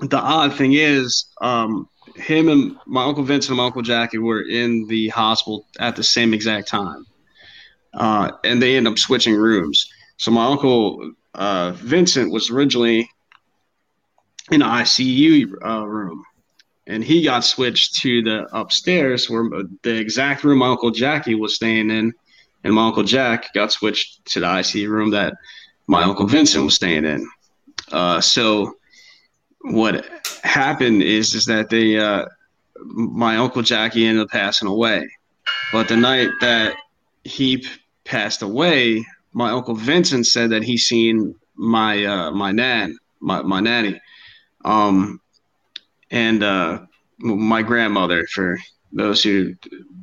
the odd thing is, um, him and my uncle Vincent and my uncle Jackie were in the hospital at the same exact time, uh, and they ended up switching rooms. So my uncle uh, Vincent was originally in the ICU uh, room, and he got switched to the upstairs where the exact room my uncle Jackie was staying in, and my uncle Jack got switched to the ICU room that my uncle Vincent was staying in. Uh, so what happened is is that they uh, my uncle Jackie ended up passing away, but the night that he passed away, my uncle Vincent said that he seen my uh, my nan my my nanny, um, and uh, my grandmother. For those who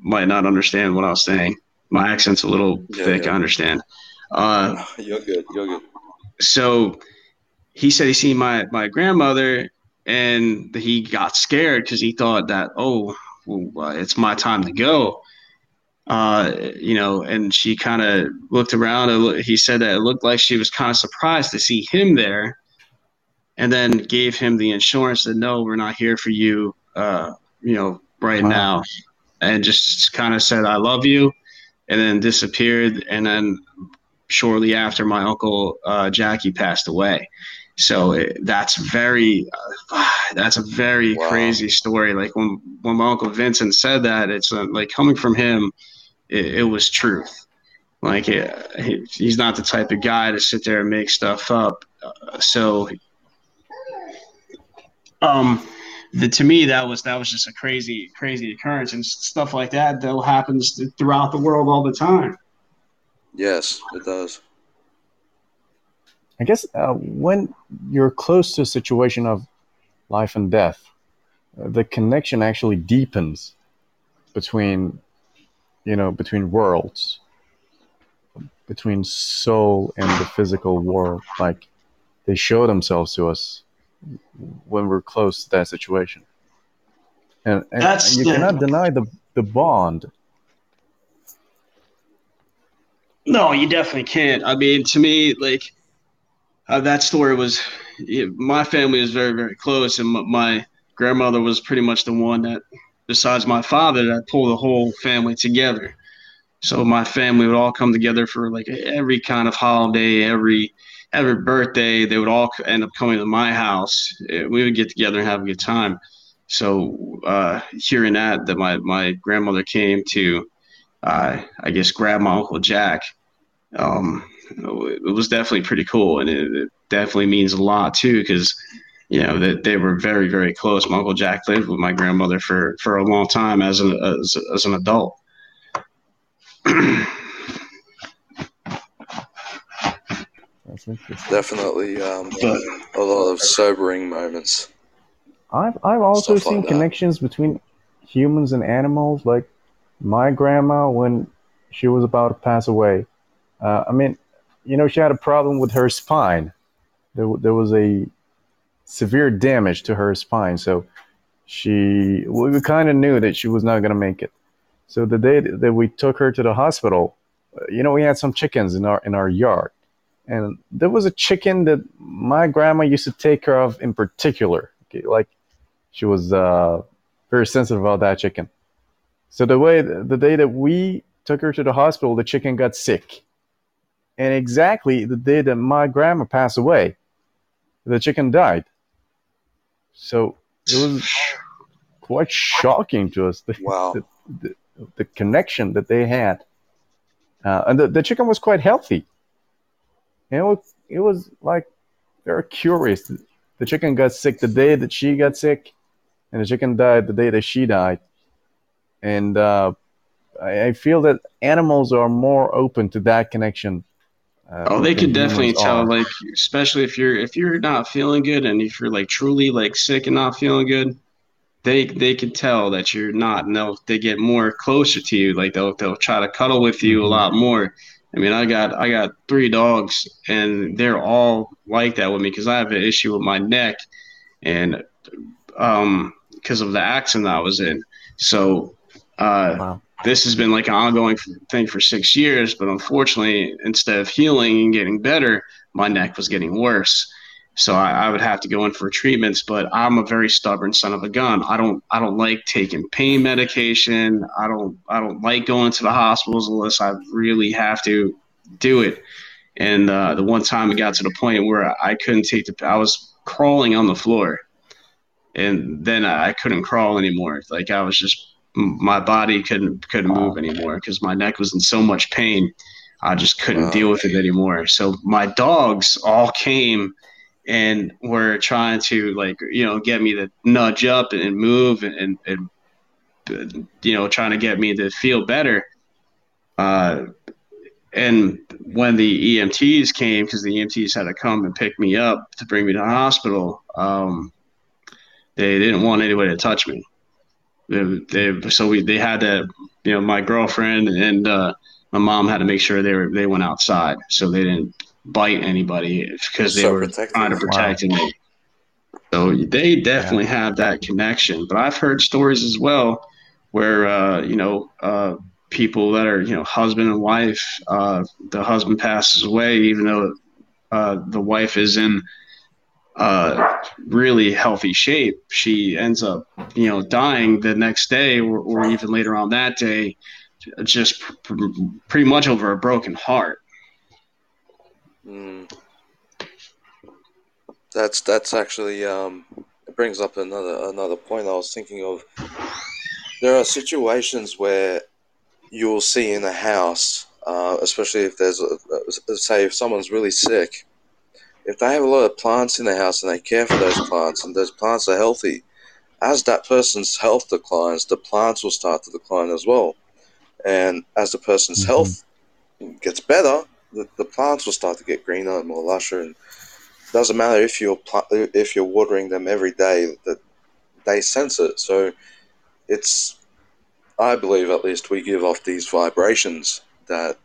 might not understand what I was saying, my accent's a little Yeah, thick. yeah. I understand. Uh, You're good. You're good. so he said he seen my my grandmother and he got scared because he thought that oh well, it's my time to go uh you know and she kind of looked around and he said that it looked like she was kind of surprised to see him there and then gave him the insurance that no we're not here for you uh you know right Wow. now and just kind of said i love you and then disappeared and then shortly after my uncle uh, Jackie passed away. So it, that's very, uh, that's a very Wow. crazy story. Like when when my uncle Vincent said that, it's uh, like coming from him, it, it was truth. Like uh, he, he's not the type of guy to sit there and make stuff up. Uh, so, um, the, to me that was that was just a crazy crazy occurrence and stuff like that that happens throughout the world all the time. Yes, it does. I guess uh, when you're close to a situation of life and death, uh, the connection actually deepens between, you know, between worlds, between soul and the physical world. Like they show themselves to us when we're close to that situation, and, and That's you the- cannot deny the the bond. No, you definitely can't. I mean, to me, like uh, that story was my family is very very close, and my grandmother was pretty much the one that, besides my father, that pulled the whole family together. So my family would all come together for like every kind of holiday, every every birthday. They would all end up coming to my house. Eh, We would get together and have a good time. So uh, hearing that, that my my grandmother came to, uh, I guess, grab my uncle Jack. Um, it was definitely pretty cool, and it, it definitely means a lot too, because you know that they were very very close. My uncle Jack lived with my grandmother for for a long time as an as, as an adult. That's interesting. Definitely um, But a lot of sobering moments. I've I've also Stuff like seen that. connections between humans and animals. Like my grandma, when she was about to pass away, uh, I mean, you know, she had a problem with her spine. There there was a severe damage to her spine, so she we kind of knew that she was not going to make it. So the day that we took her to the hospital, uh, you know, we had some chickens in our in our yard, and there was a chicken that my grandma used to take care of in particular. Okay, like she was uh, very sensitive about that chicken. So the way the day that we took her to the hospital, the chicken got sick, and exactly the day that my grandma passed away, the chicken died. So it was quite shocking to us. The, Wow. the, the, the connection that they had, uh, and the, the chicken was quite healthy. And it was, it was like very curious. The chicken got sick the day that she got sick, and the chicken died the day that she died. And uh, I, I feel that animals are more open to that connection. Uh, Oh, they can definitely tell, are. like, especially if you're if you're not feeling good and if you're like truly like sick and not feeling good, they they can tell that you're not, and they'll they get more closer to you. Like they'll they'll try to cuddle with you a Mhm. lot more. I mean, I got I got three dogs, and they're all like that with me because I have an issue with my neck, and um because of the accident I was in. So uh, Wow. this has been like an ongoing thing for six years, but unfortunately, instead of healing and getting better, my neck was getting worse. So I, I would have to go in for treatments, but I'm a very stubborn son of a gun. I don't I don't like taking pain medication. I don't I don't like going to the hospitals unless I really have to do it. And uh, the one time it got to the point where I couldn't take the I was crawling on the floor, and then I couldn't crawl anymore. Like I was just my body couldn't couldn't move anymore because my neck was in so much pain. I just couldn't deal with it anymore. So my dogs all came and were trying to like you know get me to nudge up and move and, and, and you know trying to get me to feel better. Uh, and when the EMTs came, because the EMTs had to come and pick me up to bring me to the hospital, um, they didn't want anybody to touch me. They, they, so we they had to, you know, my girlfriend and uh, my mom had to make sure they were they went outside so they didn't bite anybody because they So were protective. trying to protect me. So they definitely have that connection. But I've heard stories as well where uh, you know uh, people that are you know husband and wife, uh, the husband passes away even though uh, the wife is in uh, really healthy shape. She ends up you know dying the next day or, or even later on that day, just pr- pr- pretty much over a broken heart. Mm. That's that's actually um, it brings up another another point I was thinking of. There are situations where you'll see in a house uh, especially if there's, a, say, if someone's really sick, if they have a lot of plants in the house and they care for those plants and those plants are healthy, as that person's health declines, the plants will start to decline as well. And as the person's Mhm. health gets better, the, the plants will start to get greener and more lusher. And it doesn't matter if you're pl- if you're watering them every day, that they sense it. So it's, I believe at least, we give off these vibrations that,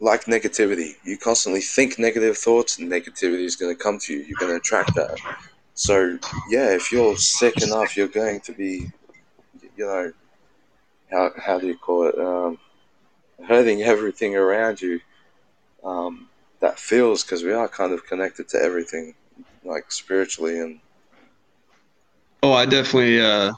like negativity, you constantly think negative thoughts, and negativity is going to come to you. You're going to attract that. So yeah, if you're sick enough, you're going to be, you know, how how do you call it? Um, hurting everything around you. Um, that feels because we are kind of connected to everything, like spiritually and Oh, I definitely, uh,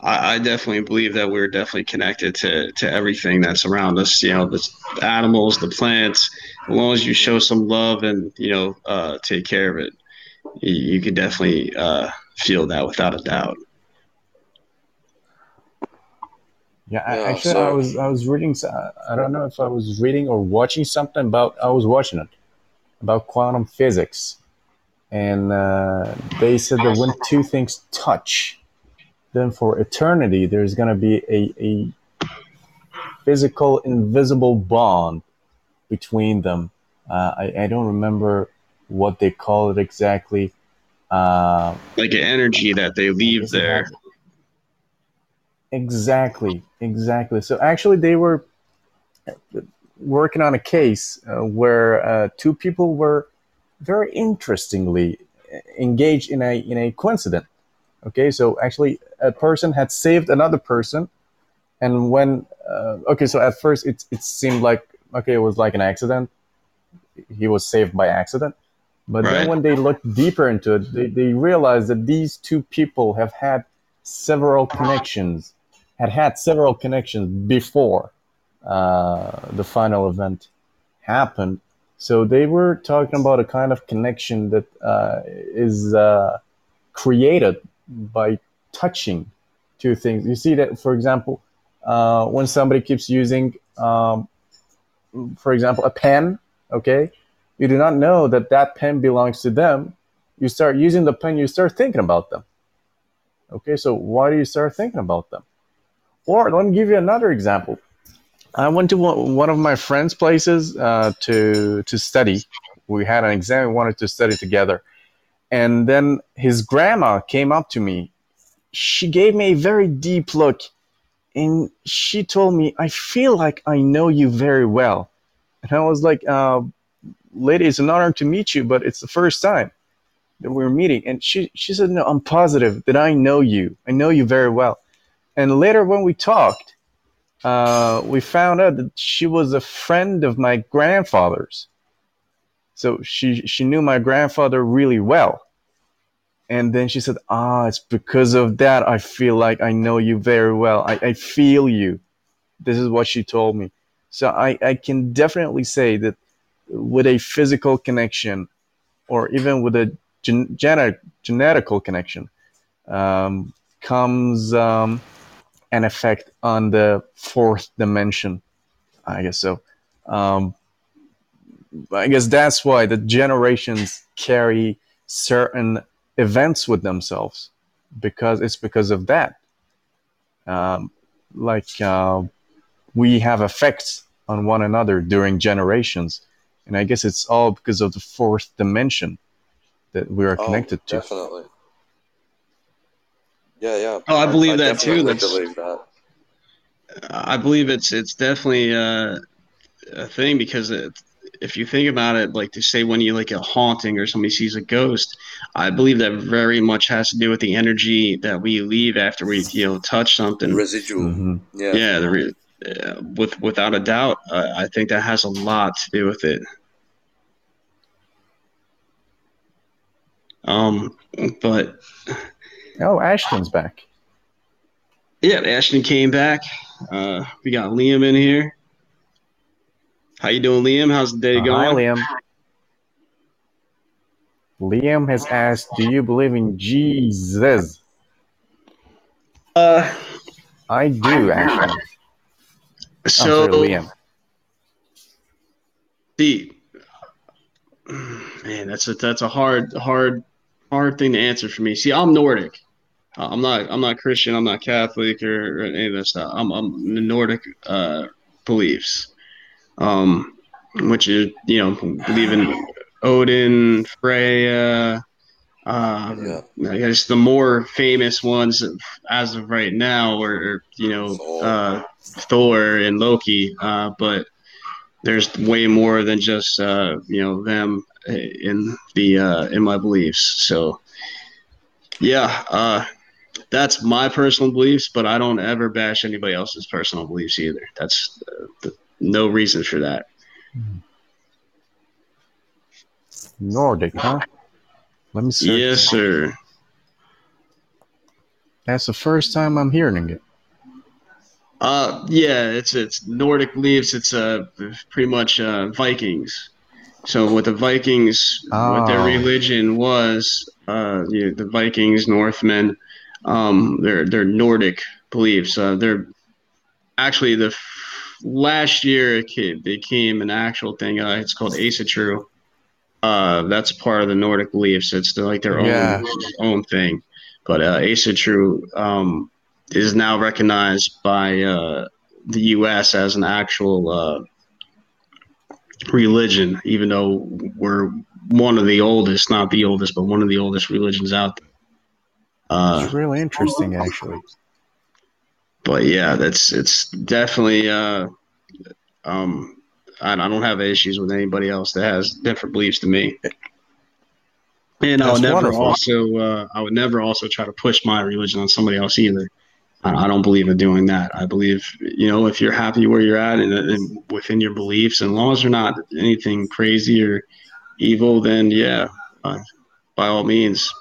I, definitely believe that we're definitely connected to to everything that's around us. You know, the, the animals, the plants. As long as you show some love and you know uh, take care of it, you, you can definitely uh, feel that without a doubt. Yeah, I, Yeah, actually, so- I was I was reading. I don't know if I was reading or watching something about. I was watching it about quantum physics, and uh, they said that when two things touch, then for eternity there's gonna be a, a physical, invisible bond between them. Uh, I I don't remember what they call it exactly. Uh, Like an energy that they leave there. Exactly, exactly. So actually, they were working on a case uh, where uh, two people were very interestingly engaged in a in a coincidence. Okay, so actually, a person had saved another person, and when uh, okay, so at first it it seemed like okay, it was like an accident. He was saved by accident. But Right. then when they looked deeper into it, they, they realized that these two people have had several connections, had had several connections before uh, the final event happened. So they were talking about a kind of connection that uh, is uh, created by touching two things. You see that, for example, uh, when somebody keeps using, um, for example, a pen, okay, you do not know that that pen belongs to them. You start using the pen, you start thinking about them. Okay, so why do you start thinking about them? Or let me give you another example. I went to one of my friends' places uh, to to study. We had an exam. We wanted to study together, and then his grandma came up to me. She gave me a very deep look, and she told me, "I feel like I know you very well." And I was like, uh, "Lady, it's an honor to meet you, but it's the first time that we're meeting." And she she said, "No, I'm positive that I know you. I know you very well." And later, when we talked, uh, we found out that she was a friend of my grandfather's. So she she knew my grandfather really well. And then she said, "Ah, it's because of that I feel like I know you very well. I, I feel you." This is what she told me. So I, I can definitely say that with a physical connection, or even with a gen- genetic genetical connection, um, comes um, an effect on the fourth dimension. I guess so. Um, I guess that's why the generations carry certain events with themselves because it's because of that. Um, like uh, we have effects on one another during generations, and I guess it's all because of the fourth dimension that we are Oh, connected to. Definitely. Yeah, yeah. Oh, I believe that too. That's- believe that. I believe it's it's definitely uh, a thing because it, if you think about it, like to say when you like a haunting or somebody sees a ghost, I believe that very much has to do with the energy that we leave after we you know touch something. Residual. Mhm. Yeah. Yeah, the re- uh, with without a doubt, uh, I think that has a lot to do with it. Um, but Oh, Ashton's back. yeah, Ashton came back. Uh, we got Liam in here. How you doing, Liam? How's the day Uh, going? Hi, Liam. Liam has asked, "Do you believe in Jesus?" Uh, I do, actually. So sorry, Liam. the man, that's a that's a hard hard hard thing to answer for me. See, I'm Nordic. Uh, I'm not I'm not Christian. I'm not Catholic or, or any of that stuff. I'm I'm the Nordic uh, beliefs, um, which is you know believe in Odin, Freya. Um, Yeah. I guess the more famous ones as of right now are, are you know Thor. uh, Thor and Loki, uh, but there's way more than just uh, you know them in the uh, in my beliefs. So yeah, uh, that's my personal beliefs, but I don't ever bash anybody else's personal beliefs either. That's uh, th- no reason for that. Nordic, huh? Let me see. Yes, sir. That's the first time I'm hearing it. Uh, yeah, it's it's Nordic beliefs. It's uh pretty much uh, Vikings. So what the Vikings, what their Oh. religion was, uh, you know, the Vikings, Northmen, um, their their Nordic beliefs. Uh, they're actually the f- last year it came, became an actual thing. Uh, it's called Asatru. Uh, that's part of the Nordic beliefs. It's the, like their Yeah. own own thing. But uh, Asatru um, is now recognized by uh, the U.S. as an actual uh, religion, even though we're one of the oldest, not the oldest, but one of the oldest religions out there. Uh, It's really interesting, actually. but yeah, that's it's definitely. Uh, um, I, I don't have issues with anybody else that has different beliefs to me. And I would never wonderful. also, uh, I would never also try to push my religion on somebody else either. I, I don't believe in doing that. I believe, you know, if you're happy where you're at and, and within your beliefs, and as they're not anything crazy or evil, then yeah, uh, by all means,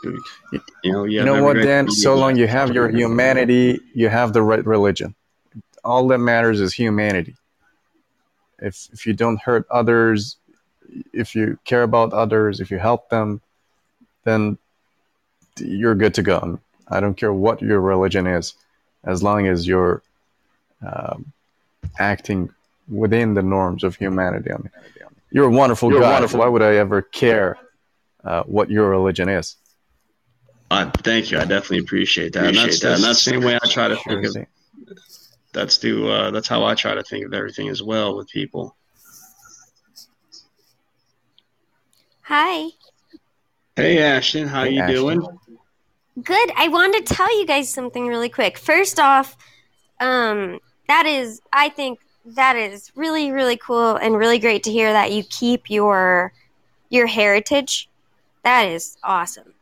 you know, You know what, Dan? So long you have your humanity, you have the right religion. All that matters is humanity. If if you don't hurt others, if you care about others, if you help them, then you're good to go. I don't care what your religion is, as long as you're um, acting within the norms of humanity. I mean, you're a wonderful You're guy. wonderful- Why would I ever care uh, what your religion is? Uh, thank you. I definitely appreciate that. and that's, Appreciate that. and that's the same way I try to think of. That's do. Uh, that's how I try to think of everything as well with people. Hi. Hey Ashton, how Hey, you Ashton. doing? Good. I wanted to tell you guys something really quick. First off, um, that is, I think that is really, really cool and really great to hear that you keep your your heritage. That is awesome.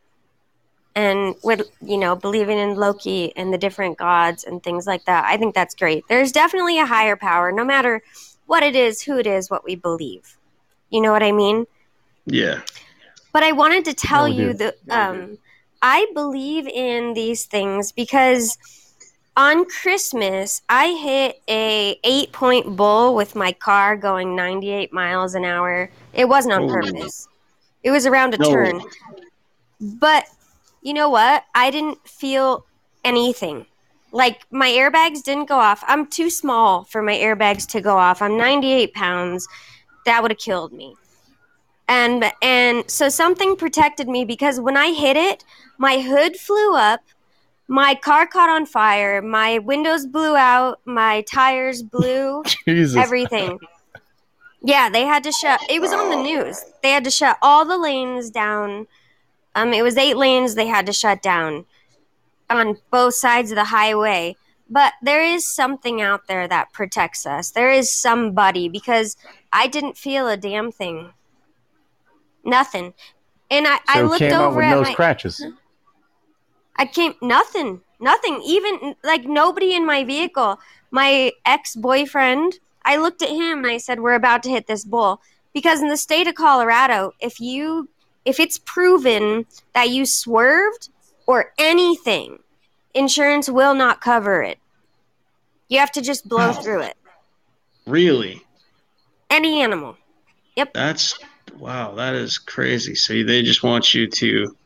And with you know believing in Loki and the different gods and things like that, I think that's great. There's definitely a higher power, no matter what it is, who it is, what we believe. You know what I mean? Yeah. But I wanted to tell we you do. that um, I believe in these things because on Christmas I hit a eight point bull with my car going 98 miles an hour. It wasn't on purpose. It was around a No. turn. But you know what? I didn't feel anything. Like my airbags didn't go off. I'm too small for my airbags to go off. I'm 98 pounds. That would have killed me and and so something protected me because when I hit it, my hood flew up, my car caught on fire, my windows blew out, my tires blew, Jesus. everything. Yeah, they had to shut. It was on the news. They had to shut all the lanes down. Um, it was eight lanes they had to shut down on both sides of the highway. But there is something out there that protects us. There is somebody because I didn't feel a damn thing. Nothing. And I, I so it looked came out over with at my scratches. I came nothing, nothing. Even like nobody in my vehicle. My ex boyfriend. I looked at him and I said, "We're about to hit this bull." Because in the state of Colorado, if you if it's proven that you swerved or anything, insurance will not cover it. You have to just blow through it. Really? Any animal. Yep. That's wow. That is crazy. So they just want you to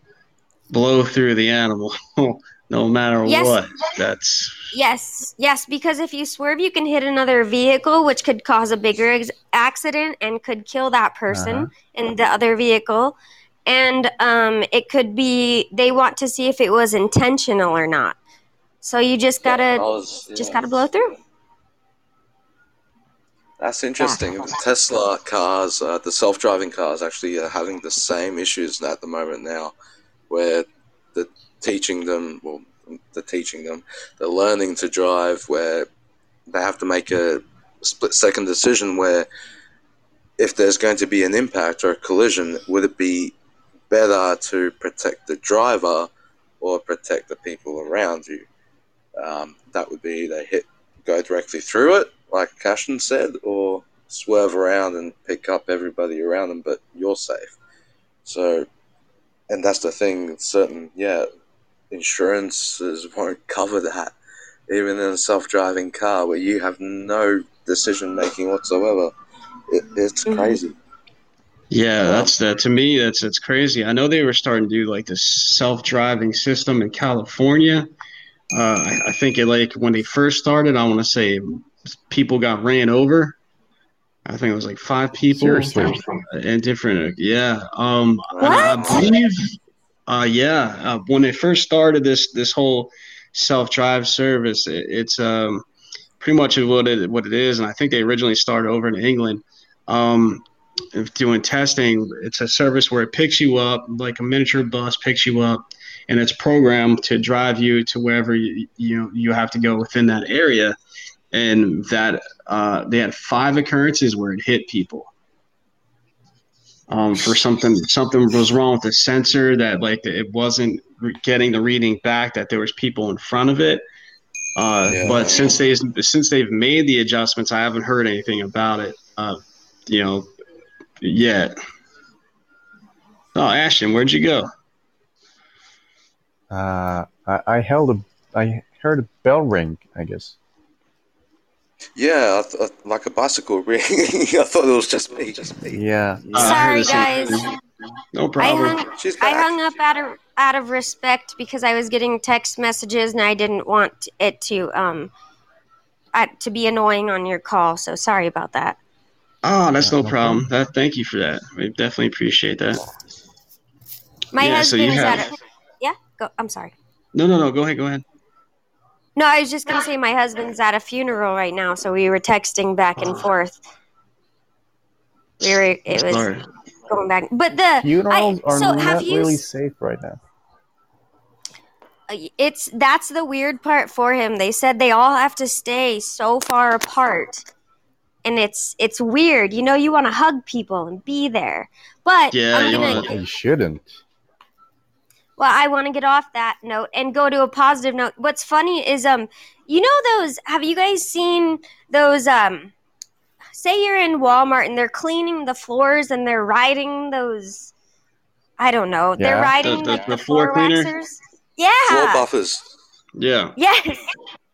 blow through the animal, no matter Yes. what. That's Yes, yes, because if you swerve, you can hit another vehicle, which could cause a bigger ex- accident and could kill that person Uh-huh. in the other vehicle. And um, it could be they want to see if it was intentional or not. So you just gotta was, just gotta blow through. That's interesting. The Tesla cars, uh, the self-driving cars, actually are having the same issues at the moment now, where they're teaching them, well, they're teaching them, they're learning to drive, where they have to make a split-second decision where if there's going to be an impact or a collision, would it be better to protect the driver or protect the people around you? Um, that would be they hit, go directly through it, like Ashton said, or swerve around and pick up everybody around them, but you're safe. So, and that's the thing. Certain, yeah, insurances won't cover that, even in a self-driving car where you have no decision making whatsoever. It, it's Mhm. crazy. yeah, that's that to me. That's that's crazy. I know they were starting to do like this self-driving system in California. Uh, I, I think it like when they first started. I want to say people got ran over. I think it was like five people. Seriously? and different yeah um I, I believe uh yeah uh, when they first started this this whole self-drive service it, it's um pretty much what it what it is and i think they originally started over in england. Um doing testing it's a service where it picks you up like a miniature bus picks you up and it's programmed to drive you to wherever you you, you have to go within that area and that uh, they had five occurrences where it hit people um, for something something was wrong with the sensor that like it wasn't re- getting the reading back that there was people in front of it uh, Yeah. but since they since they've made the adjustments i haven't heard anything about it uh, you know yet oh ashton where'd you go Uh, I, I held a, I heard a bell ring. I guess. Yeah, I th- I- like a bicycle ring. I thought it was just me. Just me. Yeah. Uh, Sorry, guys. thing. no I problem hung She's I hung up out of out of respect because I was getting text messages and I didn't want it to um uh, to be annoying on your call. So sorry about that. oh that's Yeah, no no problem that thank you for that we definitely appreciate that My Yeah, so you husband's have- at a yeah. Go. I'm sorry. no no no go ahead go ahead No, I was just gonna say my husband's at a funeral right now, so we were texting back and oh. forth. We were. It was Sorry. going back, but the Funerals I- are so have not you really safe right now. Uh, it's that's the weird part for him. They said they all have to stay so far apart. And it's it's weird. You know, you want to hug people and be there. But Yeah, I'm you gonna wanna- You shouldn't. Well, I want to get off that note and go to a positive note. What's funny is um you know those have you guys seen those um say you're in Walmart and they're cleaning the floors and they're riding those I don't know. They're Yeah. riding The- the- like the the, floor floor, cleaner? waxers. Yeah. Floor buffers. yeah Yes.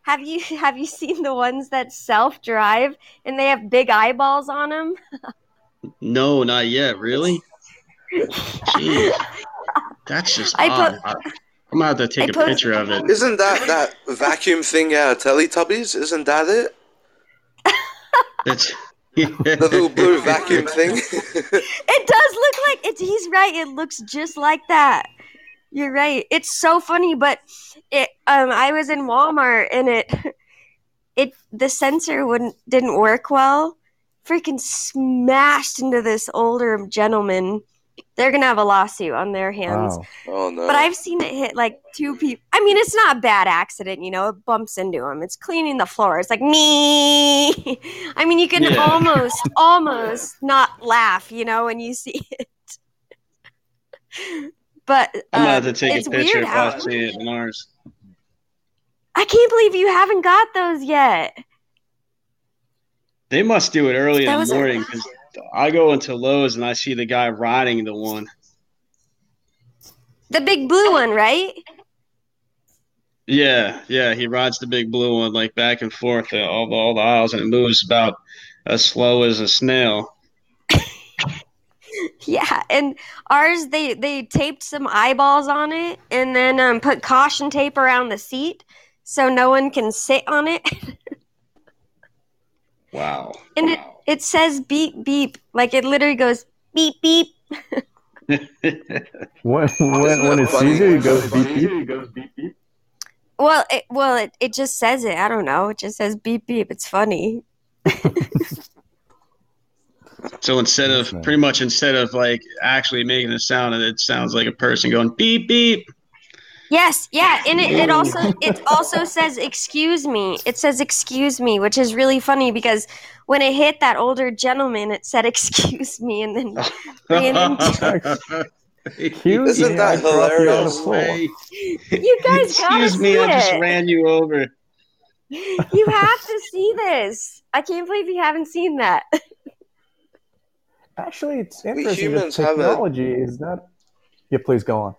Have you have you seen the ones that self drive and they have big eyeballs on them? No, not yet. Really? Jeez. That's just I odd. put- I, am gonna have to take I a post- picture of it. Isn't that that vacuum thing out of Teletubbies? Isn't that it? It's The little blue vacuum thing. It does look like it's he's right. It looks just like that. You're right. It's so funny, but it um I was in Walmart and it it the sensor wouldn't didn't work well. Freaking smashed into this older gentleman. They're gonna have a lawsuit on their hands. Wow. oh no. But I've seen it hit like two people. I mean, it's not a bad accident, you know. It bumps into them. It's cleaning the floor. It's like me. I mean, you can Yeah. almost, almost not laugh, you know, when you see it. But I'm gonna uh, have to take a picture weird if how I see it in ours. I can't believe you haven't got those yet. They must do it early That in the morning because I go into Lowe's and I see the guy riding the one. The big blue one, right? Yeah, yeah, he rides the big blue one like back and forth uh, all the all the aisles and it moves about as slow as a snail. Yeah, and ours they they taped some eyeballs on it and then um, put caution tape around the seat so no one can sit on it. Wow. And it it says beep beep like it literally goes beep beep. When when, when it sees you, it goes beep beep. Well, it, well it, it just says it. I don't know. It just says beep beep. It's funny. So instead of pretty much instead of like actually making a sound, it sounds like a person going beep beep. Yes, yeah, and it, it also it also says excuse me. It says excuse me, which is really funny because when it hit that older gentleman, it said excuse me, and then ran into. Cute. Isn't that dropped you on the hilarious? You guys Excuse me, see I just it. ran you over. You have to see this. I can't believe you haven't seen that. Actually, it's interesting that humans have a- technology is not. Yeah, please go on.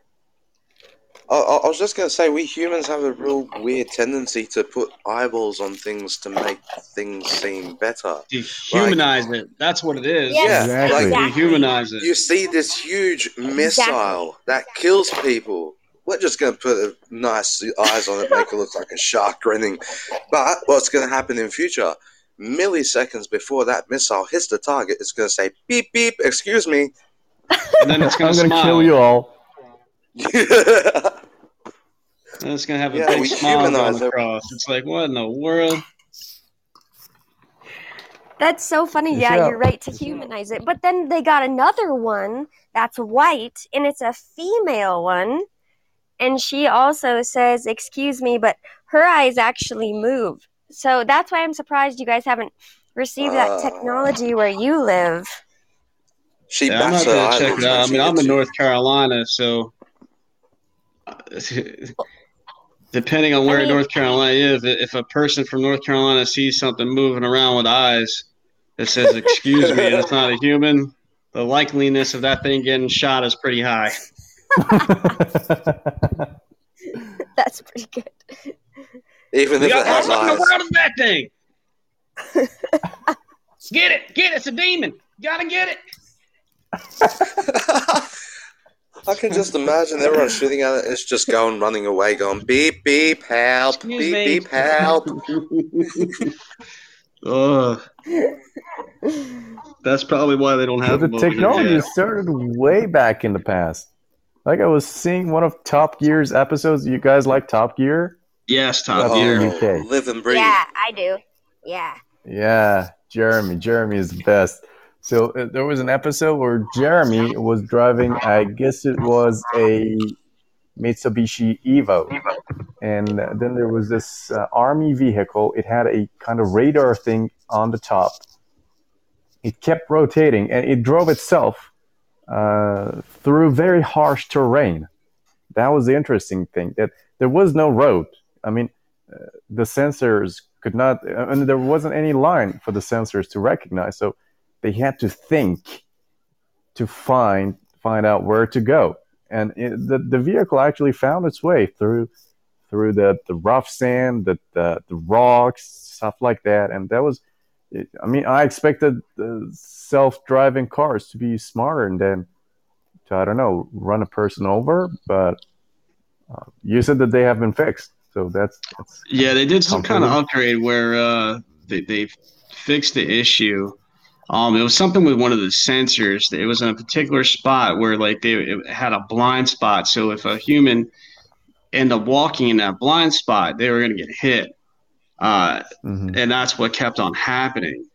I, I I was just gonna say, we humans have a real weird tendency to put eyeballs on things to make things seem better. Dehumanize it. That's what it is. Yes, Yeah, Exactly. like Dehumanize it. you see this huge missile that kills people. We're just gonna put a nice eyes on it, make it look like a shark grinning. But what's gonna happen in future? Milliseconds before that missile hits the target, it's gonna say beep beep. Excuse me. And then it's gonna gonna smile. kill you all. And it's gonna have a Yeah, big smile on the cross. It's like, what in the world? That's so funny. Yeah, Yeah. you're right to humanize it. But then they got another one that's white, and it's a female one, and she also says "excuse me," but her eyes actually move. So that's why I'm surprised you guys haven't received that Uh. technology where you live. she Yeah, I'm not gonna check eyelids it out. I mean, I'm in. North Carolina, so depending on where in mean- North Carolina you live, if a person from North Carolina sees something moving around with eyes that says "excuse me" and it's not a human, the likeliness of that thing getting shot is pretty high. That's pretty good. Even We if got, it has what in the eyes. world is that thing? get it, get it. It's a demon. Gotta get it. I can just imagine everyone shooting at it. It's just going, running away, going beep beep, help, Excuse beep me. beep, help. Ugh. That's probably why they don't But have the them over here technology yet. started way back in the past. Like I was seeing one of Top Gear's episodes. You guys like Top Gear? Yes, Top Oh. Gear. UK. live and breathe. Yeah, I do. Yeah. Yeah, Jeremy. Jeremy is the best. So uh, there was an episode where Jeremy was driving. I guess it was a Mitsubishi Evo, and uh, then there was this uh, army vehicle. It had a kind of radar thing on the top. It kept rotating, and it drove itself uh, through very harsh terrain. That was the interesting thing. That there was no road. I mean, uh, the sensors could not, and there wasn't any line for the sensors to recognize. So they had to think to find find out where to go. And it, the the vehicle actually found its way through through the, the rough sand, the, the the rocks, stuff like that. And that was, I mean, I expected the self driving cars to be smarter and then to I don't know run a person over, but uh, you said that they have been fixed. So that's, that's Yeah, they did some kind of upgrade where uh, they they fixed the issue. Um, it was something with one of the sensors. It was in a particular spot where like they it had a blind spot. So if a human ended up walking in that blind spot, they were going to get hit. Uh, mhm. and that's what kept on happening.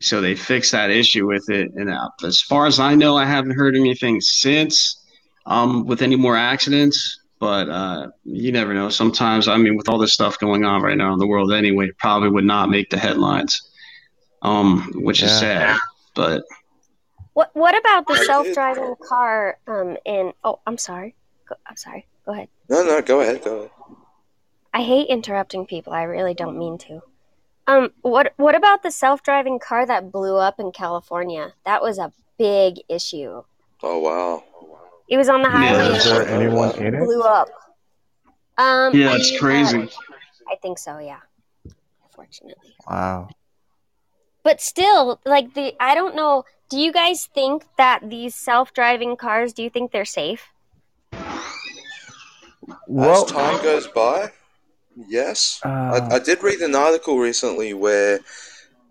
So they fixed that issue with it. And uh, as far as I know, I haven't heard anything since um, with any more accidents. But uh, you never know. Sometimes, I mean, with all this stuff going on right now in the world, anyway, it probably would not make the headlines, um, which is sad. But What What about the self-driving car? Um, in oh, I'm sorry. Go, I'm sorry. Go ahead. No, no, go ahead, go ahead. I hate interrupting people. I really don't mean to. Um, what What about the self-driving car that blew up in California? That was a big issue. Oh wow. It was on the Yeah, highway. Is that's- there anyone in it? blew up. Um, yeah, it's I- crazy. I think so. Yeah. Unfortunately. Wow. But still, like the I don't know. Do you guys think that these self-driving cars? Do you think they're safe? Well, As time goes by, yes. uh, I, I did read an article recently where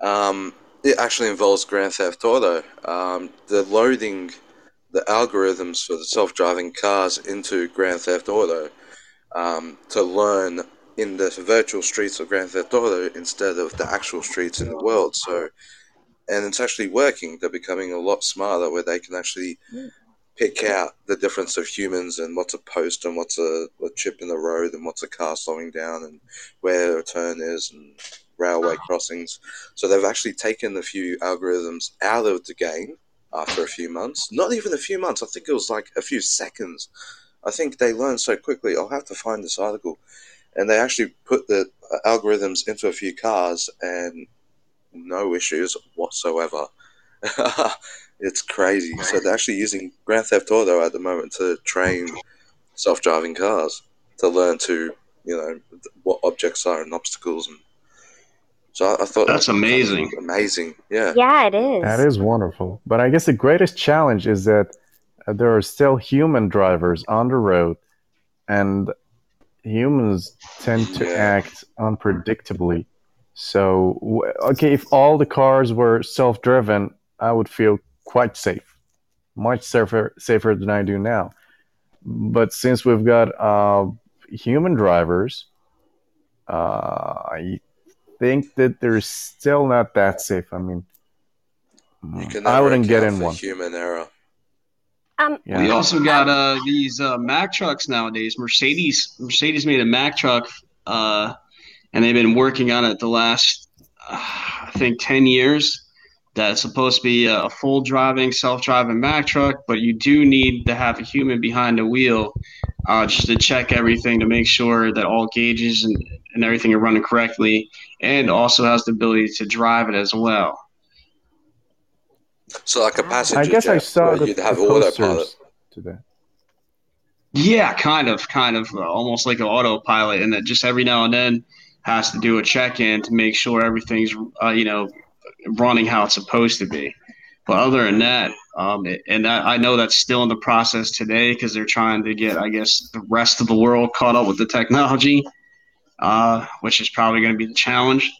um, it actually involves Grand Theft Auto. Um, they're loading the algorithms for the self-driving cars into Grand Theft Auto um, to learn in the virtual streets of Grand Theft Auto instead of the actual streets in the world. So, and it's actually working. They're becoming a lot smarter, where they can actually pick out the difference of humans and what's a post and what's a, a chip in the road and what's a car slowing down and where a turn is and railway crossings. So they've actually taken a few algorithms out of the game after a few months. Not even a few months. I think it was like a few seconds. I think they learned so quickly. I'll have to find this article. And they actually put the uh, algorithms into a few cars and no issues whatsoever. it's crazy. So they're actually using Grand Theft Auto at the moment to train self-driving cars to learn to, you know, what objects are and obstacles. And so I, I thought That's that was kind of amazing. Amazing, yeah. Yeah, it is. that is wonderful. But I guess the greatest challenge is that uh, there are still human drivers on the road, and humans tend to act unpredictably. So, okay, if all the cars were self-driven, I would feel quite safe, much safer safer than I do now. But since we've got uh, human drivers, uh, I think that they're still not that safe. I mean, You can I wouldn't get in one. human error. Um, Yeah. We also got uh these uh Mack trucks nowadays. Mercedes Mercedes made a Mack truck, uh, and they've been working on it the last uh, I think ten years. That's supposed to be a full driving, self driving Mack truck, but you do need to have a human behind the wheel, uh, just to check everything to make sure that all gauges and, and everything are running correctly, and also has the ability to drive it as well. So like a passenger I guess I jet saw the, you'd the have autopilot. to that. Yeah, kind of, kind of, uh, almost like an autopilot, and that just every now and then has to do a check-in to make sure everything's, uh, you know, running how it's supposed to be. But other than that, um, it, and I, I know that's still in the process today because they're trying to get, I guess, the rest of the world caught up with the technology, uh, which is probably going to be the challenge.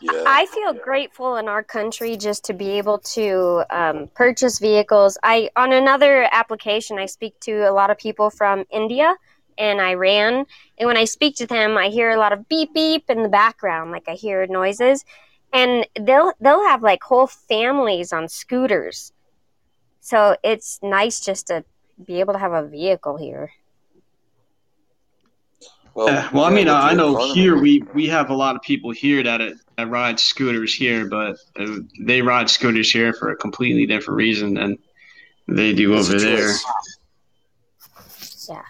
Yeah. I feel grateful in our country just to be able to um, purchase vehicles. I on another application, I speak to a lot of people from India and Iran, and when I speak to them, I hear a lot of beep beep in the background, like I hear noises, and they'll they'll have like whole families on scooters. So it's nice just to be able to have a vehicle here. Well, Yeah, well, I mean, I I know here we, we have a lot of people here that, uh, that ride scooters here, but uh, they ride scooters here for a completely different reason than they do It's over there. Yeah.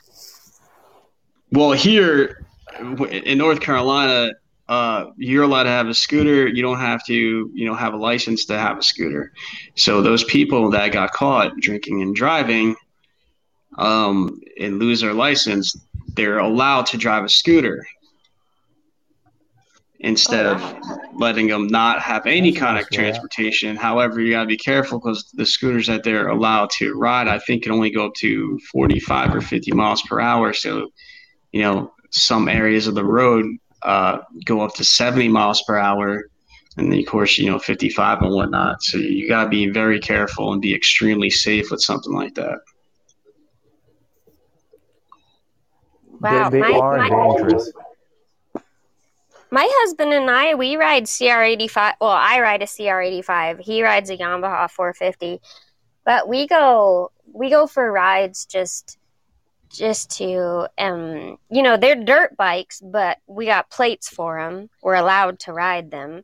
Well, here in North Carolina, uh, you're allowed to have a scooter. You don't have to, you know, have a license to have a scooter. So those people that got caught drinking and driving, um, and lose their license, they're allowed to drive a scooter instead Oh, of letting them not have any That's a kind nice of way out. transportation. However, you got to be careful because the scooters that they're allowed to ride, I think, can only go up to 45 or 50 miles per hour. So, you know, some areas of the road uh, go up to 70 miles per hour. And then, of course, you know, 55 and whatnot. So you got to be very careful and be extremely safe with something like that. Wow, they they my- are my- dangerous. My husband and I, we ride CR85. Well, I ride a CR85. He rides a Yamaha 450. But we go we go for rides just just to um you know, they're dirt bikes, but we got plates for them. We're allowed to ride them.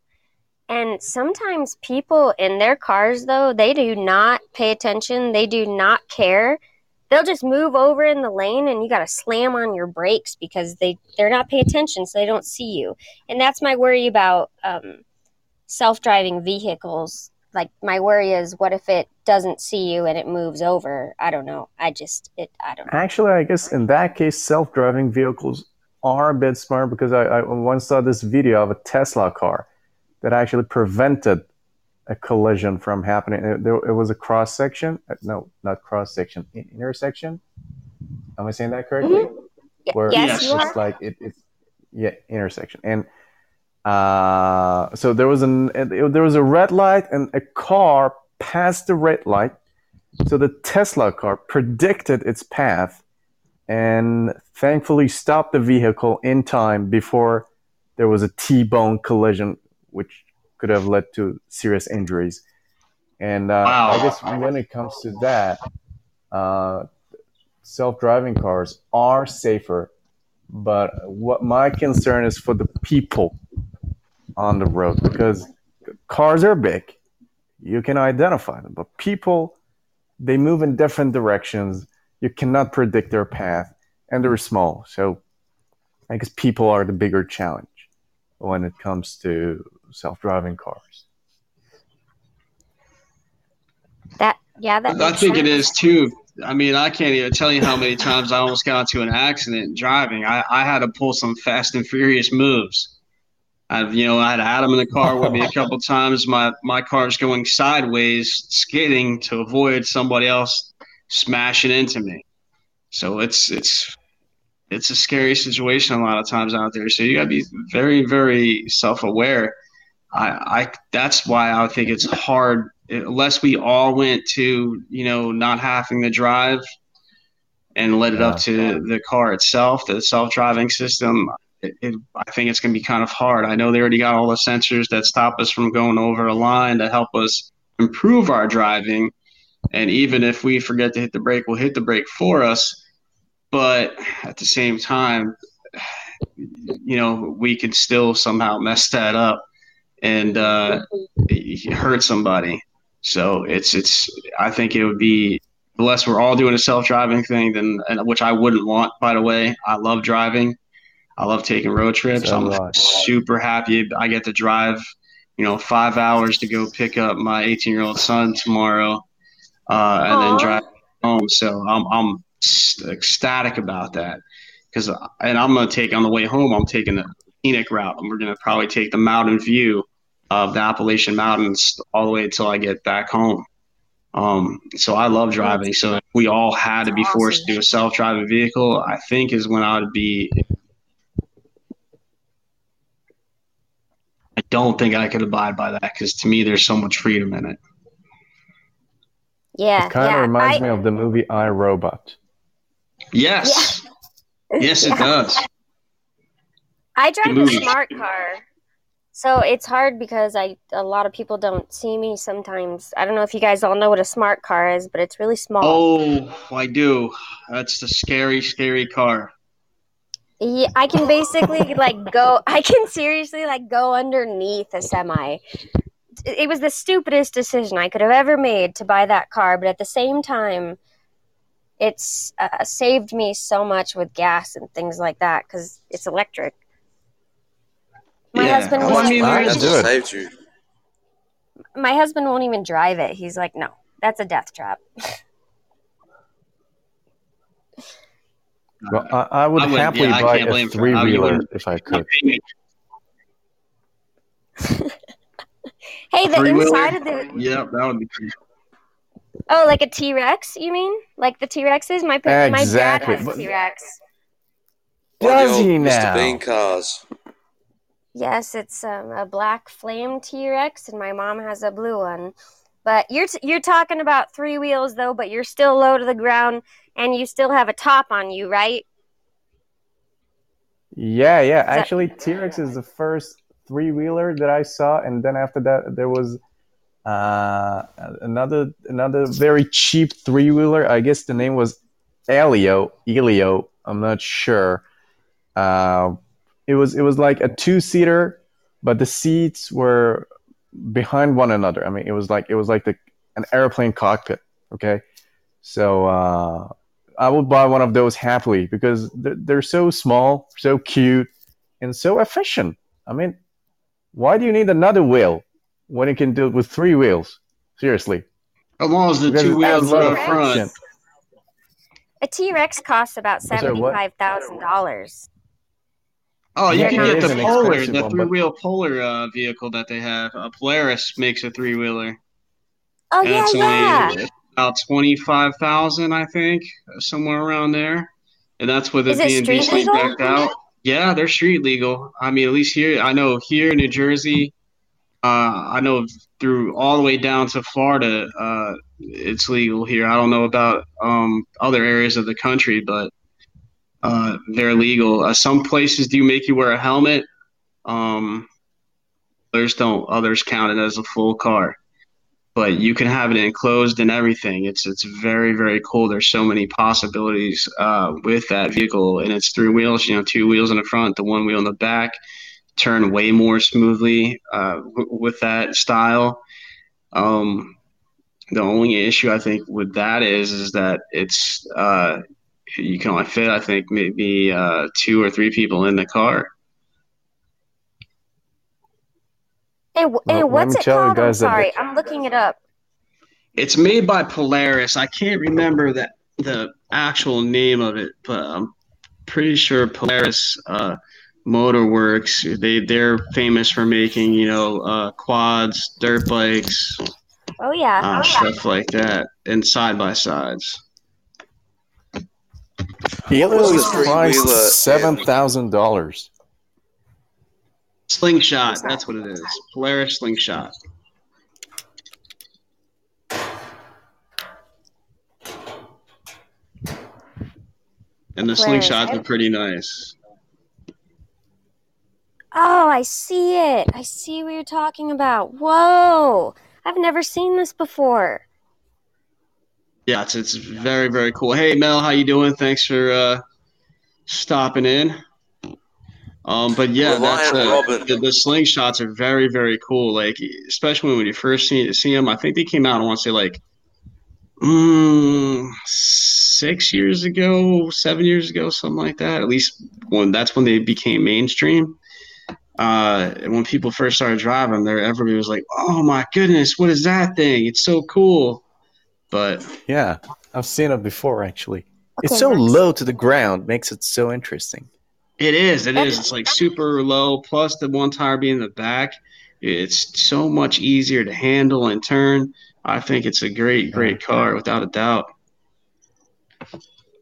And sometimes people in their cars though, they do not pay attention. They do not care they'll just move over in the lane and you got to slam on your brakes because they they're not paying attention so they don't see you. And that's my worry about um, self-driving vehicles. Like my worry is what if it doesn't see you and it moves over? I don't know. I just it i don't know. Actually, I guess in that case, self-driving vehicles are a bit smart because I, I once saw this video of a Tesla car, that actually prevented a collision from happening. It, there, it was a cross section. Uh, no, not cross section. In, intersection. Am I saying that correctly? Y- Where yes, it's are. like it, it's yeah intersection and uh so there was an it, there was a red light and a car passed the red light so the tesla car predicted its path and thankfully stopped the vehicle in time before there was a t-bone collision which could have led to serious injuries. And uh, Wow. i guess when it comes to that uh, self-driving cars are safer but what my concern is for the people on the road because cars are big. You can identify them but people they move in different directions. You cannot predict their path and they're small. So i guess people are the bigger challenge when it comes to self-driving cars That yeah, that I think it sense. is too. I mean, I can't even tell you how many times I almost got into an accident driving. I, I had to pull some fast and furious moves. I've you know I had Adam in the car with me a couple times. My my car's going sideways, skidding to avoid somebody else smashing into me. So it's it's it's a scary situation a lot of times out there. So you gotta be very very self aware. I, I that's why I think it's hard unless we all went to you know not having to drive and let it up to the car itself, the self driving system. It, it, I think it's going to be kind of hard. I know they already got all the sensors that stop us from going over a line to help us improve our driving. And even if we forget to hit the brake, we'll hit the brake for us. But at the same time, you know, we could still somehow mess that up and uh, hurt somebody. So it's it's. I think it would be unless we're all doing a self-driving thing, then and which I wouldn't want. By the way, I love driving. I love taking road trips. So I'm do super happy I get to drive. You know, five hours to go pick up my 18-year-old son tomorrow, uh, and Aw. then drive home. So I'm I'm ecstatic about that because and I'm gonna take on the way home. I'm taking the scenic route, and we're gonna probably take the mountain view of the Appalachian Mountains all the way until I get back home. Um, so I love driving. So if we all had to be forced to do a self-driving vehicle, I think is when I would be. I don't think I could abide by that because to me, there's so much freedom in it. Yeah, it kind of yeah. reminds I, me of the movie i robot Yes, yes, it Yeah. does. I drive a smart car. So it's hard because I a lot of people don't see me sometimes. I don't know if you guys all know what a smart car is, but it's really small. Oh, I do. That's the scary, scary car. Yeah, I can basically like go. I can seriously like go underneath a semi. It was the stupidest decision I could have ever made to buy that car, but at the same time, it's uh, saved me so much with gas and things like that because it's electric. My Yeah. husband Well, won't. I mean, That That's just good. saved you. my husband won't even drive it. He's like, no, that's a death trap. well i, I would I wouldn't- happily yeah, buy a blame for- I mean, three-wheeler if i could Hey, the Three-wheeler? inside of the Yep, that would be. Cool. oh, like a T Rex? You mean like the T Rexes? My pa- my dad has But- T Rex. Does he now? Mr. Bean cars. Yes, it's um, a black flame T Rex, and my mom has a blue one. But you're t- you're talking about three wheels though, but you're still low to the ground, and you still have a top on you, right? Yeah, yeah. that- Actually, T Rex is the first three wheeler that I saw, and then after that, there was uh, another another very cheap three wheeler. I guess the name was Elio. Elio. I'm not sure. Uh, it was it was like a two seater, but the seats were behind one another. I mean, it was like it was like the an airplane cockpit. Okay, so. Uh, I would buy one of those happily because they're, they're so small, so cute, and so efficient. I mean, why do you need another wheel when you can do it with three wheels? Seriously. As long as the Because two wheels adds a lot are of up front. A T Rex costs about sorry, seventy what? five thousand dollars. Oh, you They're can get the an Polar, the three-wheel Polar uh, vehicle that they have. Uh, Polaris makes a three-wheeler. Oh and yeah, it's yeah. about twenty-five thousand, I think, somewhere around there. And that's with Is it it being street decently legal? out. Yeah, they're street legal. I mean, at least here, I know here in New Jersey, uh, I know through all the way down to Florida, uh, it's legal here. I don't know about um, other areas of the country, but uh, they're legal. Uh, some places do make you wear a helmet. Um, others don't. Others count it as a full car but you can have it enclosed and everything. It's it's very very cool. There's so many possibilities uh, with that vehicle, and it's three wheels. You know, two wheels in the front, the one wheel in the back. Turn way more smoothly uh, w- with that style. Um, the only issue I think with that is is that it's uh, you can only fit I think maybe uh, two or three people in the car. And, Well, and let what's it tell you called? I'm sorry, I'm looking it up. It's made by Polaris. I can't remember that the actual name of it, but I'm pretty sure Polaris uh, Motor Works. They they're famous for making you know uh, quads, dirt bikes, Oh yeah. uh, stuff like that, and side by sides. Halo What's the is priced seven thousand dollars. Slingshot. That's what it is. Polaris Slingshot. And the slingshots are eh? pretty nice. Oh, I see it. I see what you're talking about. Whoa. I've never seen this before. Yeah, it's it's very very cool. Hey Mel, how you doing? Thanks for uh, stopping in. Um, but yeah, that's uh, the, the slingshots are very very cool. Like especially when you first see see them. I think they came out. I want to say like mm, six years ago, seven years ago, something like that. At least when that's when they became mainstream. Uh, when people first started driving, there everybody was like, "Oh my goodness, what is that thing? It's so cool!" But Yeah, I've seen it before actually. It's so next. low to the ground, makes it so interesting. It is. It is. It's like super low. Plus the one tire being in the back, it's so much easier to handle and turn. I think it's a great, great car without a doubt.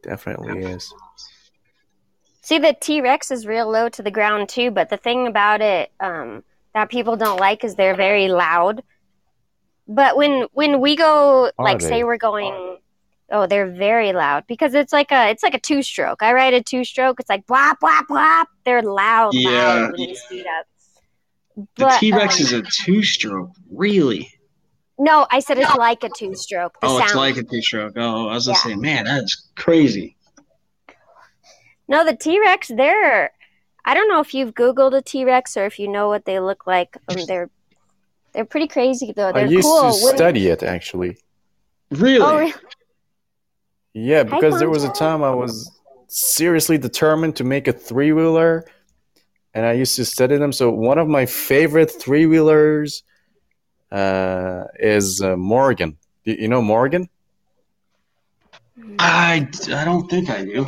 Definitely is. See, the T Rex is real low to the ground too, but the thing about it um, that people don't like is they're very loud. But when when we go, like, they? say we're going, oh, they're very loud because it's like a it's like a two stroke. I ride a two stroke. It's like blah blah blah. They're loud, Yeah. loud when you speed up. The T Rex um, is a two stroke. Really? No, I said it's like a two stroke. The Oh, sound. it's like a two stroke. Oh, I was gonna Yeah. say, man, that's crazy. No, the T Rex, they're. I don't know if you've Googled a T Rex or if you know what they look like. Um, they're they're pretty crazy though. They're I used cool. to When- study it actually. Really? Oh, really? Yeah, because there was a time I was seriously determined to make a three wheeler, and I used to study them. So one of my favorite three wheelers uh, is uh, Morgan. You, you know Morgan? I, I don't think I do.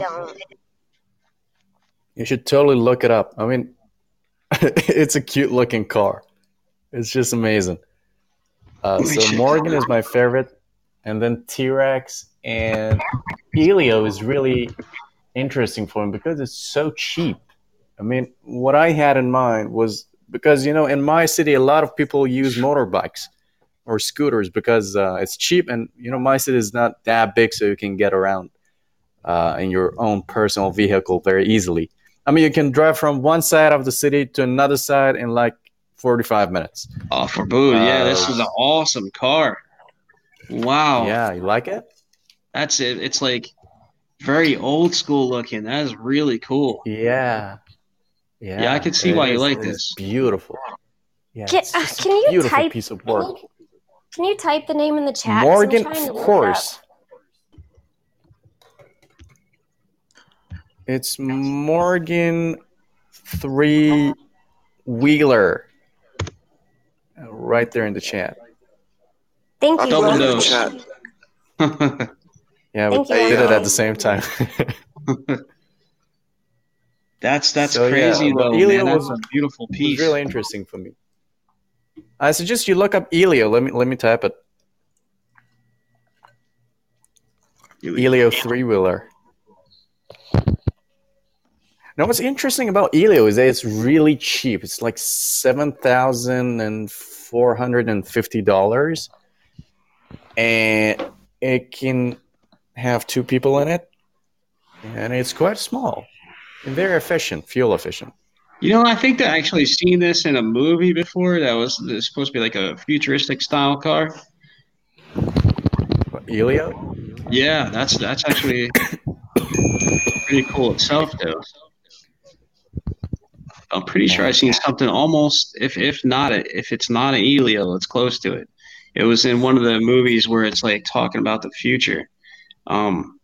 You should totally look it up. I mean, it's a cute looking car. It's just amazing. Uh, so Morgan is my favorite, and then T Rex and Elio is really interesting for him because it's so cheap. I mean, what I had in mind was because you know in my city a lot of people use motorbikes or scooters because uh, it's cheap, and you know my city is not that big, so you can get around uh, in your own personal vehicle very easily. I mean, you can drive from one side of the city to another side in like 45 minutes. Oh, for boo. Yeah, this Uh, is an awesome car. Wow. Yeah, you like it? That's it. It's like very old school looking. That is really cool. Yeah. Yeah, Yeah, I can see it why you like it is this. Beautiful. Yeah, Can, uh, can you beautiful type? piece of Can you, can you type the name in the chat? Morgan, trying of it course. It's Morgan Three Wheeler. Right there in the chat. Thank you, Double put in the dose. chat. Yeah, we Thank you. did it at the same time. That's that's So, crazy but though, Elio man. That's was- a beautiful It was piece. really interesting for me. I suggest you look up Elio. Let me let me type it. Elio three wheeler. Now, what's interesting about Elio is that it's really cheap. It's like seven thousand and four hundred and fifty dollars, and it can have two people in it, and it's quite small and very efficient, fuel efficient. You know, I think that I actually seen this in a movie before. That was, was supposed to be like a futuristic style car. What, Elio? Yeah, that's that's actually pretty cool itself, though. I'm pretty sure I've seen something almost, if if not, a, if it's not an Elio, it's close to it. It was in one of the movies where it's like talking about the future. Um,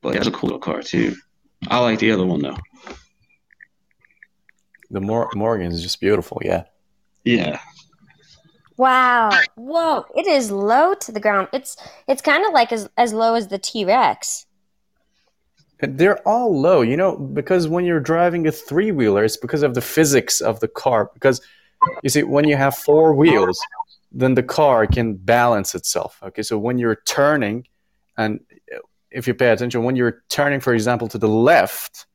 but it's a cool little car too. I like the other one though. The Mor- Morgan is just beautiful. Yeah. Yeah, Wow. Whoa. It is low to the ground. It's it's kind of like as as low as the T Rex. They're all low, you know, because when you're driving a three wheeler, it's because of the physics of the car. Because you see, when you have four wheels, then the car can balance itself. Okay, so when you're turning, and if you pay attention, when you're turning, for example, to the left,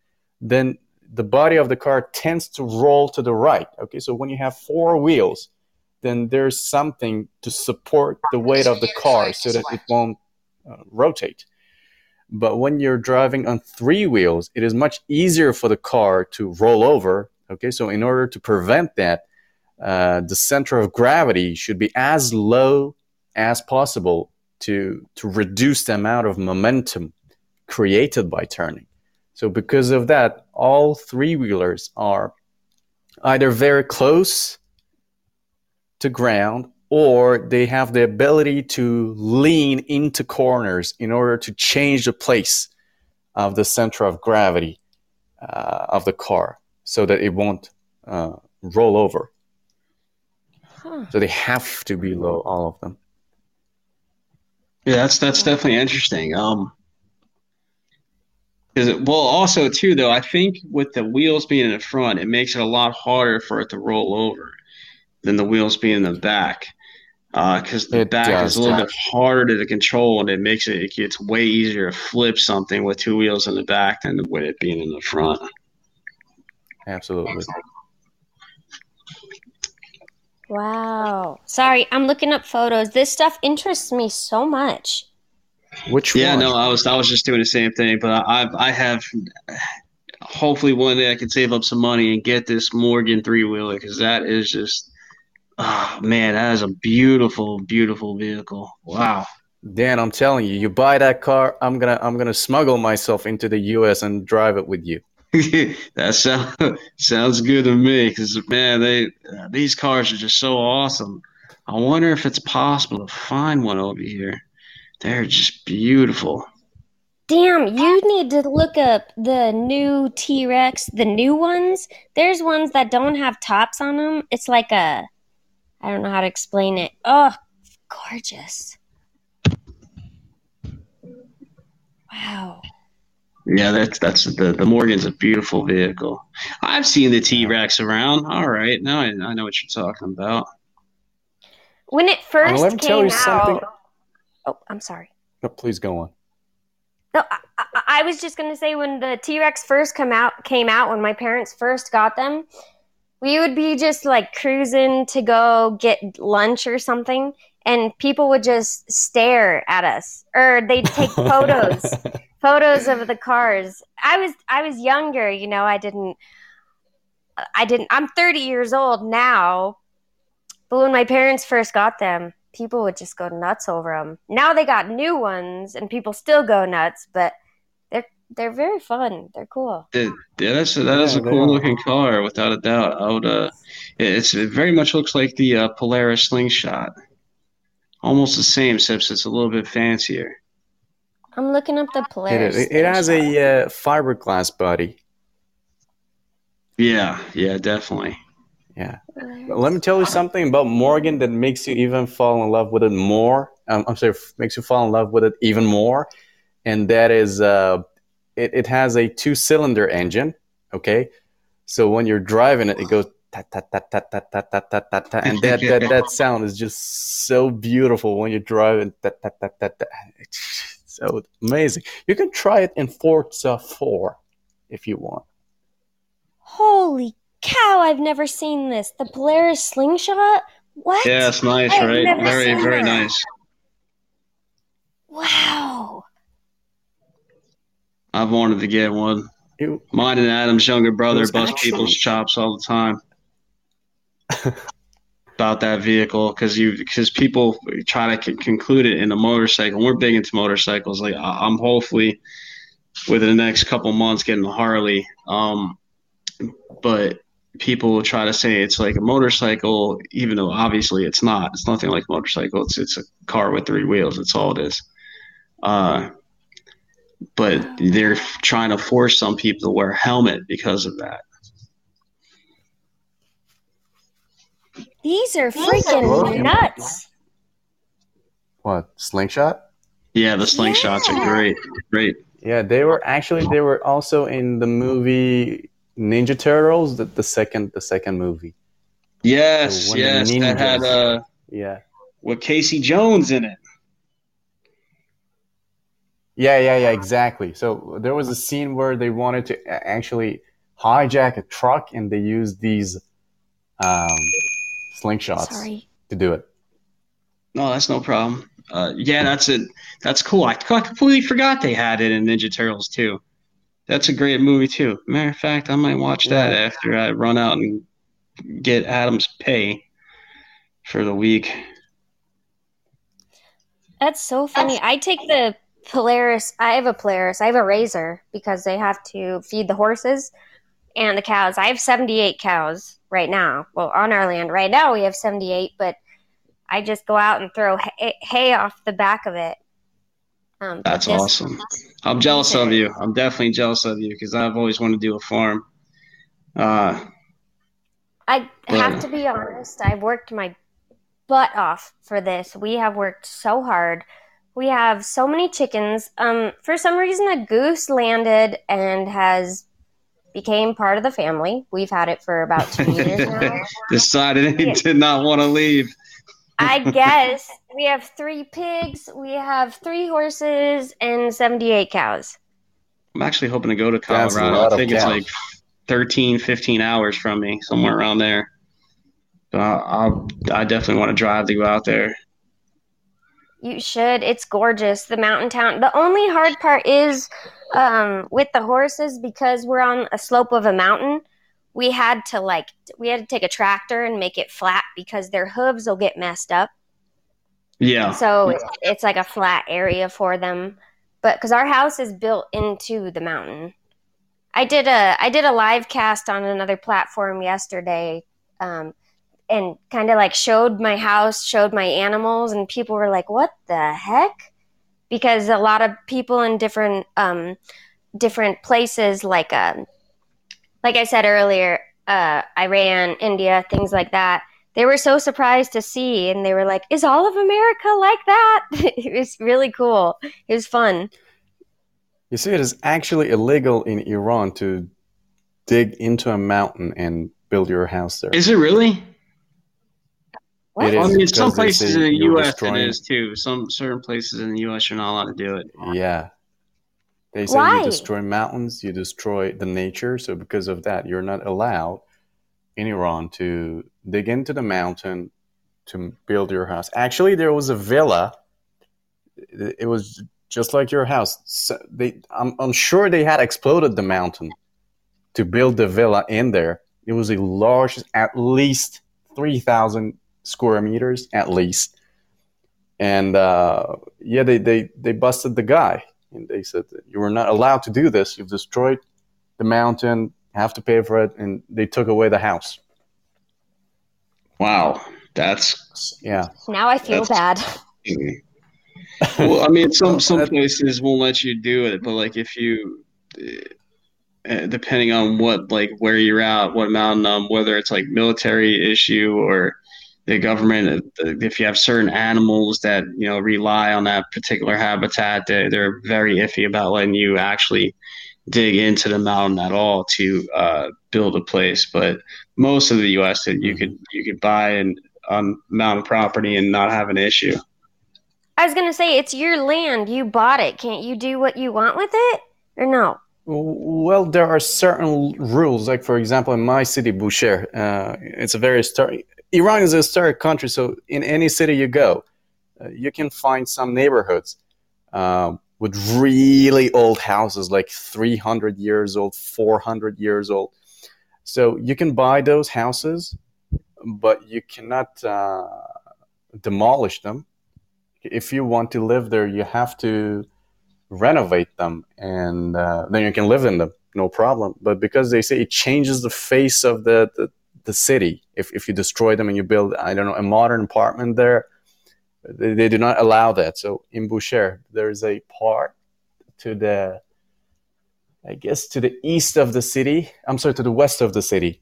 then the body of the car tends to roll to the right. Okay, so when you have four wheels, then there's something to support the weight of the car so that it won't uh, rotate. But when you're driving on three wheels, it is much easier for the car to roll over. Okay, so in order to prevent that, uh, the center of gravity should be as low as possible to to reduce the amount of momentum created by turning. So because of that, all three wheelers are either very close to ground or they have the ability to lean into corners in order to change the place of the center of gravity uh, of the car so that it won't uh, roll over. Huh. So they have to be low, all of them. yeah, that's that's definitely interesting. Um, is it well also too though? I think with the wheels being in the front, it makes it a lot harder for it to roll over than the wheels being in the back. Uh, because the It back does, is a little yeah. bit harder to control, and it makes it it gets way easier to flip something with two wheels in the back than with it being in the front. Absolutely. Wow. Sorry, I'm looking up photos. This stuff interests me so much. Which Yeah, one? no, I was I was just doing the same thing, but I I have hopefully one day I can save up some money and get this Morgan three wheeler because that is just oh man, that is a beautiful, beautiful vehicle. Wow. Dan, I'm telling you, you buy that car, I'm gonna I'm gonna smuggle myself into the U.S. and drive it with you. that sound, sounds good to me because man, they uh, these cars are just so awesome. I wonder if it's possible to find one over here. They're just beautiful. Damn, you need to look up the new T Rex, the new ones. There's ones that don't have tops on them. It's like a, I don't know how to explain it. Oh, gorgeous. Wow. Yeah, that's that's the the Morgan's a beautiful vehicle. I've seen the T Rex around. All right, now I, I know what you're talking about. When it first let me came tell you out. something. Oh, I'm sorry. No, please go on. No, I, I, I was just gonna say when the T Rex first come out came out when my parents first got them, we would be just like cruising to go get lunch or something, and people would just stare at us, or they'd take photos, photos of the cars. I was I was younger, you know. I didn't. I didn't. I'm 30 years old now, but when my parents first got them, people would just go nuts over them. Now they got new ones, and people still go nuts, but they're they're very fun. They're cool. The- yeah, that's a, that is Yeah, a cool are. looking car, without a doubt. I would uh, it's it very much looks like the uh, Polaris Slingshot, almost the same, except it's a little bit fancier. I'm looking up the Polaris. is. it has a uh, fiberglass body. Yeah, yeah, definitely. Yeah. But let me tell you something about Morgan that makes you even fall in love with it more. Um, I'm sorry, makes you fall in love with it even more, and that is uh, it, it has a two cylinder engine. Okay, so when you're driving it, it goes ta ta ta ta ta ta ta ta ta ta, and that, that that sound is just so beautiful when you're driving. Ta, ta, ta, ta, ta. It's so amazing. You can try it in Forza 4 if you want. Holy cow! I've never seen this. The Polaris slingshot. What? Yeah, it's nice, I've right? Very, very that. nice. Wow. I've wanted to get one. You, Mine and Adam's younger brother was bust actually- people's chops all the time about that vehicle because you because people try to c- conclude it in a motorcycle. We're big into motorcycles. Like I- I'm hopefully within the next couple months getting a Harley. Um, but people will try to say it's like a motorcycle, even though obviously it's not. It's nothing like a motorcycle. It's it's a car with three wheels. That's all it is. Uh, but they're trying to force some people to wear a helmet because of that. These are freaking nuts. what slingshot? Yeah, the slingshots Yeah. are great. Great. Yeah, they were actually they were also in the movie Ninja Turtles, the, the second the second movie. Yes, So yes, that had ninjas- uh, Yeah. with Casey Jones in it. Yeah, yeah, yeah, exactly. So there was a scene where they wanted to actually hijack a truck and they used these um, slingshots Sorry. to do it. No, that's no problem. Uh, yeah, that's it. That's cool. I, I completely forgot they had it in Ninja Turtles too. That's a great movie too. Matter of fact, I might watch that Yeah. after I run out and get Adam's pay for the week. That's so funny. I take the Polaris. I have a Polaris. I have a Razor because they have to feed the horses and the cows. I have 78 cows right now. Well, on our land right now we have 78, but I just go out and throw hay, hay off the back of it. Um, That's this- awesome. I'm jealous of you. I'm definitely jealous of you because I've always wanted to do a farm. Uh, I have to be honest. I've worked my butt off for this. We have worked so hard. We have so many chickens. Um, for some reason, a goose landed and has became part of the family. We've had it for about two years now. decided he did not want to leave. I guess we have three pigs, we have three horses, and seventy-eight cows. I'm actually hoping to go to Colorado. I think it's cows. like 13, 15 hours from me, somewhere around there. But I, I'll, I definitely want to drive to go out there. You should. It's gorgeous. The mountain town. The only hard part is um, with the horses because we're on a slope of a mountain. We had to like we had to take a tractor and make it flat because their hooves will get messed up. Yeah. So it's, it's like a flat area for them. But because our house is built into the mountain, I did a I did a live cast on another platform yesterday, um, and kind of like showed my house, showed my animals, and people were like, "What the heck?" Because a lot of people in different um, different places, like um, like I said earlier, uh, Iran, India, things like that they were so surprised to see and they were like is all of america like that it was really cool it was fun You see, it is actually illegal in Iran to dig into a mountain and build your house there. Is it really? What It I mean, some places in the U.S. it destroying- is too. Some certain places in the U.S. you're not allowed to do it. Yeah. They say Why? you destroy mountains, you destroy the nature. So because of that, you're not allowed in Iran to dig into the mountain to build your house. Actually, there was a villa. It it was just like your house. So they, I'm, I'm sure they had exploded the mountain to build the villa in there. It was a large, at least 3,000 square meters, at least. And uh, yeah, they, they, they busted the guy. And they said, You were not allowed to do this. You've destroyed the mountain, have to pay for it. And they took away the house. Wow, that's. Yeah. now i feel bad well, I mean, some some places won't let you do it, but like if you, uh, depending on what like where you're at, what mountain, um, whether it's like military issue or the government, uh, if you have certain animals that you know rely on that particular habitat, they they're very iffy about letting you actually dig into the mountain at all to uh, build a place. But most of the U.S. that you could you could buy and on mountain property and not have an issue. I was gonna say it's your land. You bought it. Can't you do what you want with it? Or no? Well, there are certain rules. Like for example, in my city, Bushehr, uh, it's a very historic. Iran is a historic country, so in any city you go, uh, you can find some neighborhoods um, with really old houses, like 300 years old, 400 years old. So you can buy those houses, but you cannot uh, demolish them. If you want to live there, you have to renovate them, and uh, then you can live in them, no problem. But because they say it changes the face of the, the the city. If, if you destroy them and you build i don't know a modern apartment there they, they do not allow that. So in Bushehr there's a part to the i guess to the east of the city. I'm sorry to the west of the city.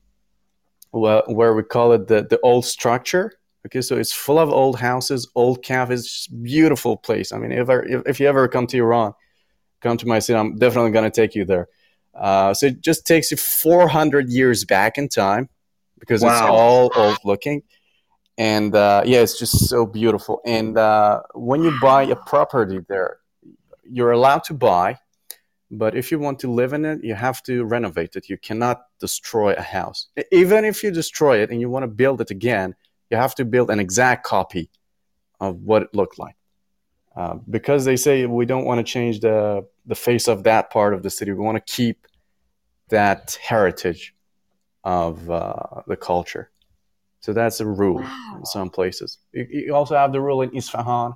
Where, where we call it the, the old structure. Okay so it's full of old houses old cafes beautiful place. I mean if, if, if you ever come to iran come to my city i'm definitely going to take you there. Uh, so it just takes you 400 years back in time because it's all old looking and uh, yeah it's just so beautiful. And uh, when you buy a property there you're allowed to buy but if you want to live in it you have to renovate it. You cannot destroy a house. Even if you destroy it and you want to build it again you have to build an exact copy of what it looked like. Uh, because they say we don't want to change the the face of that part of the city. We want to keep that heritage of uh, the culture. So that's a rule in some places. You, you also have the rule in Isfahan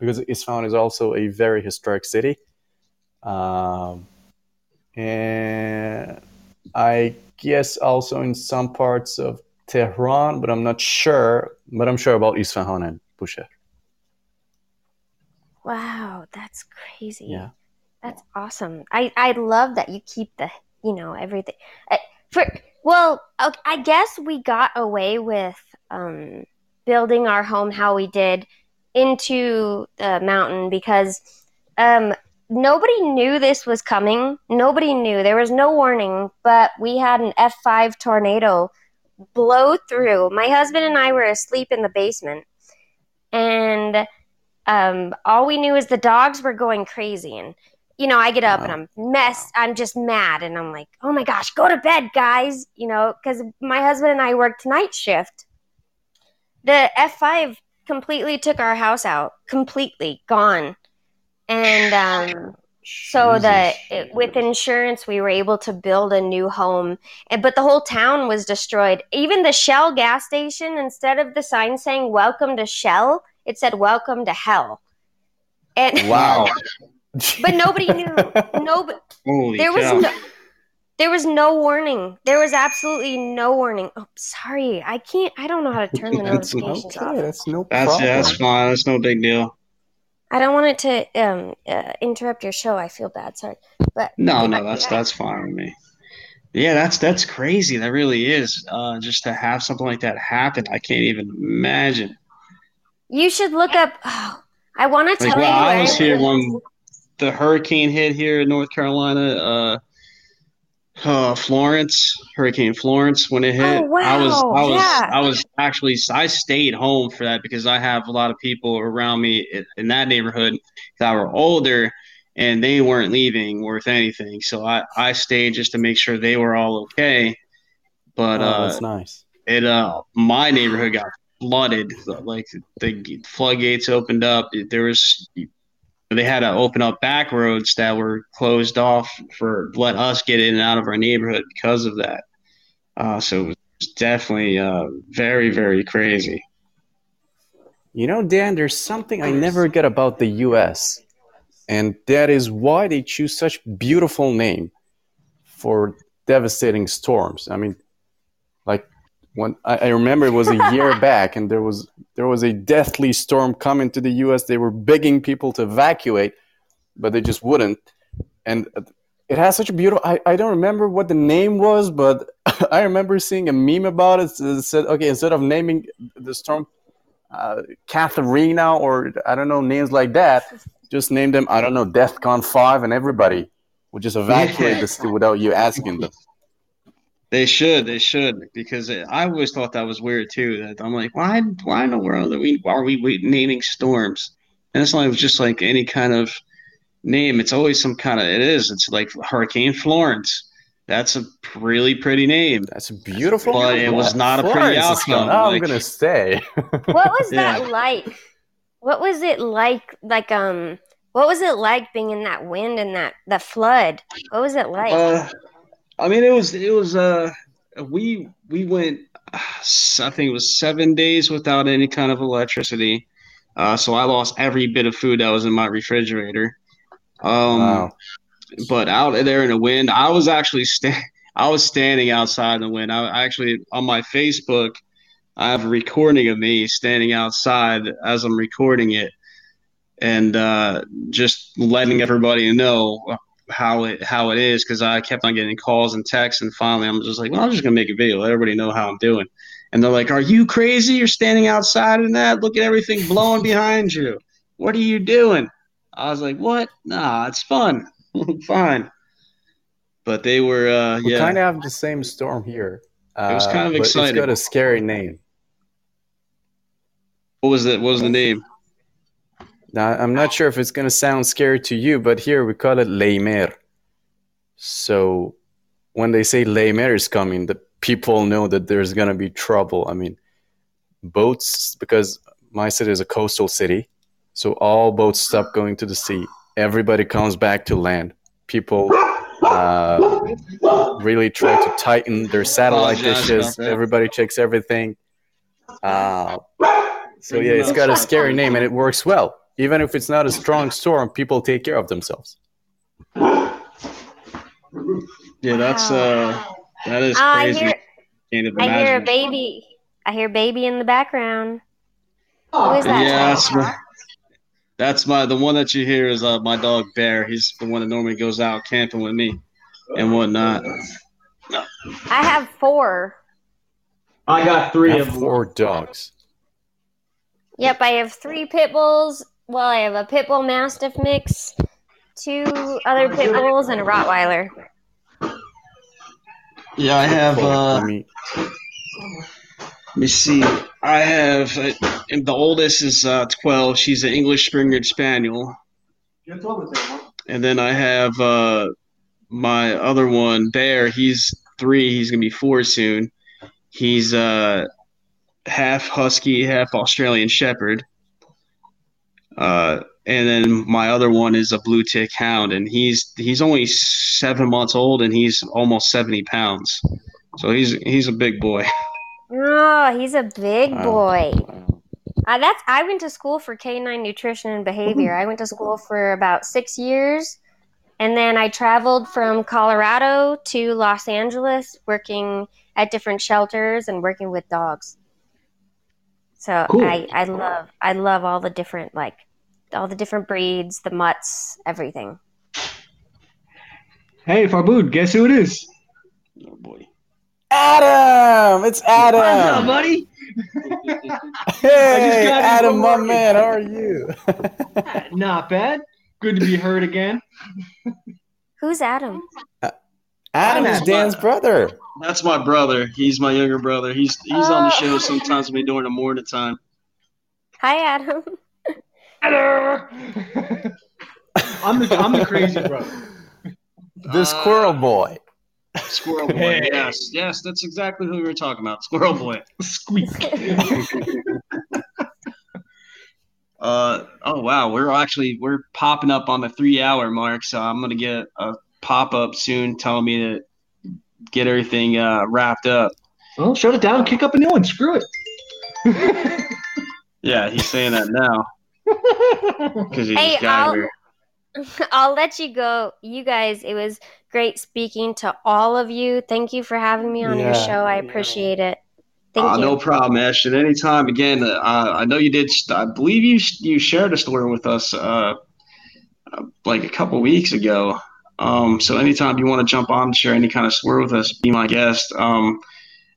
because Isfahan is also a very historic city. Um, and I guess also in some parts of Tehran, but I'm not sure. But I'm sure about Isfahan and Bushehr. Wow, that's crazy. Yeah. That's awesome. I I love that you keep the you know everything. I, for well, ok- I guess we got away with um, building our home how we did into the mountain because um, nobody knew this was coming. Nobody knew. There was no warning, but we had an F5 tornado blow through. My husband and I were asleep in the basement, and um, all we knew is the dogs were going crazy and you know i get up and i'm messed. i'm just mad and i'm like oh my gosh go to bed guys you know because my husband and i worked night shift the f5 completely took our house out completely gone and um, so that it, with insurance we were able to build a new home and, but the whole town was destroyed even the shell gas station instead of the sign saying welcome to shell it said welcome to hell and Wow. but nobody knew nobody Holy there was no there was no warning there was absolutely no warning oh sorry i can't i don't know how to turn the That's notifications off. That's no That's problem. yeah, that's fine. That's no big deal. i don't want it to um, uh, interrupt your show i feel bad sorry but No, no, that's that's fine with me. Yeah, that's that's crazy. That really is. Uh, just to have something like that happen, I can't even imagine. you should look up oh, i want to Like tell when you I was I- here when the hurricane hit here in North Carolina, uh, uh, Florence, Hurricane Florence, when it hit, Oh, I was, I was, yeah. I was actually, I stayed home for that because I have a lot of people around me in, in that neighborhood that were older and they weren't leaving worth anything. So I, I stayed just to make sure they were all okay. But oh, uh, that's nice. it uh my neighborhood got flooded like the floodgates opened up there was they had to open up back roads that were closed off for let us get in and out of our neighborhood because of that uh so it was definitely uh very very crazy You know, Dan, there's something I never get about the US, and that is why they choose such beautiful name for devastating storms. I mean, when I, I remember it was a year back, and there was there was a deathly storm coming to the US. They were begging people to evacuate, but they just wouldn't. And it has such a beautiful. I, I don't remember what the name was, but I remember seeing a meme about it. It said, okay, instead of naming the storm uh, Katharina or I don't know names like that. Just name them I don't know DEFCON five and everybody would just evacuate the city without you asking them. They should, they should, because it, I always thought that was weird too. That I'm like, why, why in the world are we are we wait- naming storms? And it's not just like any kind of name. It's always some kind of. It is. It's like Hurricane Florence. That's a really pretty name. That's a beautiful. Name. But it was not a pretty Florence is outcome. gone. I'm Like- gonna stay. What was Yeah. that like? What was it like? Like um, what was it like being in that wind and that the flood? What was it like? Uh, I mean, it was it was uh we we went uh, I think it was seven days without any kind of electricity. Uh, so I lost every bit of food that was in my refrigerator. Um, Wow. but out there in the wind, I was actually sta- I was standing outside in the wind. I I actually on my Facebook, I have a recording of me standing outside as I'm recording it, and uh, just letting everybody know how it how it is because I kept on getting calls and texts, and finally I'm just like, well, I'm just gonna make a video, let everybody know how I'm doing. And they're like, "Are you crazy? You're standing outside in that? Look at everything blowing behind you. What are you doing?" I was like, "What? Nah, it's fun, fine." But they were, uh, We yeah, kind of have the same storm here. It was kind of exciting. It's got a scary name. What was it? What was the name? Now, I'm not sure if it's going to sound scary to you, but here we call it Leimer. So when they say Leimer is coming, the people know that there's going to be trouble. I mean, boats, because my city is a coastal city, so all boats stop going to the sea. Everybody comes back to land. People uh, really try to tighten their satellite dishes. Everybody checks everything. Uh, so yeah, it's got a scary name and it works well. Even if it's not a strong storm, people take care of themselves. Yeah, that's uh, that is I crazy. hear I hear a baby. I hear baby in the background. Who is that? Yeah, that's my, that's my the one that you hear is uh, my dog Bear. He's the one that normally goes out camping with me and whatnot. I have four. I got I three of have them. four dogs. Yep, I have three pit bulls. Well, I have a pit bull mastiff mix, two other pit bulls, and a Rottweiler. Yeah, I have. Uh, Let me- Let me see. I have uh, and the oldest is uh, twelve. She's an English Springer Spaniel, and then I have uh, my other one, Bear. He's three. He's gonna be four soon. He's uh, half Husky, half Australian Shepherd. Uh, and then my other one is a blue tick hound, and he's he's only seven months old, and he's almost seventy pounds. So he's he's a big boy. Oh, he's a big boy. Uh, that's. I went to school for canine nutrition and behavior. I went to school for about six years, and then I traveled from Colorado to Los Angeles, working at different shelters and working with dogs. So Cool. I, I love, I love all the different like, all the different breeds, the mutts, everything. Hey, Farbood, guess who it is? Oh boy. Adam! It's What's up, Adam! buddy? Hey, got Adam, my work. man, how are you? Not bad. Good to be heard again. Who's Adam? Uh, Adam is Adam. Dan's brother. That's my brother. He's my younger brother. He's he's on the Oh. show sometimes with me during the morning time. Hi, Adam. Hello. I'm the I'm the crazy brother. The squirrel boy. Squirrel boy. Hey. Yes, yes, that's exactly who we were talking about. Squirrel boy. Squeak. Uh oh wow, we're actually we're popping up on the three hour mark, so I'm gonna get a pop up soon telling me to get everything uh, wrapped up. Well, shut it down. Kick up a new one. Screw it. Yeah, he's saying that now because he Hey, just got I'll- here. I'll let you go. You guys, it was great speaking to all of you. Thank you for having me on your show. I appreciate it. Thank Uh, you. no problem, Ash. At any. Again, uh, I know you did. I believe you you shared a story with us uh, uh, like a couple weeks ago. Um, so anytime you want to jump on and share any kind of story with us, be my guest. Um,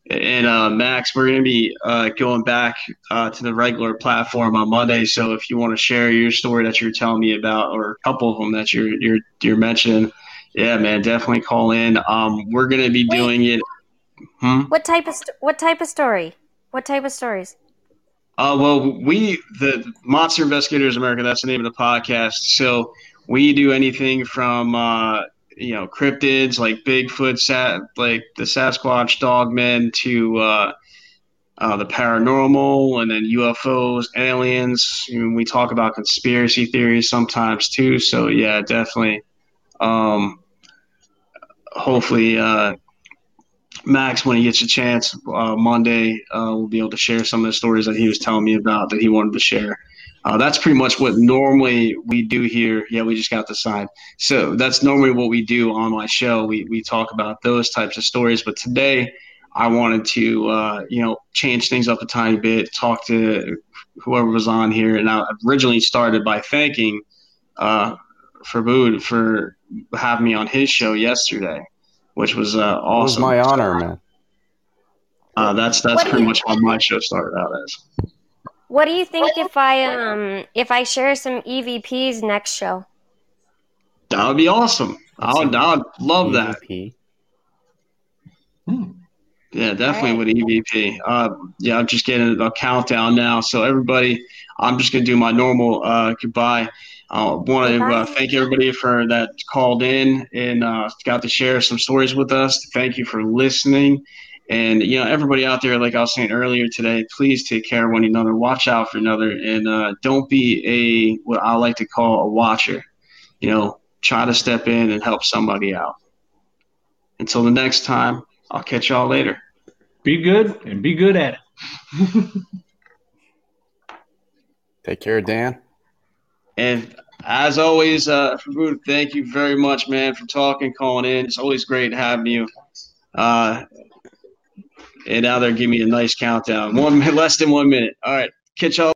and uh, Max, we're going to be uh, going back uh, to the regular platform on Monday. So if you want to share your story that you're telling me about, or a couple of them that you're you're you're mentioning, yeah, man, definitely call in. Um, we're gonna be Wait. doing it. Hmm? What type of st- what type of story? What type of stories? Uh, well, we the Monster Investigators America. That's the name of the podcast. So we do anything from uh, you know cryptids like Bigfoot, sat like the Sasquatch, Dogmen, to uh, uh, the paranormal, and then UFOs, aliens. I mean, we talk about conspiracy theories sometimes too. So yeah, definitely. Um, hopefully, uh, Max, when he gets a chance uh, Monday, uh, will be able to share some of the stories that he was telling me about that he wanted to share. Uh, that's pretty much what normally we do here. Yeah, we just got the sign. So that's normally what we do on my show. We we talk about those types of stories. But today, I wanted to uh, you know change things up a tiny bit, talk to whoever was on here, and I originally started by thanking uh, Farbood for having me on his show yesterday, which was uh, It was awesome. my honor, man. Uh, that's that's What pretty you- much how my show started out as. What do you think if I um if I share some EVPs next show? That would be awesome. I would, I would love that. EVP. Yeah, definitely with EVP. Uh, yeah, I'm just getting a countdown now. So everybody, I'm just gonna do my normal uh, goodbye. I want to uh, thank everybody for that called in and uh, got to share some stories with us. Thank you for listening. And you know, everybody out there, like I was saying earlier today, please take care of one another. Watch out for another, and uh, don't be a what I like to call a watcher. You know, try to step in and help somebody out. Until the next time, I'll catch y'all later. Be good and be good at it. Take care, Dan. And as always, uh, Farbood, thank you very much, man, for talking, calling in. It's always great having you. Uh, and now they're giving me a nice countdown. One less than one minute. All right, catch y'all.